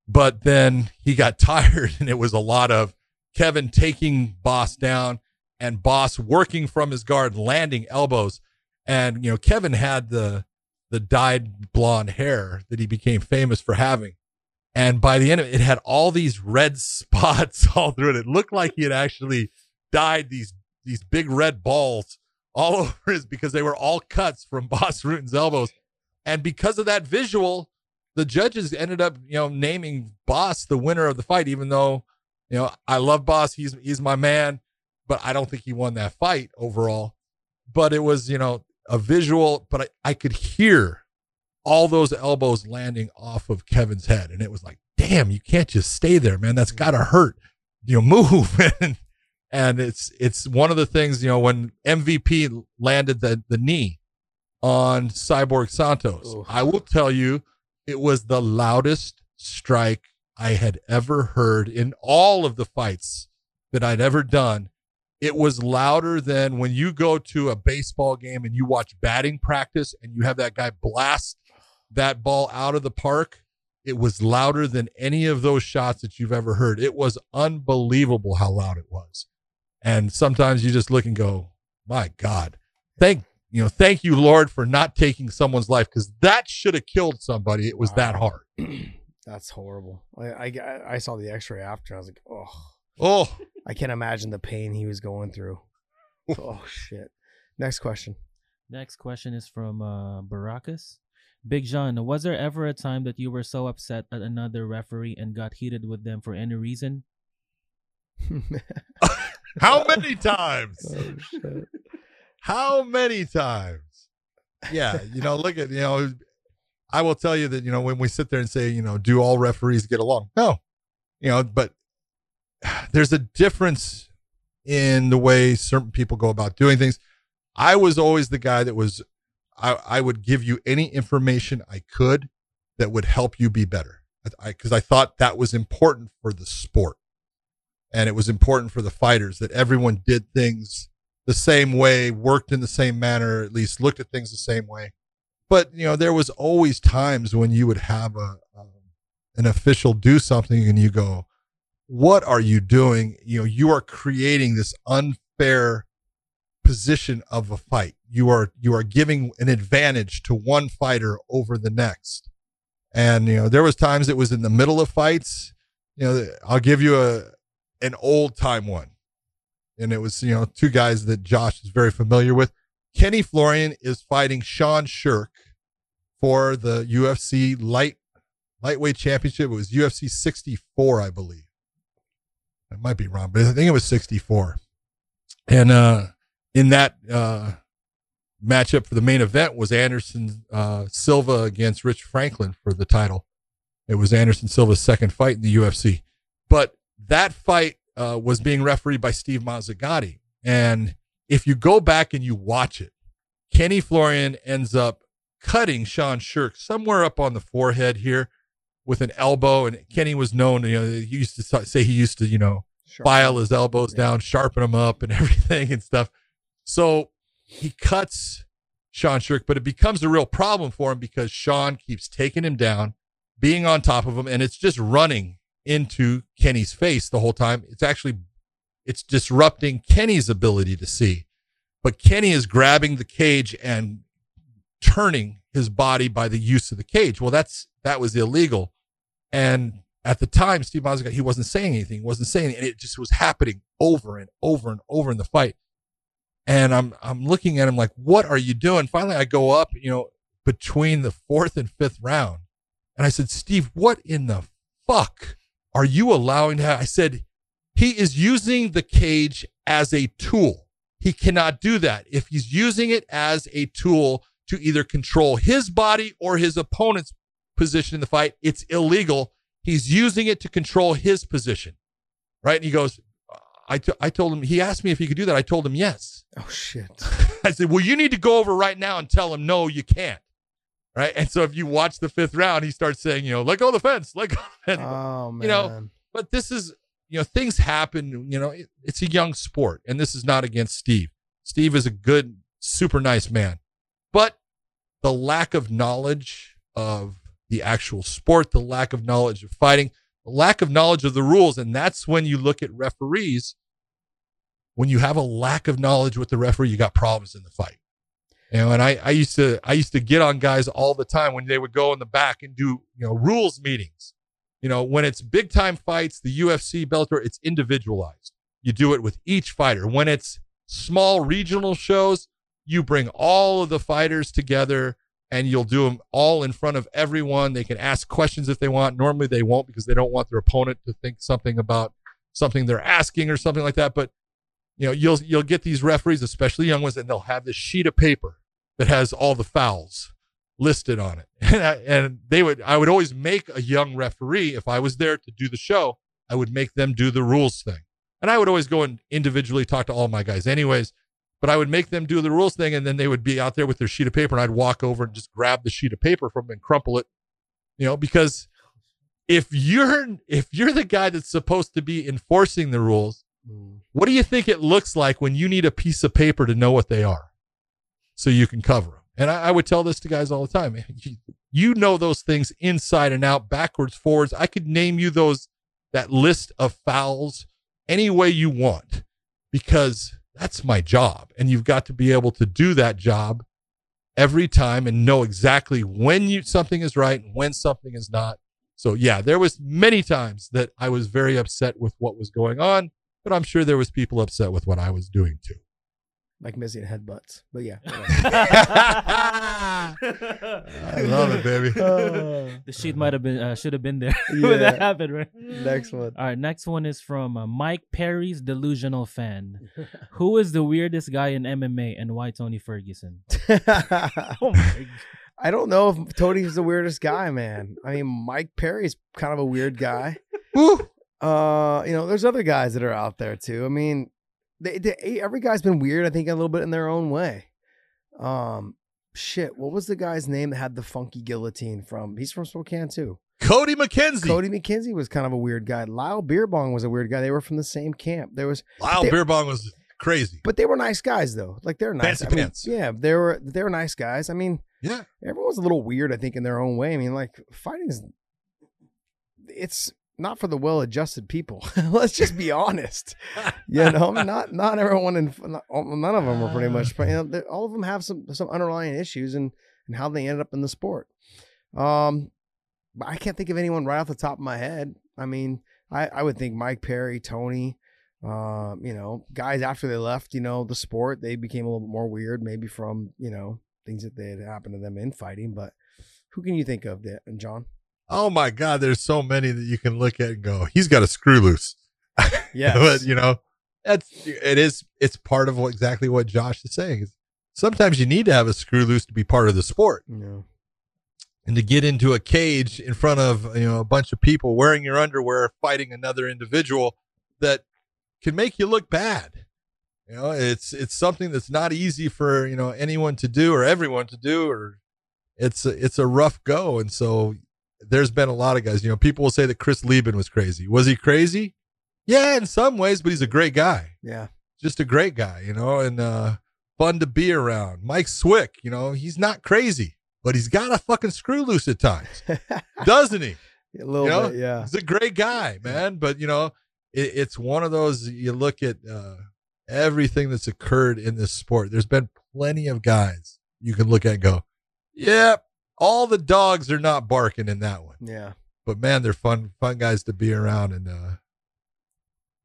But then he got [laughs] tired, and it was a lot of Kevin taking Bas down and Bas working from his guard, landing elbows. And, you know, Kevin had the the dyed blonde hair that he became famous for having. And by the end of it, it had all these red [laughs] spots all through it. It looked like he had actually dyed these these big red balls all [laughs] over his because they were all cuts from [laughs] Bas Rutten's elbows. And because of that visual, the judges ended up, you know, naming Bas the winner of the fight, even though, you know, I love Bas. He's he's my man, but I don't think he won that fight overall. But it was, you know, a visual, but I, I could hear all those elbows landing off of Kevin's head. And it was like, damn, you can't just stay there, man. That's gotta hurt. You know, move. and and it's it's one of the things, you know, when MVP landed the, the knee on Cyborg Santos. I will tell you, it was the loudest strike I had ever heard in all of the fights that I'd ever done. It was louder than when you go to a baseball game and you watch batting practice and you have that guy blast that ball out of the park. It was louder than any of those shots that you've ever heard. It was unbelievable how loud it was. And sometimes you just look and go, my God, thank you know, thank you, Lord, for not taking someone's life because that should have killed somebody. It was that hard. [clears throat] That's horrible. I, I I saw the X-ray after. I was like, oh, Oh, I can't imagine the pain he was going through. [laughs] oh shit. Next question. Next question is from uh, Baracus. Big John, was there ever a time that you were so upset at another referee and got heated with them for any reason? [laughs] [laughs] how many times? oh. How many times? Yeah, you know, look at, you know, I will tell you that, you know, when we sit there and say, you know, do all referees get along? No, you know, but [sighs] there's a difference in the way certain people go about doing things. I was always the guy that was, I, I would give you any information I could that would help you be better. I, because I thought that was important for the sport. And it was important for the fighters that everyone did things the same way, worked in the same manner, at least looked at things the same way. But you know, there was always times when you would have a um, an official do something, and you go, "What are you doing?" You know, you are creating this unfair position of a fight. You are you are giving an advantage to one fighter over the next. And you know, there was times it was in the middle of fights. You know, I'll give you a an old time one and it was you know two guys that Josh is very familiar with. Kenny Florian is fighting Sean Sherk for the UFC light lightweight championship. It was UFC 64, I believe. I might be wrong, but I think it was 64. And uh, in that uh, matchup for the main event was Anderson uh, Silva against Rich Franklin for the title. It was Anderson Silva's second fight in the UFC, but that fight uh, was being refereed by Steve Mazzagatti. And if you go back and you watch it, Kenny Florian ends up cutting Sean Sherk somewhere up on the forehead here with an elbow. And Kenny was known, you know, he used to say he used to, you know, file his elbows Yeah. down, sharpen them up, and [laughs] everything and stuff. So he cuts Sean Sherk, but it becomes a real problem for him because Sean keeps taking him down, being on top of him, and it's just running into Kenny's face the whole time. It's actually it's disrupting Kenny's ability to see. But Kenny is grabbing the cage and turning his body by the use of the cage. Well, that's that was illegal. And at the time, Steve Mazzagatti, he wasn't saying anything, wasn't saying anything, and it just was happening over and over and over in the fight. And I'm I'm looking at him like, what are you doing? Finally, I go up, you know, between the fourth and fifth round. And I said, Steve, what in the fuck are you allowing to I said, he is using the cage as a tool. He cannot do that. If he's using it as a tool to either control his body or his opponent's position in the fight, it's illegal. He's using it to control his position. Right. And he goes, I, t- I told him, he asked me if he could do that. I told him yes. Oh, shit. [laughs] I said, well, you need to go over right now and tell him, no, you can't. Right. And so if you watch the fifth round, he starts saying, you know, let go of the fence, let go. Of the fence. Oh, man. You know, but this is you know things happen you know it, it's a young sport and this is not against steve steve is a good super nice man but the lack of knowledge of the actual sport the lack of knowledge of fighting the lack of knowledge of the rules and that's when you look at referees when you have a lack of knowledge with the referee you got problems in the fight you know and i i used to i used to get on guys all the time when they would go in the back and do you know rules meetings you know, when it's big time fights, the UFC, Bellator, it's individualized. You do it with each fighter. When it's small regional shows, you bring all of the fighters together and you'll do them all in front of everyone. They can ask questions if they want. Normally they won't because they don't want their opponent to think something about something they're asking or something like that. But you know, you'll you'll get these referees, especially young ones, and they'll have this sheet of paper that has all the fouls listed on it. [laughs] And, I, and they would, I would always make a young referee, if I was there to do the show, I would make them do the rules thing. And I would always go and individually talk to all my guys, anyways. But I would make them do the rules thing, and then they would be out there with their sheet of paper, and I'd walk over and just grab the sheet of paper from them and crumple it, you know, because if you're if you're the guy that's supposed to be enforcing the rules, Mm. what do you think it looks like when you need a piece of paper to know what they are, so you can cover them? And I, I, would tell this to guys all the time. [laughs] You, you know those things inside and out, backwards, forwards. I could name you those that list of fouls any way you want because that's my job. And you've got to be able to do that job every time and know exactly when you something is right and when something is not. So yeah, there was many times that I was very upset with what was going on, but I'm sure there was people upset with what I was doing too like missing headbutts. But yeah. [laughs] I love it, baby. [laughs] Uh, the sheet might have been uh, should have been there yeah. [laughs] when that happened, right? Next one. All right, next one is from uh, Mike Perry's delusional fan. Who is the weirdest guy in MMA and why Tony Ferguson? oh my I don't know if Tony's the weirdest guy, man. I mean, Mike Perry's kind of a weird guy. Uh, you know, there's other guys that are out there too. I mean, they, they, every guy's been weird. I think a little bit in their own way. Um, shit, what was the guy's name that had the funky guillotine from? He's from Spokane too. Cody McKenzie. Cody McKenzie was kind of a weird guy. Lyle Beerbohm was a weird guy. They were from the same camp. There was Lyle they, Beerbohm was crazy, but they were nice guys though. Like they're nice. Fancy I mean, pants. Yeah, they were. They were nice guys. I mean, yeah, everyone's a little weird. I think in their own way. I mean, like fighting is. It's not for the well-adjusted people. [laughs] Let's just be honest. you know, [laughs] not not everyone in none of them are pretty much. You know, all of them have some some underlying issues and and how they ended up in the sport. Um, I can't think of anyone right off the top of my head. I mean, I I would think Mike Perry, Tony. Um, you know, guys after they left, you know, the sport, they became a little bit more weird, maybe from you know things that they had happened to them in fighting. But who can you think of, that, and John? Oh my god, there's so many that you can look at and go, he's got a screw loose. [laughs] Yeah, but you know, that's it is it's part of what, exactly what Josh is saying. Sometimes you need to have a screw loose to be part of the sport. Yeah. And to get into a cage in front of you know a bunch of people wearing your underwear, fighting another individual that can make you look bad. You know, it's it's something that's not easy for you know anyone to do or everyone to do, or it's a, it's a rough go. And so there's been a lot of guys. You know, people will say that Chris Leben was crazy. Was he crazy? Yeah, in some ways, but he's a great guy. Yeah, just a great guy. You know, and uh, fun to be around. Mike Swick, you know, he's not crazy, but he's got a fucking screw loose at times, [laughs] doesn't he? a little You know? bit, yeah. He's a great guy, man. But you know, it, it's one of those. You look at uh, everything that's occurred in this sport. There's been plenty of guys you can look at and go, "Yep, all the dogs are not barking in that one." Yeah. But man, they're fun, fun guys to be around, and uh,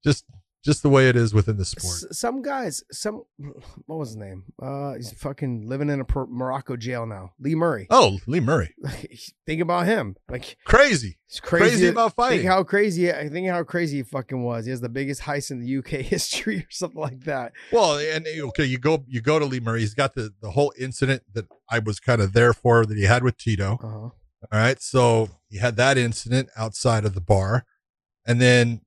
just just the way it is within the sport. S- some guys, some [sniffs] what was his name? Uh, he's fucking living in a per- Morocco jail now. Lee Murray. Oh, Lee Murray, [laughs] think about him. Like crazy, it's crazy, crazy about Think fighting. how crazy. I think how crazy he fucking was. He has the biggest heist in the UK [laughs] history or something like that. Well, and okay, you go you go to Lee Murray. He's got the the whole incident that I was kind of there for that he had with Tito. Uh-huh. All right. So he had that incident outside of the bar. And then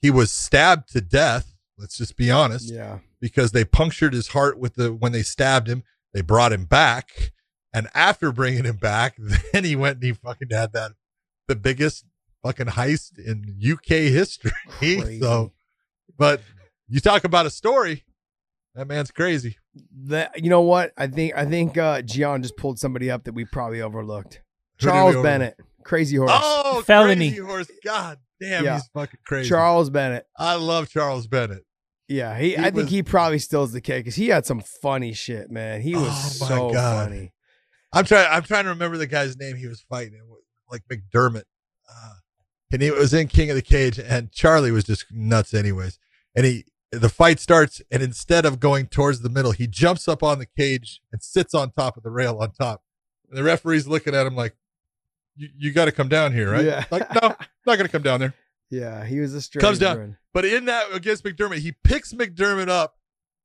he was stabbed to death. Let's just be honest. Yeah. Because they punctured his heart with the when they stabbed him, they brought him back. And after bringing him back, [laughs] then he went and he fucking had that the biggest fucking heist in UK history. [laughs] Crazy. So but you talk about a story, that man's crazy. That you know what? I think I think uh Gian just pulled somebody up that we probably overlooked. Who did we Charles overlook? Bennett, crazy horse. Oh, Felony. crazy horse. God damn, Yeah. he's fucking crazy. Charles Bennett. I love Charles Bennett. Yeah, he. He I think he probably stills the kid because he had some funny shit, man. He was Oh, so God. funny. I'm trying. I'm trying to remember the guy's name he was fighting, like McDermott, uh, and he was in King of the Cage, and Charlie was just nuts, anyways. And he, the fight starts, and instead of going towards the middle, he jumps up on the cage and sits on top of the rail on top. And the referee's looking at him like, "You, you got to come down here, right?" Yeah. Like, no, [laughs] not gonna come down there. Yeah, he was a strange. Comes down. one. But in that against McDermott, he picks McDermott up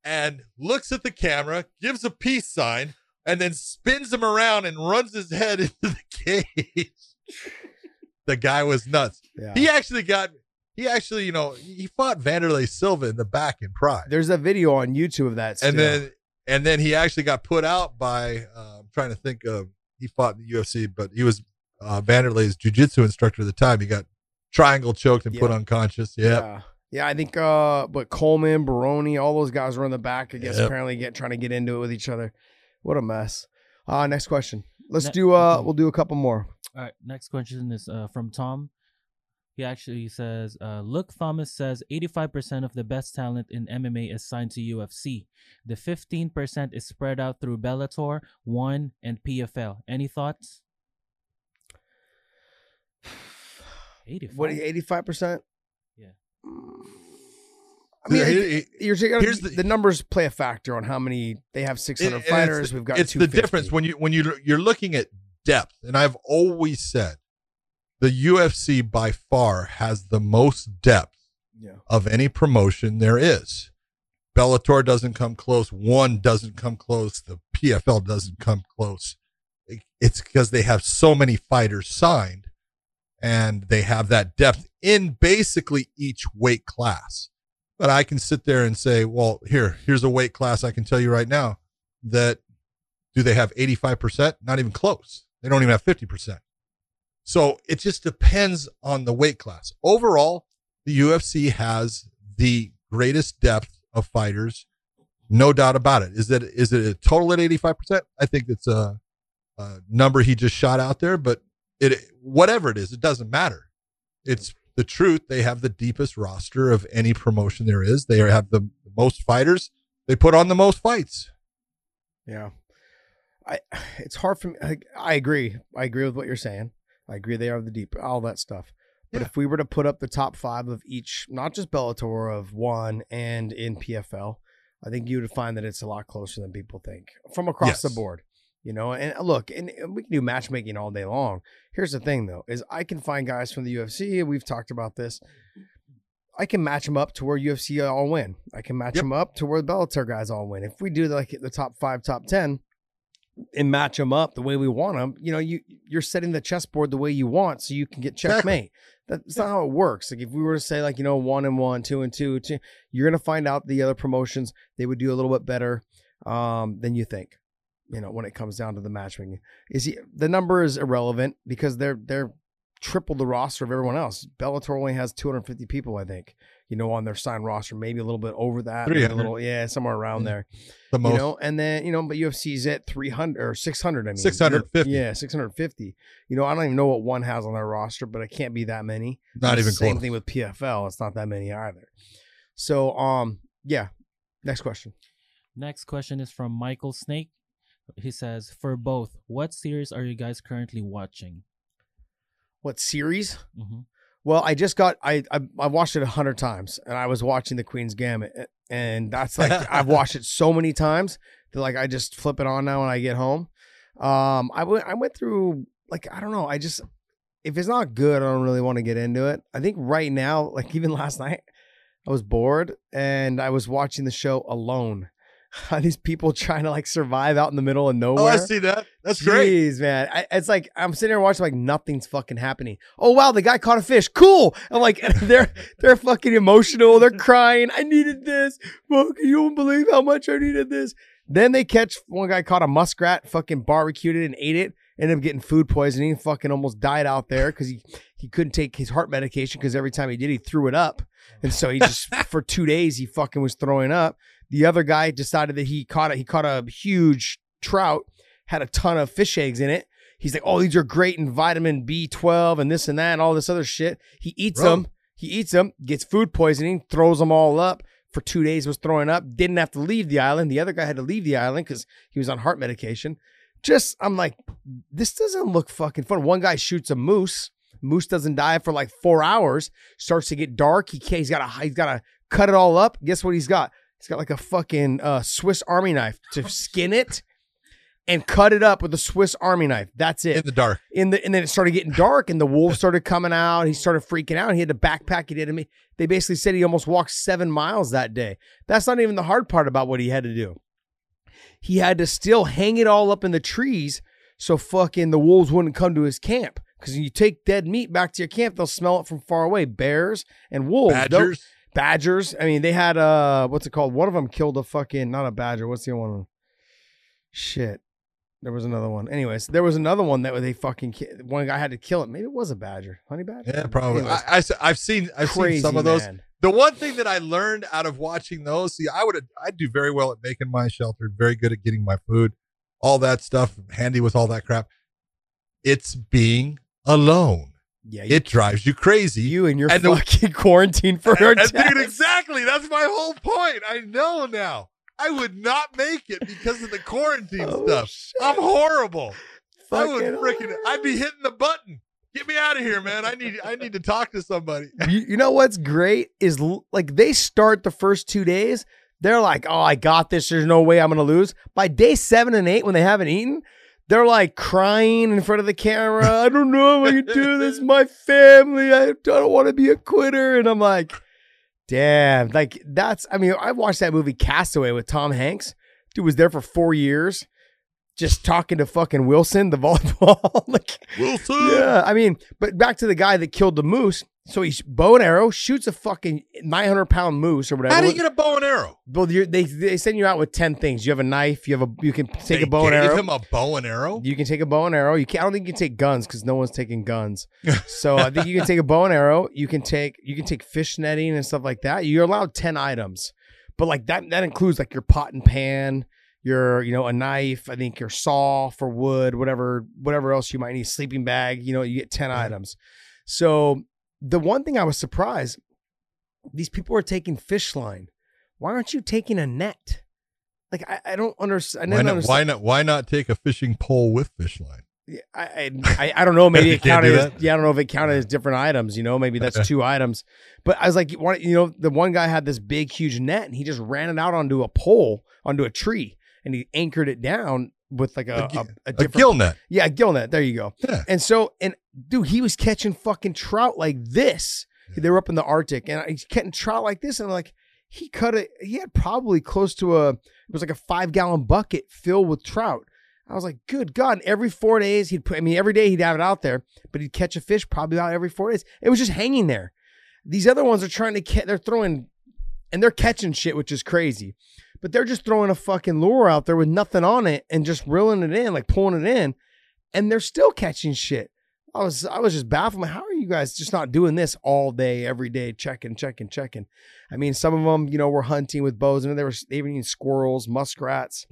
and looks at the camera, gives a peace sign, and then spins him around and runs his head [laughs] into the cage. [laughs] the guy was nuts. Yeah. He actually got he actually, you know, he fought Vanderlei Silva in the back in Pride. There's a video on YouTube of that. Still. and then and then he actually got put out by uh, I'm trying to think of he fought in the UFC, but he was uh, Vanderlei's jiu-jitsu instructor at the time. He got triangle choked and put unconscious. Yeah. yeah, yeah, I think. Uh, but Coleman, Baroni, all those guys were in the back. I guess Yep. apparently get trying to get into it with each other. What a mess. Uh, next question. Let's Ne- do. Uh, we'll do a couple more. All right, next question is uh, from Tom. He actually says, uh, Luke Thomas says 85% of the best talent in MMA is signed to UFC. The 15% is spread out through Bellator, ONE, and PFL. Any thoughts? [sighs] 85. What? Eighty-five percent. Yeah. I mean, Yeah, it- he- he- you're taking here's the, the- numbers play a factor on how many they have. Six It- hundred it's fighters. the- We've got. it's the 250. difference when you when you you're looking at depth and i've always said the ufc by far has the most depth Yeah. of any promotion there is bellator doesn't come close one doesn't come close the pfl doesn't come close It- it's because they have so many fighters signed and they have that depth in basically each weight class but i can sit there and say well here here's a weight class i can tell you right now that do they have 85%? Not even close. They don't even have 50%. So it just depends on the weight class. Overall, the UFC has the greatest depth of fighters, no doubt about it. Is that is it a total at 85%? I think it's a, a number he just shot out there, but it whatever it is, it doesn't matter. It's the truth. They have the deepest roster of any promotion there is. They have the most fighters. They put on the most fights. Yeah. I it's hard for me. I, I agree. I agree with what you're saying. I agree they are the deep, all that stuff. But Yeah. if we were to put up the top five of each, not just Bellator, of one and in PFL, I think you would find that it's a lot closer than people think from across the board. You know, and uh, look, and and we can do matchmaking all day long. Here's the thing, though, is I can find guys from the UFC. We've talked about this. I can match them up to where UFC all win. I can match Yep. them up to where the Bellator guys all win. If we do like the top five, top ten, and match them up the way we want them, you know, you you're setting the chessboard the way you want, so you can get checkmate. That's not how it works. Like if we were to say like you know one and one, two and two, two you're gonna find out the other promotions they would do a little bit better um, than you think. You know, when it comes down to the matchmaking, is he the number is irrelevant because they're they're triple the roster of everyone else. Bellator only has 250 people, I think. you know, on their signed roster, maybe a little bit over that, a little, yeah, somewhere around Yeah. there. The most. You know, and then you know, but UFC's at 300 or 600. I mean, 650. Yeah, 650. You know, I don't even know what one has on their roster, but it can't be that many. not even Same close. thing with PFL. It's not that many either. So, um, yeah. Next question. Next question is from Michael Snake. He says, "For both, what series are you guys currently watching?" What series? hmm Well, I just got I I, I watched it a hundred times, and I was watching the Queen's Gambit, and that's like [laughs] I've watched it so many times that like I just flip it on now when I get home. Um, I went I went through like I don't know. I just if it's not good, I don't really want to get into it. I think right now, like [laughs] even last night, I was bored and I was watching the show alone. [laughs] These people trying to like survive out in the middle of nowhere. Oh. I see that. That's great. Jeez, man. I, it's like I'm sitting here watching like nothing's fucking happening. Oh wow, the guy caught a fish. Cool. I'm like [laughs] they're they're fucking emotional. They're crying. I needed this. Fuck, you don't believe how much I needed this. Then they catch one guy caught a muskrat, fucking barbecued it and ate it. Ended up getting food poisoning. Fucking almost died out there because he he couldn't take his heart medication because every time he did, he threw it up. And so he just [laughs] for two days he fucking was throwing up. The other guy decided that he caught a he caught a huge trout, had a ton of fish eggs in it. He's like, oh, these are great in vitamin B12 and this and that and all this other shit. He eats Bro. them. He eats them, gets food poisoning, throws them all up. For two days was throwing up. Didn't have to leave the island. The other guy had to leave the island because he was on heart medication. Just I'm like, this doesn't look fucking fun. One guy shoots a moose. Moose doesn't die for like four hours. Starts to get dark. He can't, he's got to he's got to cut it all up. Guess what he's got? He's got like a fucking uh, Swiss Army knife to skin it and cut it up with a Swiss Army knife. That's it In the dark. in the and then it started getting dark and the wolves started coming out. He started freaking out. He had to backpack. He did to me. They basically said he almost walked seven miles that day. That's not even the hard part about what he had to do. He had to still hang it all up in the trees so fucking the wolves wouldn't come to his camp. Because when you take dead meat back to your camp, they'll smell it from far away. Bears and wolves. Badgers. Badgers. I mean, they had uh, what's it called? One of them killed a fucking not a badger. What's the other one? Shit, there was another one. Anyways, there was another one that they fucking ki- one guy had to kill it. Maybe it was a badger, honey badger. Yeah, probably. Anyways, I, I, have seen I've crazy, seen some of those. man. The one thing that I learned out of watching those, see, I would I'd do very well at making my shelter, very good at getting my food, all that stuff, handy with all that crap. It's being alone. Yeah, you, It drives you crazy. you and your and the- fucking quarantine for [laughs] And- and dude, exactly. That's my whole point. I know now. I would not make it because of the quarantine Oh, stuff. shit. I'm horrible. I would freaking. I'd be hitting the button. Get me out of here, man. I need. I need to talk to somebody. [laughs] you, you know what's great is like they start the first two days. They're like, "Oh, I got this. There's no way I'm gonna lose." By day seven and eight, when they haven't eaten, they're like crying in front of the camera. I don't know if I can do this. [laughs] My family. I don't want to be a quitter. And I'm like, damn. Like that's. I mean, I watched that movie Castaway with Tom Hanks. Dude was there for four years, just talking to fucking Wilson, the [laughs] volleyball. [laughs] like Wilson. yeah, I mean, but back to the guy that killed the moose. So he's bow and arrow, shoots a fucking 900 pound moose or whatever. How do you get a bow and arrow? well, you're, they they send you out with 10 things. You have a knife. You have a you can take They a bow and arrow. him a bow and arrow. You can take a bow and arrow. You can I don't think you can take guns because no one's taking guns. [laughs] so I think you can take a bow and arrow. You can take you can take fish netting and stuff like that. You're allowed 10 items. But like that that includes like your pot and pan, your, you know, a knife, I think your saw for wood, whatever, whatever else you might need, sleeping bag, you know, you get 10 Right. items. So the one thing I was surprised, these people are taking fish line. Why aren't you taking a net? Like I, I don't understand. I Why didn't understand. why not? Why not take a fishing pole with fish line? Yeah, I, I I don't know. [laughs] Maybe it counted. As, yeah, I don't know if it counted as different items. You know, maybe that's two items. But I was like, you know, the one guy had this big, huge net, and he just ran it out onto a pole, onto a tree, and he anchored it down with like a a, a A gill net. yeah, a gill net. There you go. Yeah. And so, and dude, he was catching fucking trout like this. They were up in the Arctic, and he's catching trout like this, and I'm like, he cut it. He had probably close to a. It was like a five gallon bucket filled with trout. I was like, good God! And every four days, he'd put. I mean, every day he'd have it out there, but he'd catch a fish probably about every four days. It was just hanging there. These other ones are trying to catch. They're throwing, and they're catching shit, which is crazy. But they're just throwing a fucking lure out there with nothing on it and just reeling it in, like pulling it in, and they're still catching shit. I was I was just baffled. How are you guys just not doing this all day, every day, checking, checking, checking? I mean, some of them, you know, were hunting with bows, and they were were squirrels, muskrats,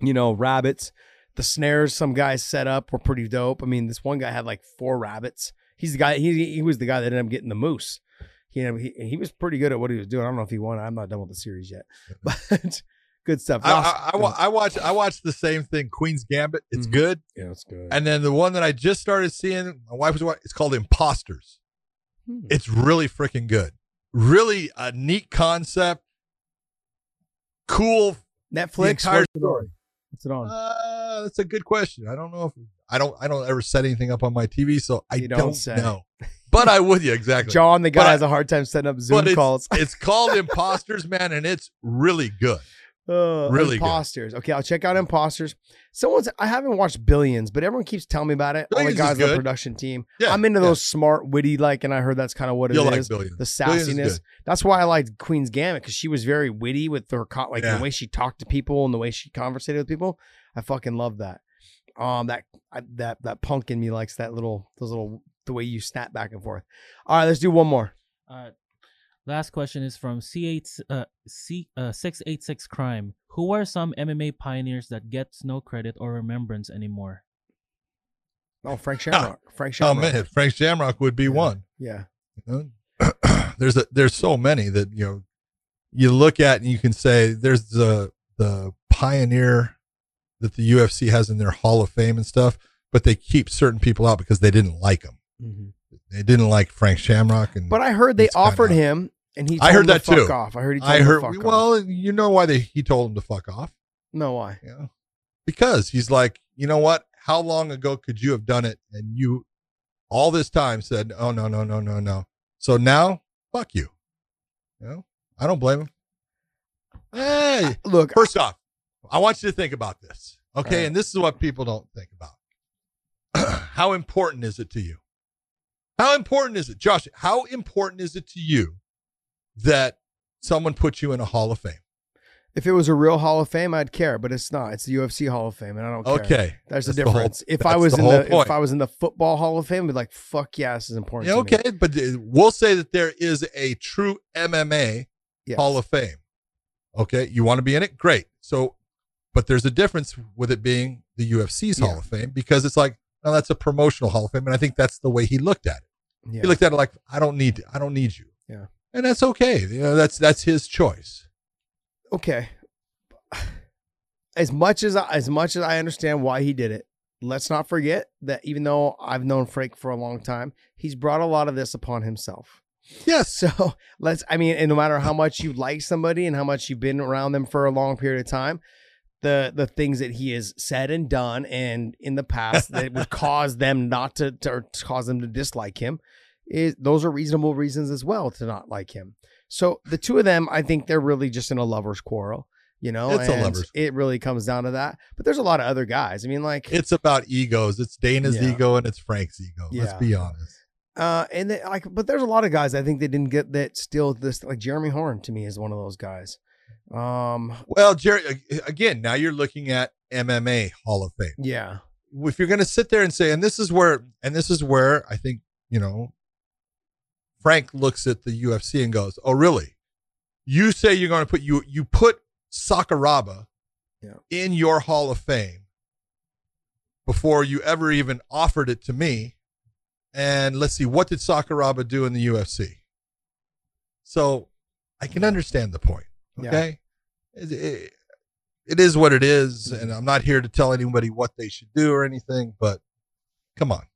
you know, rabbits. The snares some guys set up were pretty dope. I mean, this one guy had like four rabbits. He's the guy. He he was the guy that ended up getting the moose. Know, he he was pretty good at what he was doing. I don't know if he won. I'm not done with the series yet, [laughs] but good stuff. I, I, I, I watch I watched the same thing, Queen's Gambit. It's Mhm. good. yeah, it's good. And then the one that I just started seeing, my wife was watching, it's called Imposters. Hmm. It's really freaking good. Really a neat concept. Cool. Netflix. entire story. What's it on? Uh, that's a good question. I don't know if I don't I don't ever set anything up on my TV, so I You don't, don't know. But I would you exactly. John, the guy, I- has a hard time setting up Zoom it's- calls. it's called [laughs] Imposters, man, and it's really good. Uh, Really good. imposters. Okay, I'll check out imposters. Someone's I haven't watched Billions, but everyone keeps telling me about it. All Billions the guys on the production team. Yeah, I'm into yeah. those smart, witty, like, and I heard that's kind of what it is. You'll like Billions. the Billions is sassiness. good. That's why I liked Queen's Gambit because she was very witty with her co- like Yeah. the way she talked to people and the way she conversated with people. I fucking love that. Um, that I, that that punk in me likes that little those little the way you snap back and forth. All right, let's do one more. Uh, last question is from C8 uh, C uh, 686 Crime. Who are some MMA pioneers that gets no credit or remembrance anymore? Oh, Frank [laughs] Shamrock. Frank Shamrock. Oh Shamrock. man, Frank Shamrock would be Yeah. one. Yeah. You know? [clears throat] there's a, there's so many that you know you look at and you can say there's the the pioneer that the UFC has in their Hall of Fame and stuff, but they keep certain people out because they didn't like them. They didn't like Frank Shamrock and But I heard they It's kinda- offered him, and he. I heard him to that fuck too. Off. I heard he. Told I him heard To fuck off. well, you know why they he told him to fuck off. No, why? Yeah. Because he's like, you know what? How long ago could you have done it? And you all this time said, Oh no, no, no, no, no. So now fuck you. You know? I don't blame him. Hey, Look, first off, I want you to think about this. Okay, Right. and this is what people don't think about. [clears throat] how important is it to you? How important is it, Josh? How important is it to you that someone puts you in a Hall of Fame? if it was a real Hall of Fame, I'd care, but it's not. It's the UFC Hall of Fame, and I don't care. Okay. There's a That's the whole- difference. if I was the in the point. if I was in the football Hall of Fame, I'd be like, fuck yeah, this is important. Yeah, to me. okay, but uh, we'll say that there is a true MMA Yes. Hall of Fame. Okay, you want to be in it? Great. So, but there's a difference with it being the UFC's Hall Yeah. of Fame because it's like, well, that's a promotional Hall of Fame, and I think that's the way he looked at it. Yeah. He looked at it like, I don't need, I don't need you. Yeah. And that's okay. You know, that's that's his choice. okay. As much as I, as much as I understand why he did it, let's not forget that even though I've known Frank for a long time, he's brought a lot of this upon himself. Yes. So let's, I mean, and no matter how much you like somebody and how much you've been around them for a long period of time, the the things that he has said and done and in the past that would [laughs] cause them not to, to or cause them to dislike him is those are reasonable reasons as well to not like him. So the two of them, I think they're really just in a lover's quarrel. You know, It's a and lover's It really comes down to that. But there's a lot of other guys. I mean, like It's about egos. It's Dana's Yeah. ego and it's Frank's ego. Let's be honest. Uh, and they, like, but there's a lot of guys I think they didn't get that. Still, this like Jeremy Horn to me is one of those guys. Um, Well, Jerry, again, now you're looking at MMA Hall of Fame. yeah, if you're going to sit there and say, and this is where, and this is where I think, you know, Frank looks at the UFC and goes, "Oh, really? You say you're going to put you you put Sakuraba Yeah. in your Hall of Fame before you ever even offered it to me, and let's see, what did Sakuraba do in the UFC? So, I can understand the point. Yeah. Okay, It- it- it is what it is, mm-hmm. and I'm not here to tell anybody what they should do or anything. But come on,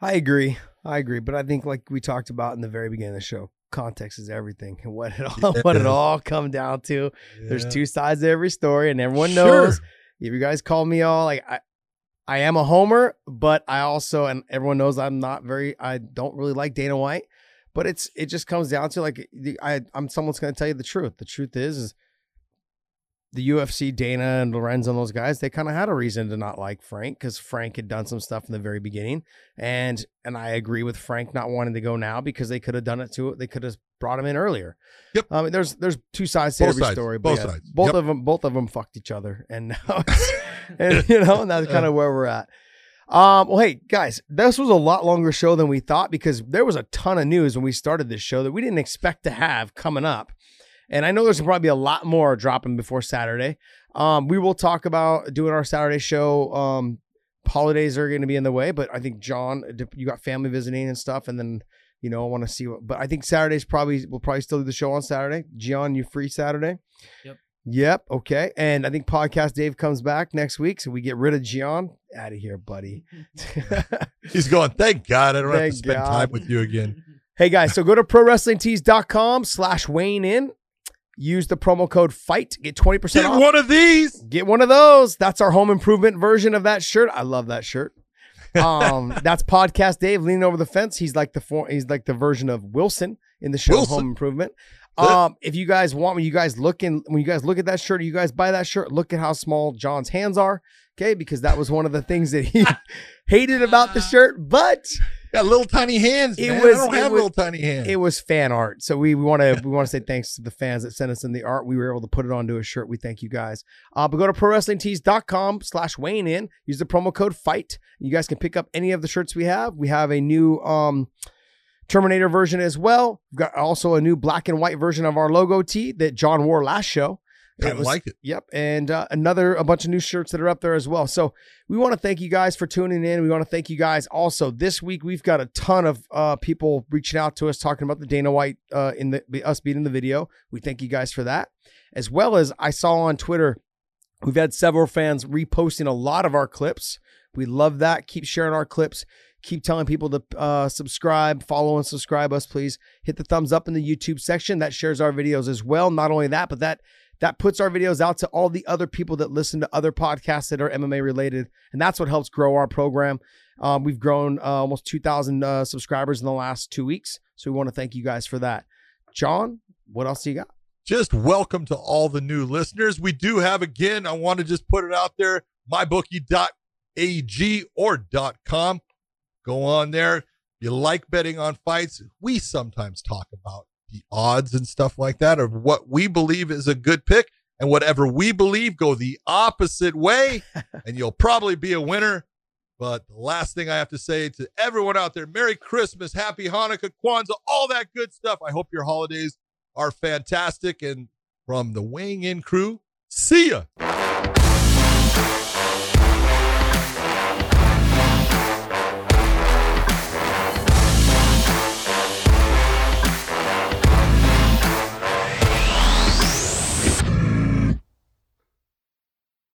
I agree. I agree. But I think, like we talked about in the very beginning of the show, context is everything, and what it all [laughs] what it all come down to. There's two sides to every story, and everyone Sure. knows. If you guys call me all like I, I am a homer, but I also and everyone knows I'm not very. I don't really like Dana White, but it's it just comes down to like the- I I'm someone's going to tell you the truth. The truth is is the UFC, Dana and Lorenzo and those guys, they kind of had a reason to not like Frank because Frank had done some stuff in the very beginning, and and I agree with Frank not wanting to go now because they could have done it too. They could have brought him in earlier. Yep. I mean, there's there's two sides to Both every sides. story. But Both yeah, sides. Both Yep. of them, both of them fucked each other, [laughs] and now, [laughs] and you know, and that's kind of where we're at. Um, well, hey guys, this was a lot longer show than we thought because there was a ton of news when we started this show that we didn't expect to have coming up. And I know there's probably a lot more dropping before Saturday. Um, we will talk about doing our Saturday show. Um, holidays are going to be in the way, but I think John, you got family visiting and stuff, and then you know I want to see what. But I think Saturday's probably we'll probably still do the show on Saturday. John, you free Saturday? Yep. Yep. Okay. And I think podcast Dave comes back next week, so we get rid of Gian. Out of here, buddy. [laughs] [laughs] He's going, thank God I don't have to spend God. time with you again. hey guys, so go to prowrestlingtees.com slash weighing in. Use the promo code FIGHT. Get 20% Get off. one of these. Get one of those. That's our home improvement version of that shirt. I love that shirt. [laughs] Um, that's podcast Dave leaning over the fence. He's like the for, he's like the version of Wilson in the show Wilson. Home Improvement. Um, if you guys want, when you guys look in, when you guys look at that shirt, you guys buy that shirt. Look at how small John's hands are. Okay, because that was one of the things that he [laughs] hated about the shirt, but Got little tiny hands. It man. was- I don't have was- little tiny hands. it was fan art. So we want to we want to say thanks to the fans that sent us in the art. We were able to put it onto a shirt. We thank you guys. Uh, but go to prowrestlingtees.com slash weighing in. Use the promo code FIGHT. You guys can pick up any of the shirts we have. We have a new um Terminator version as well. We've got also a new black and white version of our logo tee that John wore last show. Of was- like it. Yep, and uh, another a bunch of new shirts that are up there as well. So we want to thank you guys for tuning in. We want to thank you guys also this week. We've got a ton of uh, people reaching out to us talking about the Dana White uh, in the us beating the video. We thank you guys for that, as well as I saw on Twitter. We've had several fans reposting a lot of our clips. We love that. Keep sharing our clips. Keep telling people to uh, subscribe, follow, and subscribe us, please. Hit the thumbs up in the YouTube section. That shares our videos as well. Not only that, but that that puts our videos out to all the other people that listen to other podcasts that are MMA related, and that's what helps grow our program. Um, we've grown uh, almost 2,000 uh, subscribers in the last two weeks, so we want to thank you guys for that. John, what else do you got? Just welcome to all the new listeners. We do have again, I want to just put it out there, mybookie.ag or .com. Go on there. If you like betting on fights, we sometimes talk about the odds and stuff like that of what we believe is a good pick. And whatever we believe, go the opposite way, [laughs] and you'll probably be a winner. But the last thing I have to say to everyone out there Merry Christmas, Happy Hanukkah, Kwanzaa, all that good stuff. I hope your holidays are fantastic. And from the weighing in crew, see ya.